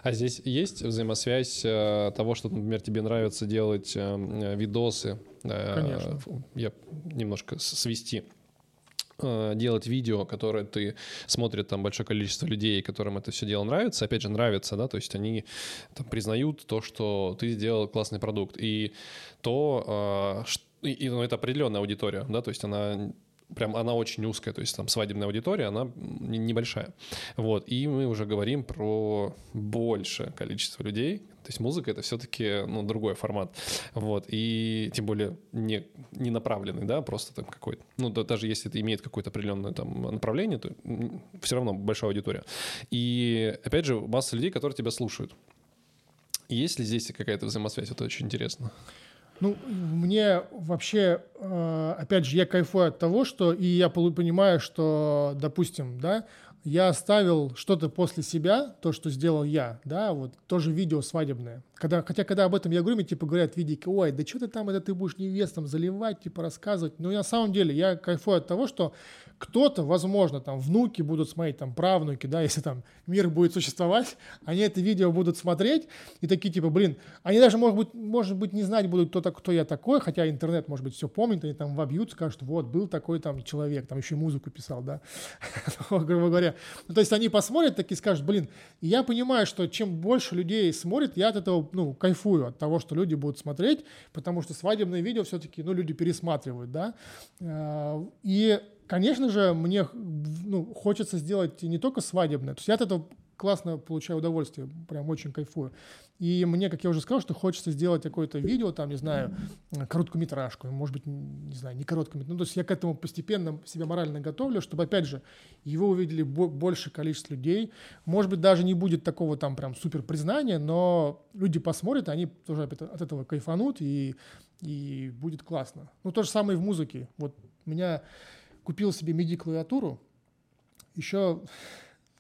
А здесь есть взаимосвязь э, того, что, например, тебе нравится делать э, видосы? Э, Конечно. Я немножко свести Э, делать видео, которое ты смотрит там большое количество людей, которым это все дело нравится, опять же, нравится, да, то есть они там, признают то, что ты сделал классный продукт, и то, э, и, и ну, это определенная аудитория, да, то есть она прям она очень узкая, то есть там свадебная аудитория, она небольшая. Вот, и мы уже говорим про большее количество людей, то есть музыка это все-таки ну, другой формат. Вот, и тем более не, не направленный, да, просто там какой-то, ну, да, даже если это имеет какое-то определенное там направление, то все равно большая аудитория. И, опять же, масса людей, которые тебя слушают. Есть ли здесь какая-то взаимосвязь? Это очень интересно. Ну, мне вообще, э, опять же, я кайфую от того, что, и я понимаю, что, допустим, да, я оставил что-то после себя, то, что сделал я, да, вот тоже видео свадебное. Когда, хотя, когда об этом я говорю, мне типа говорят видики, ой, да что ты там, это ты будешь невестам заливать, типа рассказывать. Но на самом деле я кайфую от того, что кто-то, возможно, там внуки будут смотреть, там правнуки, да, если там мир будет существовать, они это видео будут смотреть и такие типа, блин, они даже, может быть, может быть не знать будут, кто, кто я такой, хотя интернет, может быть, все помнит, они там вобьют, скажут, вот, был такой там человек, там еще музыку писал, да, грубо говоря. Ну, то есть они посмотрят такие скажут, блин, я понимаю, что чем больше людей смотрит, я от этого ну, кайфую от того, что люди будут смотреть, потому что свадебные видео все-таки, ну, люди пересматривают, да. А, и, конечно же, мне ну, хочется сделать не только свадебное, то есть я от этого классно получаю удовольствие, прям очень кайфую. И мне, как я уже сказал, что хочется сделать какое-то видео, там, не знаю, короткометражку, может быть, не знаю, не короткометражку. Ну, то есть я к этому постепенно себя морально готовлю, чтобы, опять же, его увидели больше количество людей. Может быть, даже не будет такого там прям супер признания, но люди посмотрят, они тоже от этого кайфанут, и, и будет классно. Ну, то же самое и в музыке. Вот меня купил себе MIDI-клавиатуру еще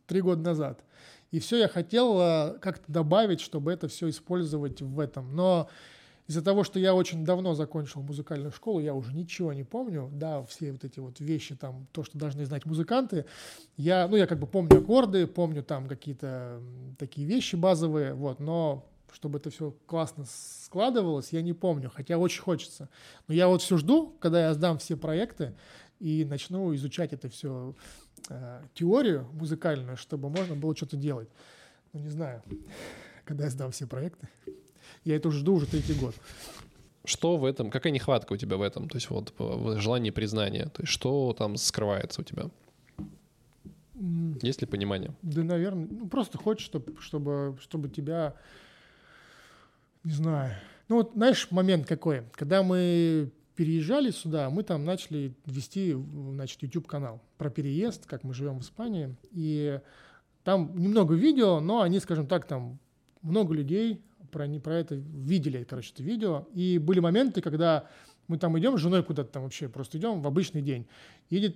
три года назад. И все я хотел э, как-то добавить, чтобы это все использовать в этом. Но из-за того, что я очень давно закончил музыкальную школу, я уже ничего не помню, да, все вот эти вот вещи, там, то, что должны знать музыканты, я, ну, я как бы помню аккорды, помню там какие-то такие вещи базовые, вот, но чтобы это все классно складывалось, я не помню, хотя очень хочется. Но я вот все жду, когда я сдам все проекты и начну изучать это все э, теорию музыкальную, чтобы можно было что-то делать. Ну, не знаю, когда я сдам все проекты. Я это уже жду уже третий год. Что в этом, какая нехватка у тебя в этом? То есть вот желание признания. То есть что там скрывается у тебя? Есть ли понимание? Да, наверное. Ну, просто хочешь, чтобы, чтобы, чтобы тебя, не знаю. Ну, вот знаешь, момент какой? Когда мы переезжали сюда, мы там начали вести, значит, YouTube-канал про переезд, как мы живем в Испании. И там немного видео, но они, скажем так, там много людей про, не, про это видели, короче, это видео. И были моменты, когда мы там идем с женой куда-то там вообще, просто идем в обычный день. Едет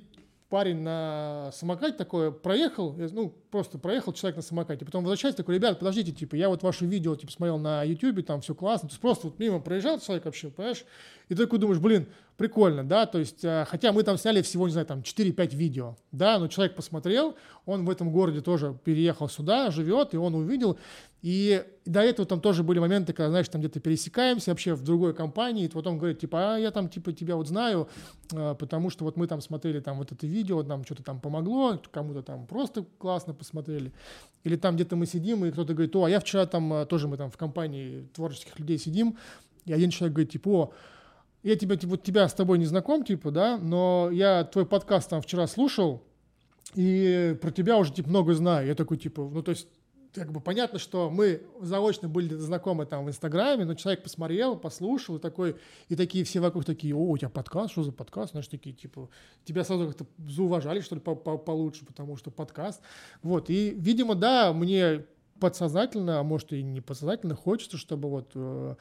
парень на самокате такой проехал, ну, просто проехал человек на самокате, потом возвращается такой, ребят, подождите, типа, я вот ваше видео, типа, смотрел на YouTube, там все классно, то есть просто вот мимо проезжал человек вообще, понимаешь, и ты такой думаешь, блин, прикольно, да, то есть, э, хотя мы там сняли всего, не знаю, там 4-5 видео, да, но человек посмотрел, он в этом городе тоже переехал сюда, живет, и он увидел, и до этого там тоже были моменты, когда, знаешь, там где-то пересекаемся вообще в другой компании, и потом говорит, типа, а я там, типа, тебя вот знаю, э, потому что вот мы там смотрели там вот это видео, нам что-то там помогло, кому-то там просто классно посмотрели. Или там где-то мы сидим, и кто-то говорит, о, а я вчера там, э, тоже мы там в компании творческих людей сидим, и один человек говорит, типа, о, я тебя, типа, вот тебя с тобой не знаком, типа, да, но я твой подкаст там вчера слушал, и про тебя уже, типа, много знаю. Я такой, типа, ну, то есть, как бы понятно, что мы заочно были знакомы там в Инстаграме, но человек посмотрел, послушал, и такой, и такие все вокруг такие, о, у тебя подкаст, что за подкаст, знаешь, такие, типа, тебя сразу как-то зауважали, что ли, по -по получше, потому что подкаст. Вот, и, видимо, да, мне подсознательно, а может и не подсознательно, хочется, чтобы вот э,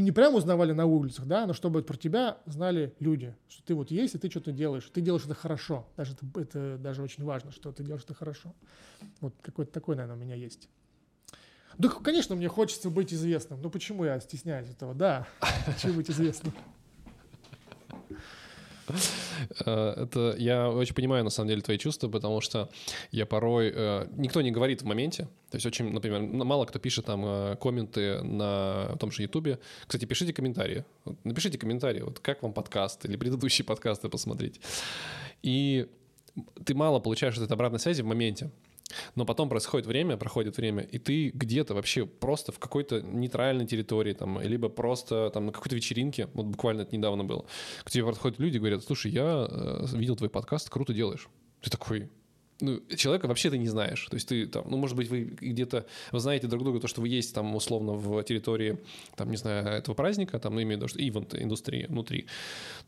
не прямо узнавали на улицах, да, но чтобы про тебя знали люди, что ты вот есть, и ты что-то делаешь, ты делаешь это хорошо, даже это, это даже очень важно, что ты делаешь это хорошо. Вот какой-то такой, наверное, у меня есть. Да, конечно, мне хочется быть известным. Ну почему я стесняюсь этого? Да, хочу быть известным. Э, это я очень понимаю, на самом деле, твои чувства, потому что я порой... Э, никто не говорит в моменте. То есть очень, например, мало кто пишет там э, комменты на том же Ютубе. Кстати, пишите комментарии. Напишите комментарии, вот как вам подкаст или предыдущие подкасты посмотреть. И ты мало получаешь этой обратной связи в моменте. Но потом происходит время, проходит время, и ты где-то вообще просто в какой-то нейтральной территории, там, либо просто там на какой-то вечеринке, вот буквально это недавно было, к тебе подходят люди и говорят, слушай, я э, видел твой подкаст, круто делаешь. Ты такой, ну, человека вообще ты не знаешь. То есть ты там, ну, может быть, вы где-то, вы знаете друг друга, то, что вы есть там условно в территории, там, не знаю, этого праздника, там, ну, имею в виду, что ивент индустрии внутри.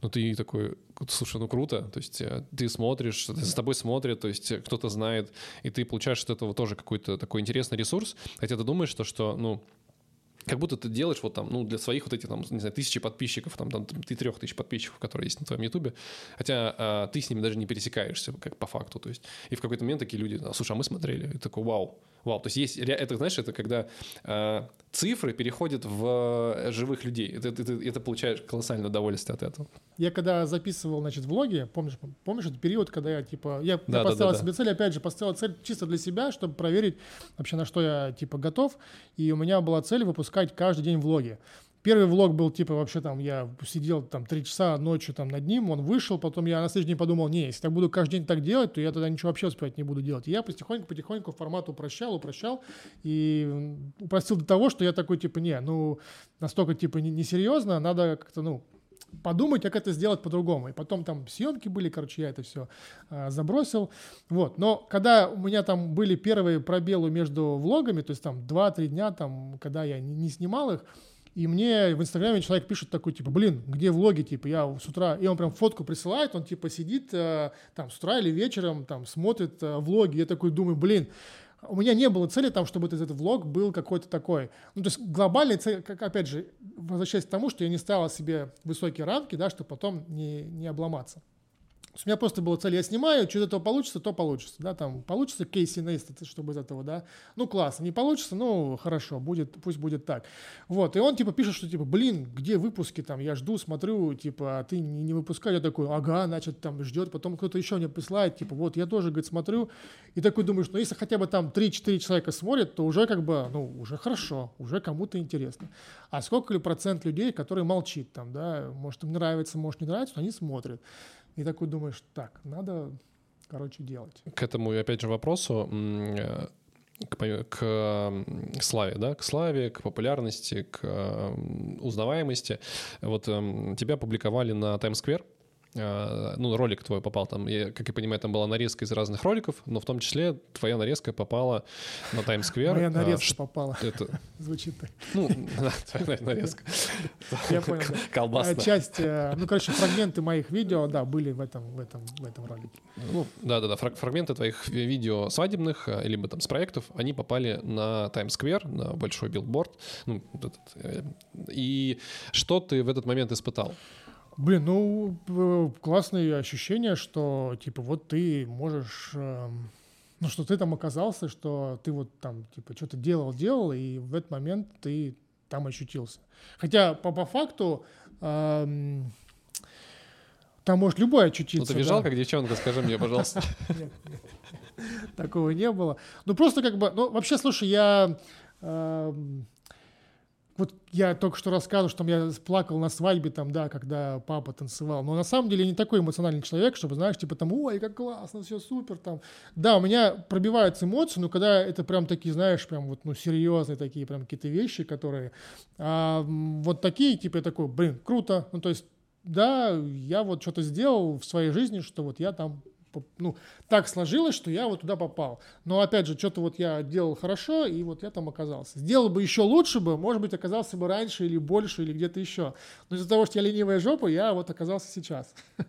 Но ты такой, слушай, ну, круто. То есть э, ты смотришь, с тобой смотрят, то есть кто-то знает, и ты получаешь от этого тоже какой-то такой интересный ресурс. Хотя ты думаешь, что, что ну, как будто ты делаешь вот там, ну, для своих вот этих, там, не знаю, тысячи подписчиков, там, там ты трех тысяч подписчиков, которые есть на твоем ютубе, хотя а, ты с ними даже не пересекаешься, как по факту, то есть, и в какой-то момент такие люди, слушай, а мы смотрели, и такой, вау, вау, то есть есть, это, знаешь, это когда а, цифры переходят в э, живых людей, это, это, это получаешь колоссальное удовольствие от этого. Я когда записывал, значит, влоги, помнишь, помнишь этот период, когда я, типа, я, да, я поставил да, да, себе цель, опять же, поставил цель чисто для себя, чтобы проверить вообще, на что я, типа, готов, и у меня была цель выпускать каждый день влоги. Первый влог был типа вообще там, я сидел там три часа ночью там над ним, он вышел, потом я на следующий день подумал, не, если я буду каждый день так делать, то я тогда ничего вообще успевать не буду делать. И я потихоньку-потихоньку формат упрощал, упрощал, и упростил до того, что я такой типа, не, ну, настолько типа несерьезно, надо как-то, ну, подумать, как это сделать по-другому. И потом там съемки были, короче, я это все а, забросил. Вот. Но когда у меня там были первые пробелы между влогами, то есть там 2-3 дня, там, когда я не, не снимал их, и мне в Инстаграме человек пишет такой, типа, блин, где влоги, типа, я с утра, и он прям фотку присылает, он, типа, сидит э, там с утра или вечером, там, смотрит э, влоги, я такой думаю, блин, у меня не было цели там, чтобы этот, этот влог был какой-то такой. Ну, то есть глобальная цель, как, опять же, возвращаясь к тому, что я не ставил себе высокие рамки, да, чтобы потом не, не обломаться у меня просто была цель, я снимаю, что из этого получится, то получится, да, там, получится Кейси Нейст, чтобы из этого, да, ну, классно, не получится, ну, хорошо, будет, пусть будет так, вот, и он, типа, пишет, что, типа, блин, где выпуски, там, я жду, смотрю, типа, а ты не, не выпускай, я такой, ага, значит, там, ждет, потом кто-то еще мне присылает, типа, вот, я тоже, говорит, смотрю, и такой думаешь, ну, если хотя бы там 3-4 человека смотрят, то уже, как бы, ну, уже хорошо, уже кому-то интересно, а сколько ли процент людей, которые молчит, там, да, может, им нравится, может, не нравится, но они смотрят, и такой думаешь, так, надо, короче, делать. К этому, опять же, вопросу, э, к, к славе, да, к славе, к популярности, к узнаваемости. Вот эм, тебя публиковали на Times Square, Э, ну, ролик твой попал там, я, как я понимаю, там была нарезка из разных роликов, но в том числе твоя нарезка попала на Таймс-сквер. Моя нарезка а, попала. Это... Звучит так. Ну, твоя нарезка. Я понял, Колбасная. Э, часть, э, ну, короче, фрагменты моих видео, да, были в этом, в этом, в этом ролике. Ну, да-да-да, фрагменты твоих видео свадебных, либо там с проектов, они попали на Таймс-сквер, на большой билборд. Ну, и что ты в этот момент испытал? Блин, ну, классные ощущения, что, типа, вот ты можешь, э, ну, что ты там оказался, что ты вот там, типа, что-то делал, делал, и в этот момент ты там ощутился. Хотя, по, по факту, э, там может любой очутиться. Ну, ты бежал, да. как девчонка, скажи мне, пожалуйста. Такого не было. Ну, просто как бы, ну, вообще, слушай, я эм, вот я только что рассказывал, что я плакал на свадьбе, там, да, когда папа танцевал. Но на самом деле я не такой эмоциональный человек, чтобы, знаешь, типа там, ой, как классно, все супер, там. Да, у меня пробиваются эмоции, но когда это прям такие, знаешь, прям вот, ну, серьезные такие прям какие-то вещи, которые... А, вот такие, типа, я такой, блин, круто. Ну, то есть, да, я вот что-то сделал в своей жизни, что вот я там ну, так сложилось, что я вот туда попал. Но опять же, что-то вот я делал хорошо, и вот я там оказался. Сделал бы еще лучше бы, может быть, оказался бы раньше или больше, или где-то еще. Но из-за того, что я ленивая жопа, я вот оказался сейчас.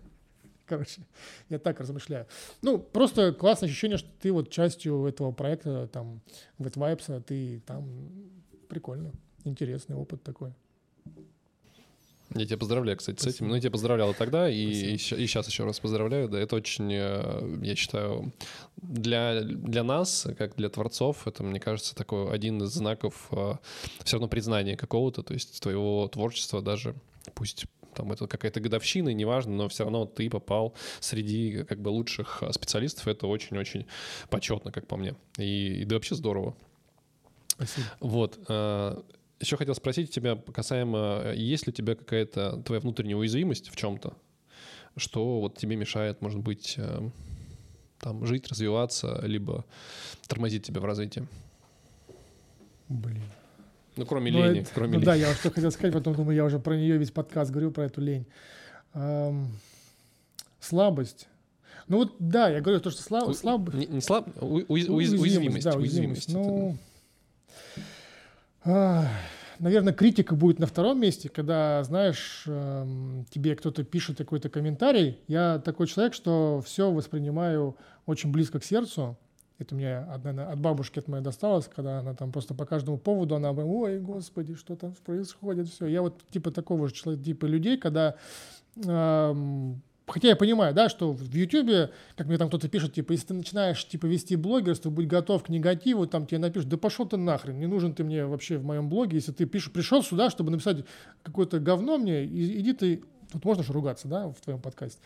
Короче, я так размышляю. Ну, просто классное ощущение, что ты вот частью этого проекта, там, Wet ты там прикольно, интересный опыт такой. Я тебя поздравляю, кстати, Спасибо. с этим. Ну, я тебя поздравлял тогда, и, и, и сейчас еще раз поздравляю. Да, это очень, э, я считаю, для, для нас, как для творцов, это, мне кажется, такой один из знаков э, все равно признания какого-то, то есть твоего творчества даже, пусть там это какая-то годовщина, неважно, но все равно ты попал среди как бы лучших специалистов, это очень-очень почетно, как по мне. И, и да вообще здорово. Спасибо. Вот. Э, еще хотел спросить тебя касаемо, есть ли у тебя какая-то твоя внутренняя уязвимость в чем-то, что вот тебе мешает, может быть, э, там жить, развиваться, либо тормозит тебя в развитии? Блин. Ну, кроме ну, лени. Это, кроме ну лени. да, я что хотел сказать, потом думаю, я уже про нее весь подкаст говорю, про эту лень. Эм, слабость. Ну вот, да, я говорю то, что слаб, слаб... Не, не слаб, у, у, уязвимость. Уязвимость, да, уязвимость. Ну, а, наверное, критика будет на втором месте, когда, знаешь, эм, тебе кто-то пишет какой-то комментарий. Я такой человек, что все воспринимаю очень близко к сердцу. Это мне от бабушки от моей досталось, когда она там просто по каждому поводу, она бы, ой, господи, что там происходит, все. Я вот типа такого же человека, типа людей, когда эм, Хотя я понимаю, да, что в Ютубе, как мне там кто-то пишет, типа, если ты начинаешь, типа, вести блогерство, будь готов к негативу, там тебе напишут, да пошел ты нахрен, не нужен ты мне вообще в моем блоге, если ты пишешь, пришел сюда, чтобы написать какое-то говно мне, иди ты Тут можно же ругаться, да, в твоем подкасте?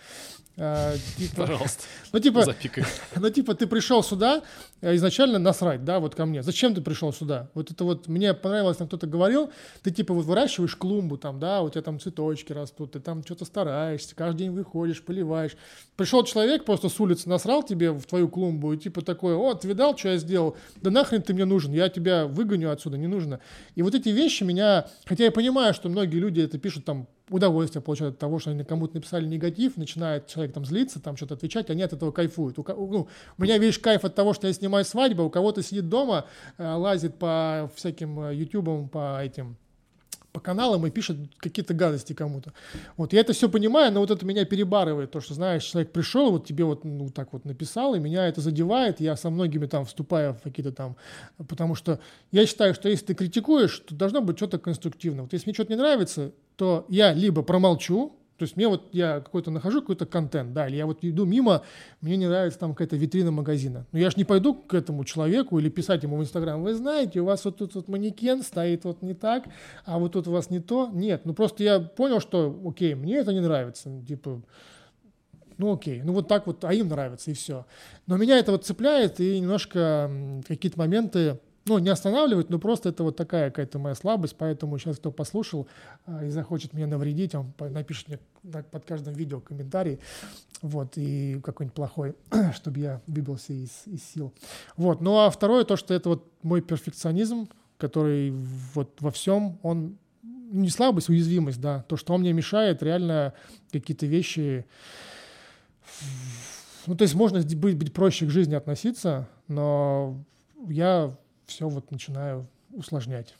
А, типа, Пожалуйста. Ну, типа, ну, типа, ты пришел сюда э, изначально насрать, да, вот ко мне. Зачем ты пришел сюда? Вот это вот, мне понравилось, там кто-то говорил, ты, типа, вот выращиваешь клумбу, там, да, у тебя там цветочки растут, ты там что-то стараешься, каждый день выходишь, поливаешь. Пришел человек, просто с улицы насрал тебе в твою клумбу, и типа такой, о, ты видал, что я сделал? Да нахрен ты мне нужен, я тебя выгоню отсюда, не нужно. И вот эти вещи меня, хотя я понимаю, что многие люди это пишут там удовольствие получают от того, что они кому-то написали негатив, начинает человек там злиться, там что-то отвечать, они от этого кайфуют. У, ну, у меня весь кайф от того, что я снимаю свадьбу, у кого-то сидит дома, э, лазит по всяким э, ютубам, по этим по каналам и пишет какие-то гадости кому-то. Вот я это все понимаю, но вот это меня перебарывает, то, что, знаешь, человек пришел, вот тебе вот ну, так вот написал, и меня это задевает, я со многими там вступаю в какие-то там, потому что я считаю, что если ты критикуешь, то должно быть что-то конструктивное. Вот если мне что-то не нравится, то я либо промолчу, то есть мне вот, я какой-то нахожу какой-то контент, да, или я вот иду мимо, мне не нравится там какая-то витрина магазина. Но я же не пойду к этому человеку или писать ему в Инстаграм, вы знаете, у вас вот тут вот манекен стоит вот не так, а вот тут у вас не то. Нет, ну просто я понял, что, окей, мне это не нравится, типа, ну окей, ну вот так вот, а им нравится, и все. Но меня это вот цепляет, и немножко какие-то моменты ну, не останавливать, но просто это вот такая какая-то моя слабость, поэтому сейчас кто послушал а, и захочет меня навредить, он напишет мне под каждым видео комментарий, вот, и какой-нибудь плохой, чтобы я выбился из, из сил. Вот, ну а второе, то, что это вот мой перфекционизм, который вот во всем, он не слабость, уязвимость, да, то, что он мне мешает реально какие-то вещи, ну, то есть можно быть, быть проще к жизни относиться, но я все вот начинаю усложнять.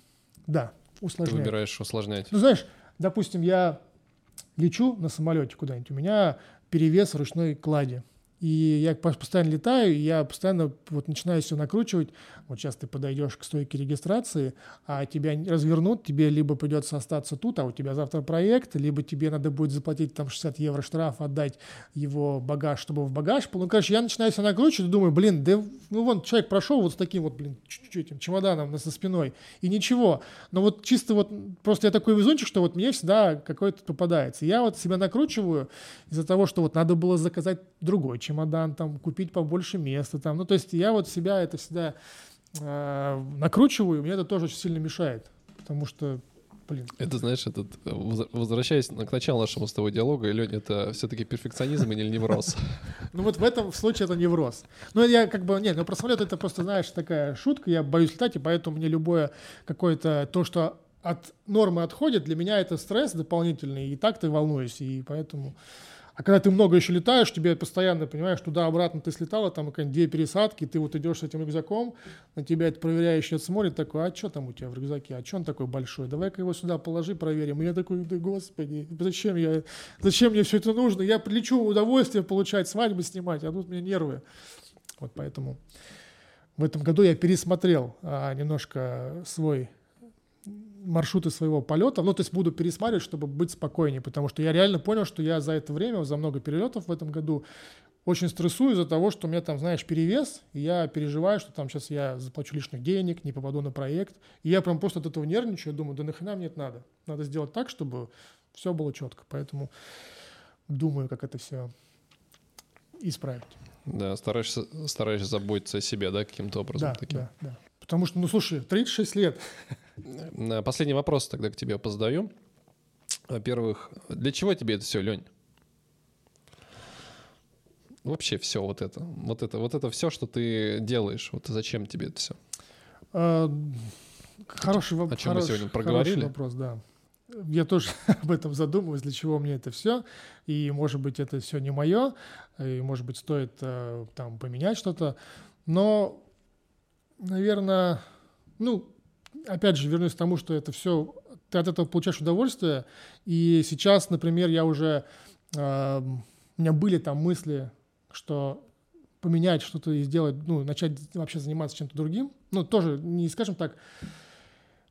Да, усложнять. Ты выбираешь усложнять. Ну, знаешь, допустим, я лечу на самолете куда-нибудь, у меня перевес в ручной клади. И я постоянно летаю, и я постоянно вот начинаю все накручивать. Вот сейчас ты подойдешь к стойке регистрации, а тебя развернут, тебе либо придется остаться тут, а у тебя завтра проект, либо тебе надо будет заплатить там 60 евро штраф, отдать его багаж, чтобы в багаж. Ну, короче, я начинаю все накручивать, думаю, блин, да ну вон человек прошел вот с таким вот, блин, чуть-чуть чемоданом со спиной, и ничего. Но вот чисто вот, просто я такой везунчик, что вот мне всегда какой-то попадается. Я вот себя накручиваю из-за того, что вот надо было заказать другой чемодан, чемодан, там, купить побольше места. Там. Ну, то есть я вот себя это всегда э, накручиваю, мне это тоже очень сильно мешает, потому что Блин. Это, знаешь, этот, возвращаясь к началу нашего с тобой диалога, Лень, это все-таки перфекционизм или невроз? Ну вот в этом случае это невроз. Ну я как бы, нет, ну про самолет это просто, знаешь, такая шутка, я боюсь летать, и поэтому мне любое какое-то то, что от нормы отходит, для меня это стресс дополнительный, и так ты волнуюсь, и поэтому... А когда ты много еще летаешь, тебе постоянно, понимаешь, туда-обратно ты слетала, там какие-нибудь две пересадки, ты вот идешь с этим рюкзаком, на тебя это проверяющий смотрит, такой, а что там у тебя в рюкзаке, а что он такой большой, давай-ка его сюда положи, проверим. И я такой, да господи, зачем я, зачем мне все это нужно? Я прилечу удовольствие получать, свадьбы снимать, а тут мне нервы. Вот поэтому в этом году я пересмотрел а, немножко свой маршруты своего полета, ну, то есть буду пересматривать, чтобы быть спокойнее, потому что я реально понял, что я за это время, за много перелетов в этом году очень стрессую из-за того, что у меня там, знаешь, перевес, и я переживаю, что там сейчас я заплачу лишних денег, не попаду на проект, и я прям просто от этого нервничаю, думаю, да нахрена мне это надо? Надо сделать так, чтобы все было четко, поэтому думаю, как это все исправить. Да, стараешься, стараешься заботиться о себе, да, каким-то образом да, таким. Да, да. Потому что, ну, слушай, 36 лет. Последний вопрос тогда к тебе позадаю. Во-первых, для чего тебе это все, Лень? Вообще все вот это, вот это, вот это все, что ты делаешь, вот зачем тебе это все? А, хороший вопрос. О чем мы сегодня проговорили? Хороший вопрос, да. Я тоже об этом задумываюсь, для чего мне это все. И, может быть, это все не мое, и, может быть, стоит э, там поменять что-то. Но наверное, ну, опять же, вернусь к тому, что это все, ты от этого получаешь удовольствие. И сейчас, например, я уже, э, у меня были там мысли, что поменять что-то и сделать, ну, начать вообще заниматься чем-то другим. Ну, тоже, не скажем так,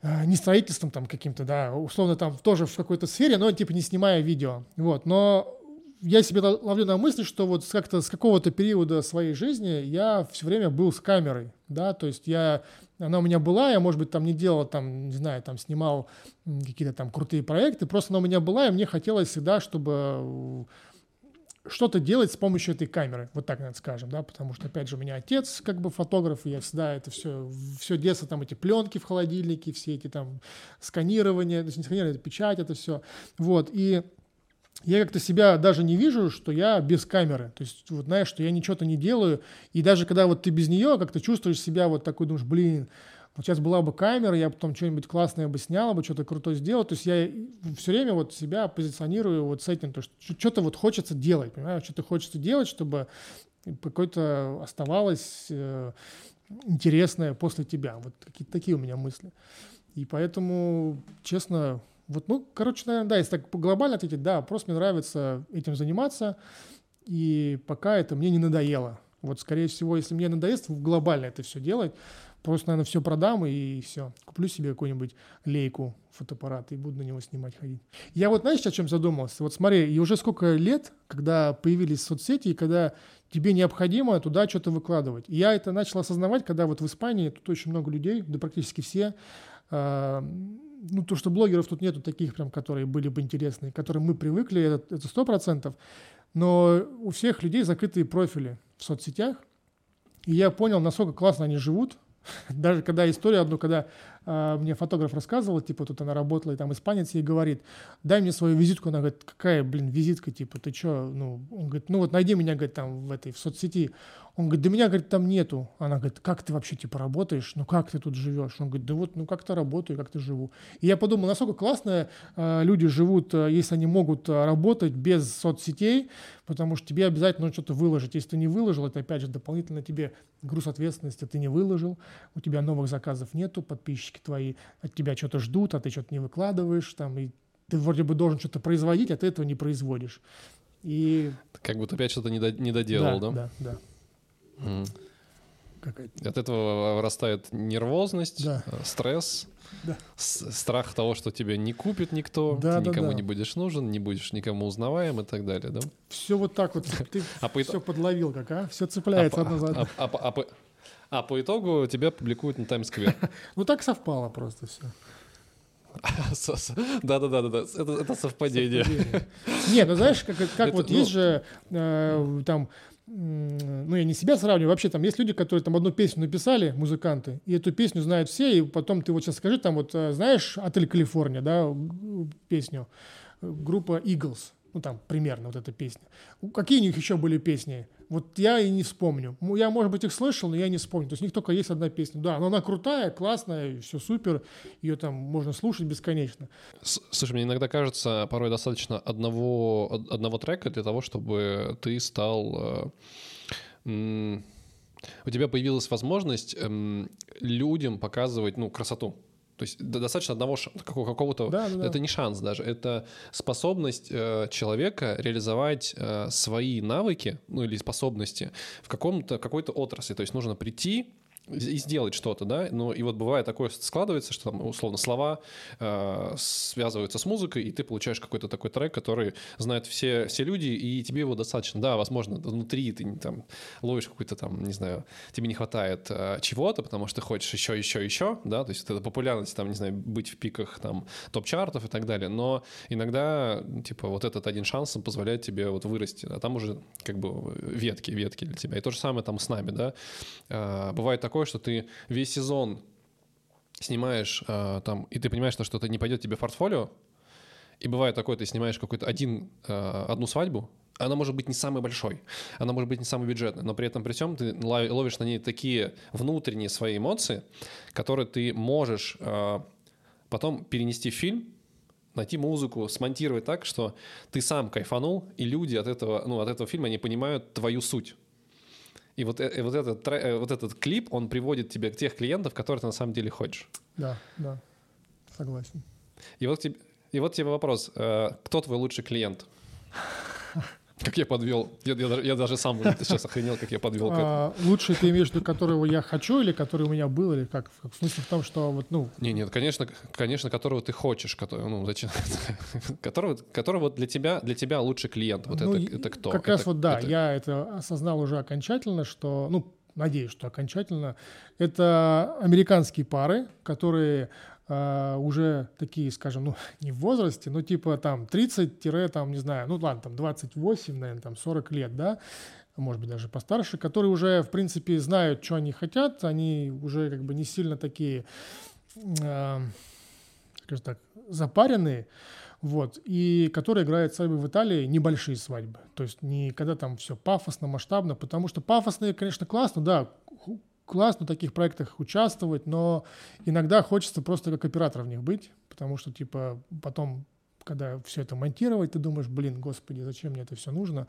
э, не строительством там каким-то, да, условно там тоже в какой-то сфере, но типа не снимая видео. Вот, но я себе ловлю на мысли, что вот как-то с какого-то периода своей жизни я все время был с камерой, да, то есть я, она у меня была, я, может быть, там не делал, там, не знаю, там снимал какие-то там крутые проекты, просто она у меня была, и мне хотелось всегда, чтобы что-то делать с помощью этой камеры, вот так, наверное, скажем, да, потому что, опять же, у меня отец как бы фотограф, и я всегда это все, все детство, там эти пленки в холодильнике, все эти там сканирования, то есть не сканирование, это печать, это все, вот, и я как-то себя даже не вижу, что я без камеры. То есть, вот знаешь, что я ничего-то не делаю. И даже когда вот ты без нее, как-то чувствуешь себя вот такой, думаешь, блин, вот сейчас была бы камера, я потом что-нибудь классное бы снял, бы что-то крутое сделал. То есть я все время вот себя позиционирую вот с этим, то есть что-то вот хочется делать, понимаешь, что-то хочется делать, чтобы какое-то оставалось э, интересное после тебя. Вот какие-то такие у меня мысли. И поэтому, честно, вот, ну, короче, наверное, да, если так глобально ответить, да, просто мне нравится этим заниматься, и пока это мне не надоело. Вот, скорее всего, если мне надоест глобально это все делать, просто, наверное, все продам и все. Куплю себе какую-нибудь лейку, фотоаппарат и буду на него снимать, ходить. Я вот, знаешь, о чем задумался? Вот смотри, и уже сколько лет, когда появились соцсети, и когда тебе необходимо туда что-то выкладывать. Я это начал осознавать, когда вот в Испании, тут очень много людей, да практически все, а, ну, то, что блогеров тут нету таких прям, которые были бы интересны, к которым мы привыкли, это сто процентов. Но у всех людей закрытые профили в соцсетях. И я понял, насколько классно они живут. Даже когда история одну, когда мне фотограф рассказывал, типа, тут она работала, и там испанец ей говорит, дай мне свою визитку. Она говорит, какая, блин, визитка, типа, ты что? Ну, он говорит, ну вот найди меня, говорит, там в этой, в соцсети. Он говорит, да меня, говорит, там нету. Она говорит, как ты вообще, типа, работаешь? Ну, как ты тут живешь? Он говорит, да вот, ну, как-то работаю, как-то живу. И я подумал, насколько классно э, люди живут, э, если они могут работать без соцсетей, потому что тебе обязательно нужно что-то выложить. Если ты не выложил, это, опять же, дополнительно тебе груз ответственности, ты не выложил, у тебя новых заказов нету, подписчики твои от тебя что-то ждут, а ты что-то не выкладываешь, там, и ты вроде бы должен что-то производить, а ты этого не производишь. И... Как будто опять что-то не, до, не доделал, да? Да, да. Mm. От этого вырастает нервозность, да. Э, стресс, да. страх того, что тебя не купит никто, да, ты никому да, да. не будешь нужен, не будешь никому узнаваем и так далее, да? Все вот так вот, ты а все подловил как, а? Все цепляется а, одно за одно. А, а, а, а, а по итогу тебя публикуют на Таймс-сквер. Ну так совпало просто все. Да-да-да, да, это, это совпадение. совпадение. Нет, ну знаешь, как, как это, вот ну... есть же э, там ну, я не себя сравниваю, вообще там есть люди, которые там одну песню написали, музыканты, и эту песню знают все, и потом ты вот сейчас скажи, там вот, э, знаешь, «Отель Калифорния», да, песню, группа Eagles, ну там примерно вот эта песня. Какие у них еще были песни? Вот я и не вспомню. Я, может быть, их слышал, но я не вспомню. То есть у них только есть одна песня. Да, но она крутая, классная, все супер. Ее там можно слушать бесконечно. Слушай, мне иногда кажется, порой достаточно одного, одного трека для того, чтобы ты стал... Э, у тебя появилась возможность э, людям показывать, ну, красоту. То есть достаточно одного какого-то... Да, да, да. Это не шанс даже, это способность э, человека реализовать э, свои навыки, ну или способности в каком-то какой-то отрасли. То есть нужно прийти, и сделать что-то, да, ну и вот бывает такое складывается, что там условно слова э, связываются с музыкой, и ты получаешь какой-то такой трек, который знают все, все люди, и тебе его достаточно, да, возможно, внутри ты там ловишь какой-то там, не знаю, тебе не хватает э, чего-то, потому что ты хочешь еще, еще, еще, да, то есть это популярность, там, не знаю, быть в пиках там топ-чартов и так далее, но иногда, типа, вот этот один шанс позволяет тебе вот вырасти, а там уже как бы ветки, ветки для тебя, и то же самое там с нами, да, э, бывает такое, такое, что ты весь сезон снимаешь э, там, и ты понимаешь, что что-то не пойдет тебе в портфолио, и бывает такое, ты снимаешь какой-то один, э, одну свадьбу, она может быть не самой большой, она может быть не самой бюджетной, но при этом при всем ты ловишь на ней такие внутренние свои эмоции, которые ты можешь э, потом перенести в фильм, найти музыку, смонтировать так, что ты сам кайфанул, и люди от этого, ну, от этого фильма, они понимают твою суть. И вот, э, вот, этот, э, вот этот клип, он приводит тебя к тех клиентов, которые ты на самом деле хочешь. Да, да, согласен. И вот, тебе, и вот тебе вопрос. Э, кто твой лучший клиент? Как я подвел? Я, я, я даже сам сейчас охренел, как я подвел к а, Лучше ты имеешь в виду, которого я хочу, или который у меня был, или как? В смысле в том, что вот, ну... Не, нет, конечно, конечно, которого ты хочешь, который, ну, зачем? которого, которого для тебя, для тебя лучший клиент. Вот ну, это, это кто? Как это, раз вот, да, это... я это осознал уже окончательно, что, ну, надеюсь, что окончательно, это американские пары, которые Uh, уже такие, скажем, ну, не в возрасте, но типа там 30 там, не знаю, ну ладно, там 28, наверное, там 40 лет, да, может быть, даже постарше, которые уже, в принципе, знают, что они хотят, они уже как бы не сильно такие, uh, скажем так, запаренные, вот, и которые играют свадьбы в Италии, небольшие свадьбы, то есть не когда там все пафосно, масштабно, потому что пафосные, конечно, классно, да, классно в таких проектах участвовать, но иногда хочется просто как оператор в них быть, потому что, типа, потом когда все это монтировать, ты думаешь, блин, господи, зачем мне это все нужно?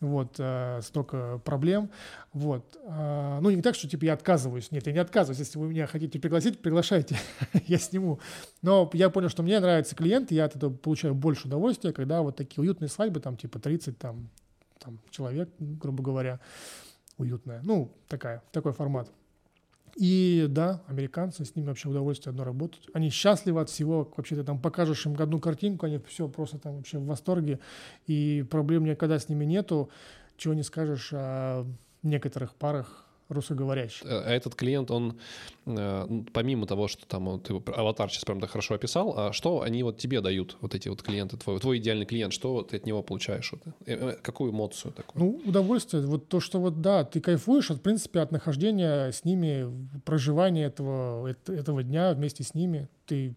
Вот, э, столько проблем. Вот. Э, ну, не так, что, типа, я отказываюсь. Нет, я не отказываюсь. Если вы меня хотите пригласить, приглашайте, я сниму. Но я понял, что мне нравится клиент, и я от этого получаю больше удовольствия, когда вот такие уютные свадьбы, там, типа, 30 там, там, человек, грубо говоря, уютная. Ну, такая, такой формат. И да, американцы, с ними вообще удовольствие одно работать. Они счастливы от всего. Вообще ты там покажешь им одну картинку, они все просто там вообще в восторге. И проблем никогда с ними нету. Чего не скажешь о некоторых парах, русскоговорящих. Э, а этот клиент, он э, ну, помимо того, что там ты аватар сейчас прям так хорошо описал, а что они вот тебе дают, вот эти вот клиенты, твой, твой идеальный клиент, что ты от него получаешь? Вот, э, какую эмоцию такую? Ну, удовольствие. Вот то, что вот, да, ты кайфуешь, от, в принципе, от нахождения с ними, проживания этого, этого дня вместе с ними. Ты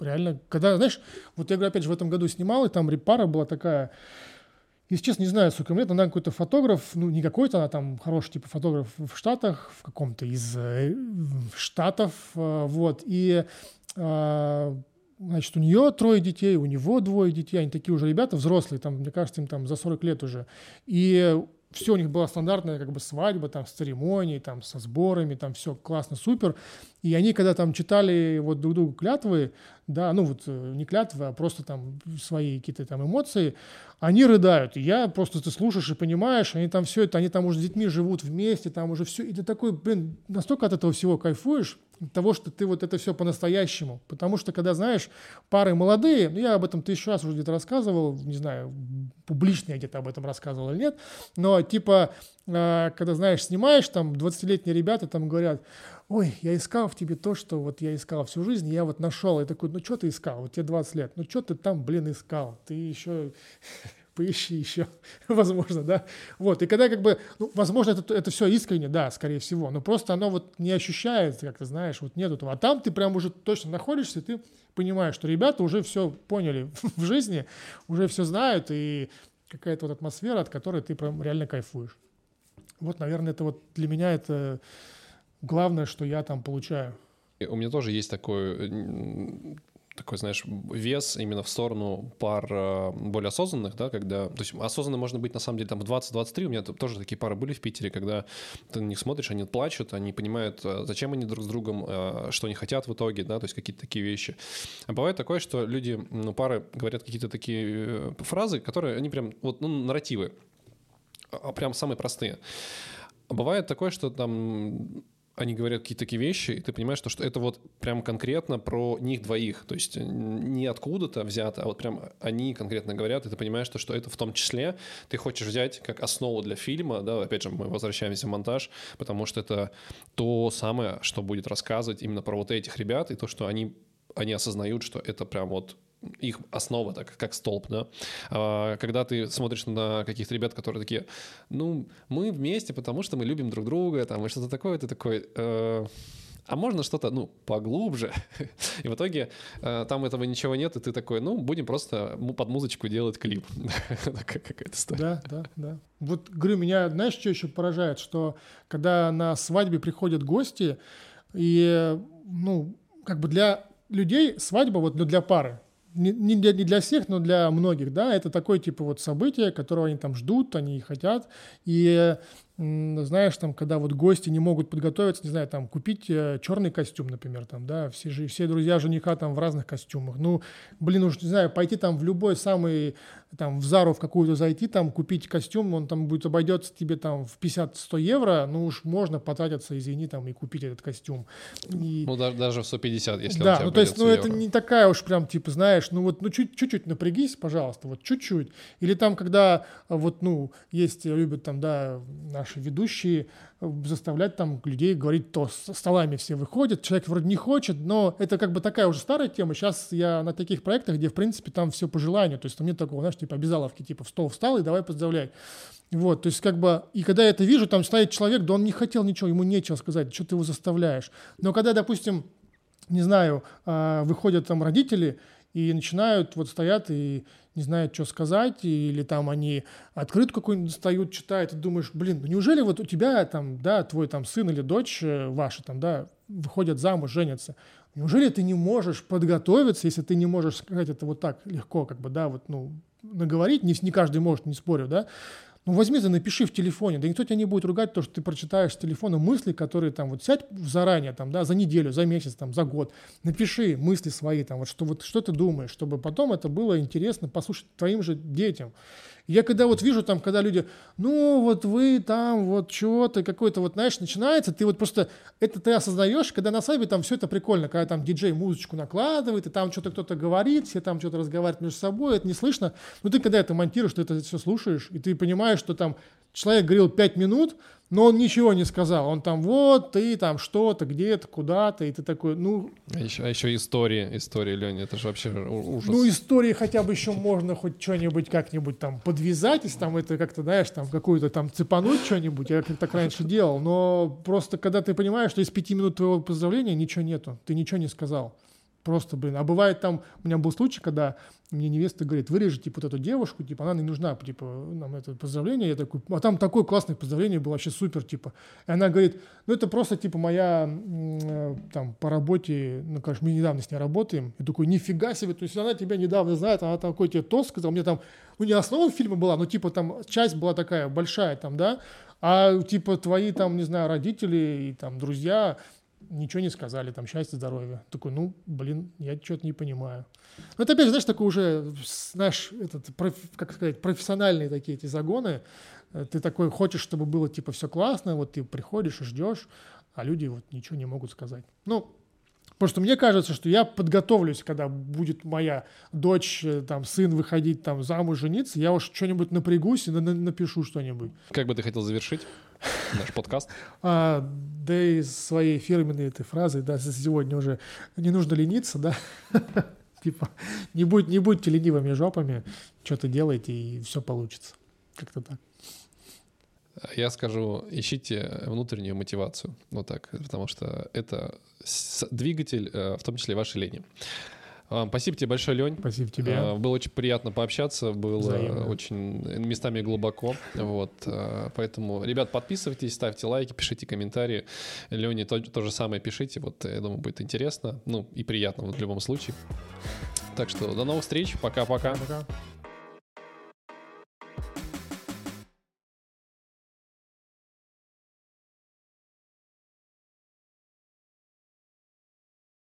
реально, когда, знаешь, вот я говорю, опять же, в этом году снимал, и там репара была такая, если честно, не знаю, сколько лет, она какой-то фотограф, ну, не какой-то, она там хороший типа фотограф в Штатах, в каком-то из э, Штатов, э, вот, и, э, значит, у нее трое детей, у него двое детей, они такие уже ребята взрослые, там, мне кажется, им там за 40 лет уже, и все у них была стандартная как бы свадьба, там, с церемонией, там, со сборами, там, все классно, супер. И они, когда там читали вот друг другу клятвы, да, ну вот э, не клятвы, а просто там свои какие-то там эмоции, они рыдают. И я просто ты слушаешь и понимаешь, они там все это, они там уже с детьми живут вместе, там уже все, и ты такой, блин, настолько от этого всего кайфуешь, того, что ты вот это все по-настоящему. Потому что, когда, знаешь, пары молодые, ну, я об этом тысячу раз уже где-то рассказывал, не знаю, публично я где-то об этом рассказывал или нет, но, типа, э, когда, знаешь, снимаешь, там, 20-летние ребята там говорят, ой, я искал в тебе то, что вот я искал всю жизнь, я вот нашел. Я такой, ну что ты искал? Вот тебе 20 лет. Ну что ты там, блин, искал? Ты еще поищи еще, возможно, да. Вот, и когда как бы, ну, возможно, это, это все искренне, да, скорее всего, но просто оно вот не ощущается, как ты знаешь, вот нет этого. А там ты прям уже точно находишься, и ты понимаешь, что ребята уже все поняли в жизни, уже все знают, и какая-то вот атмосфера, от которой ты прям реально кайфуешь. Вот, наверное, это вот для меня это главное, что я там получаю. У меня тоже есть такой такой, знаешь, вес именно в сторону пар э, более осознанных, да, когда... То есть осознанно можно быть, на самом деле, там в 20-23, у меня тоже такие пары были в Питере, когда ты на них смотришь, они плачут, они понимают, э, зачем они друг с другом, э, что они хотят в итоге, да, то есть какие-то такие вещи. А бывает такое, что люди, ну, пары говорят какие-то такие фразы, которые, они прям, вот, ну, нарративы, а прям самые простые. А бывает такое, что там они говорят какие-то такие вещи, и ты понимаешь, что, что это вот прям конкретно про них двоих. То есть не откуда-то взято, а вот прям они конкретно говорят, и ты понимаешь, что, что это в том числе ты хочешь взять как основу для фильма, да, опять же, мы возвращаемся в монтаж, потому что это то самое, что будет рассказывать именно про вот этих ребят, и то, что они, они осознают, что это прям вот их основа, так как столб, да. А, когда ты смотришь на каких-то ребят, которые такие, ну, мы вместе, потому что мы любим друг друга, там, и что-то такое, ты такой, э, а можно что-то, ну, поглубже? И в итоге э, там этого ничего нет, и ты такой, ну, будем просто под музычку делать клип. Какая-то история. Да, да, да. Вот, говорю, меня, знаешь, что еще поражает, что когда на свадьбе приходят гости, и, ну, как бы для людей свадьба, вот, ну, для пары, не, не, для, не для всех, но для многих, да, это такое типа вот событие, которого они там ждут, они хотят, и знаешь, там, когда вот гости не могут подготовиться, не знаю, там, купить э, черный костюм, например, там, да, все, же, все друзья жениха там в разных костюмах. Ну, блин, уж, не знаю, пойти там в любой самый, там, в Зару в какую-то зайти, там, купить костюм, он там будет обойдется тебе там в 50-100 евро, ну уж можно потратиться, извини, там, и купить этот костюм. И... Ну, даже, даже в 150, если Да, ну, то есть, ну, евро. это не такая уж прям, типа, знаешь, ну, вот, ну, чуть, чуть-чуть напрягись, пожалуйста, вот, чуть-чуть. Или там, когда, вот, ну, есть, любят там, да, наши ведущие э, заставлять там людей говорить то, с столами все выходят, человек вроде не хочет, но это как бы такая уже старая тема. Сейчас я на таких проектах, где, в принципе, там все по желанию, то есть там нет такого, знаешь, типа обязаловки, типа в стол встал и давай поздравляй. Вот, то есть как бы, и когда я это вижу, там стоит человек, да он не хотел ничего, ему нечего сказать, что ты его заставляешь. Но когда, допустим, не знаю, а, выходят там родители и начинают, вот стоят и не знают, что сказать, или там они открытку какую-нибудь достают, читают, и думаешь, блин, ну неужели вот у тебя там, да, твой там сын или дочь э, ваша там, да, выходят замуж, женятся, неужели ты не можешь подготовиться, если ты не можешь сказать это вот так легко, как бы, да, вот, ну, наговорить, не, не каждый может, не спорю, да, ну, возьми ты, напиши в телефоне. Да никто тебя не будет ругать, то, что ты прочитаешь с телефона мысли, которые там вот сядь заранее, там, да, за неделю, за месяц, там, за год. Напиши мысли свои, там, вот что, вот, что ты думаешь, чтобы потом это было интересно послушать твоим же детям. Я когда вот вижу там, когда люди, ну вот вы там вот чего-то, какой-то вот, знаешь, начинается, ты вот просто, это ты осознаешь, когда на свадьбе там все это прикольно, когда там диджей музычку накладывает, и там что-то кто-то говорит, все там что-то разговаривают между собой, это не слышно. Но ты когда это монтируешь, ты это все слушаешь, и ты понимаешь, что там человек говорил пять минут, но он ничего не сказал. Он там вот, ты там что-то, где-то, куда-то, и ты такой, ну... А еще, а еще истории, истории, Леня, это же вообще ужас. Ну, истории хотя бы еще можно хоть что-нибудь как-нибудь там подвязать, если там это как-то, знаешь, там какую-то там цепануть что-нибудь, я как так раньше делал, но просто когда ты понимаешь, что из пяти минут твоего поздравления ничего нету, ты ничего не сказал. Просто, блин. А бывает там, у меня был случай, когда мне невеста говорит, вырежи, типа, вот эту девушку, типа, она не нужна, типа, нам это поздравление. Я такой, а там такое классное поздравление было, вообще супер, типа. И она говорит, ну, это просто, типа, моя, э, там, по работе, ну, конечно, мы недавно с ней работаем. Я такой, нифига себе, то есть она тебя недавно знает, она такой тебе тост сказал, мне там, ну, не основа фильма была, но, типа, там, часть была такая большая, там, да, а, типа, твои, там, не знаю, родители и, там, друзья, ничего не сказали, там, счастье, здоровье. Такой, ну, блин, я что-то не понимаю. Ну, это, опять знаешь, такой уже, знаешь, этот, как сказать, профессиональные такие эти загоны. Э, ты такой хочешь, чтобы было, типа, все классно, вот ты приходишь и ждешь, а люди вот ничего не могут сказать. Ну, Потому что мне кажется, что я подготовлюсь, когда будет моя дочь, э, там, сын выходить там замуж, жениться, я уж что-нибудь напрягусь и на- напишу что-нибудь. Как бы ты хотел завершить наш подкаст? А, да из своей фирменной этой фразы, да, сегодня уже не нужно лениться, да. Типа, не, будь, не будьте ленивыми жопами, что-то делайте, и все получится. Как-то так. Я скажу, ищите внутреннюю мотивацию, вот так, потому что это двигатель, э, в том числе вашей лени. Спасибо тебе большое, Лень. Спасибо тебе. А, было очень приятно пообщаться, было Взаимно. очень местами глубоко. Вот, а, поэтому, ребят, подписывайтесь, ставьте лайки, пишите комментарии. Лене то, то же самое пишите, вот, я думаю, будет интересно, ну и приятно вот, в любом случае. Так что до новых встреч, пока-пока. Пока. -пока.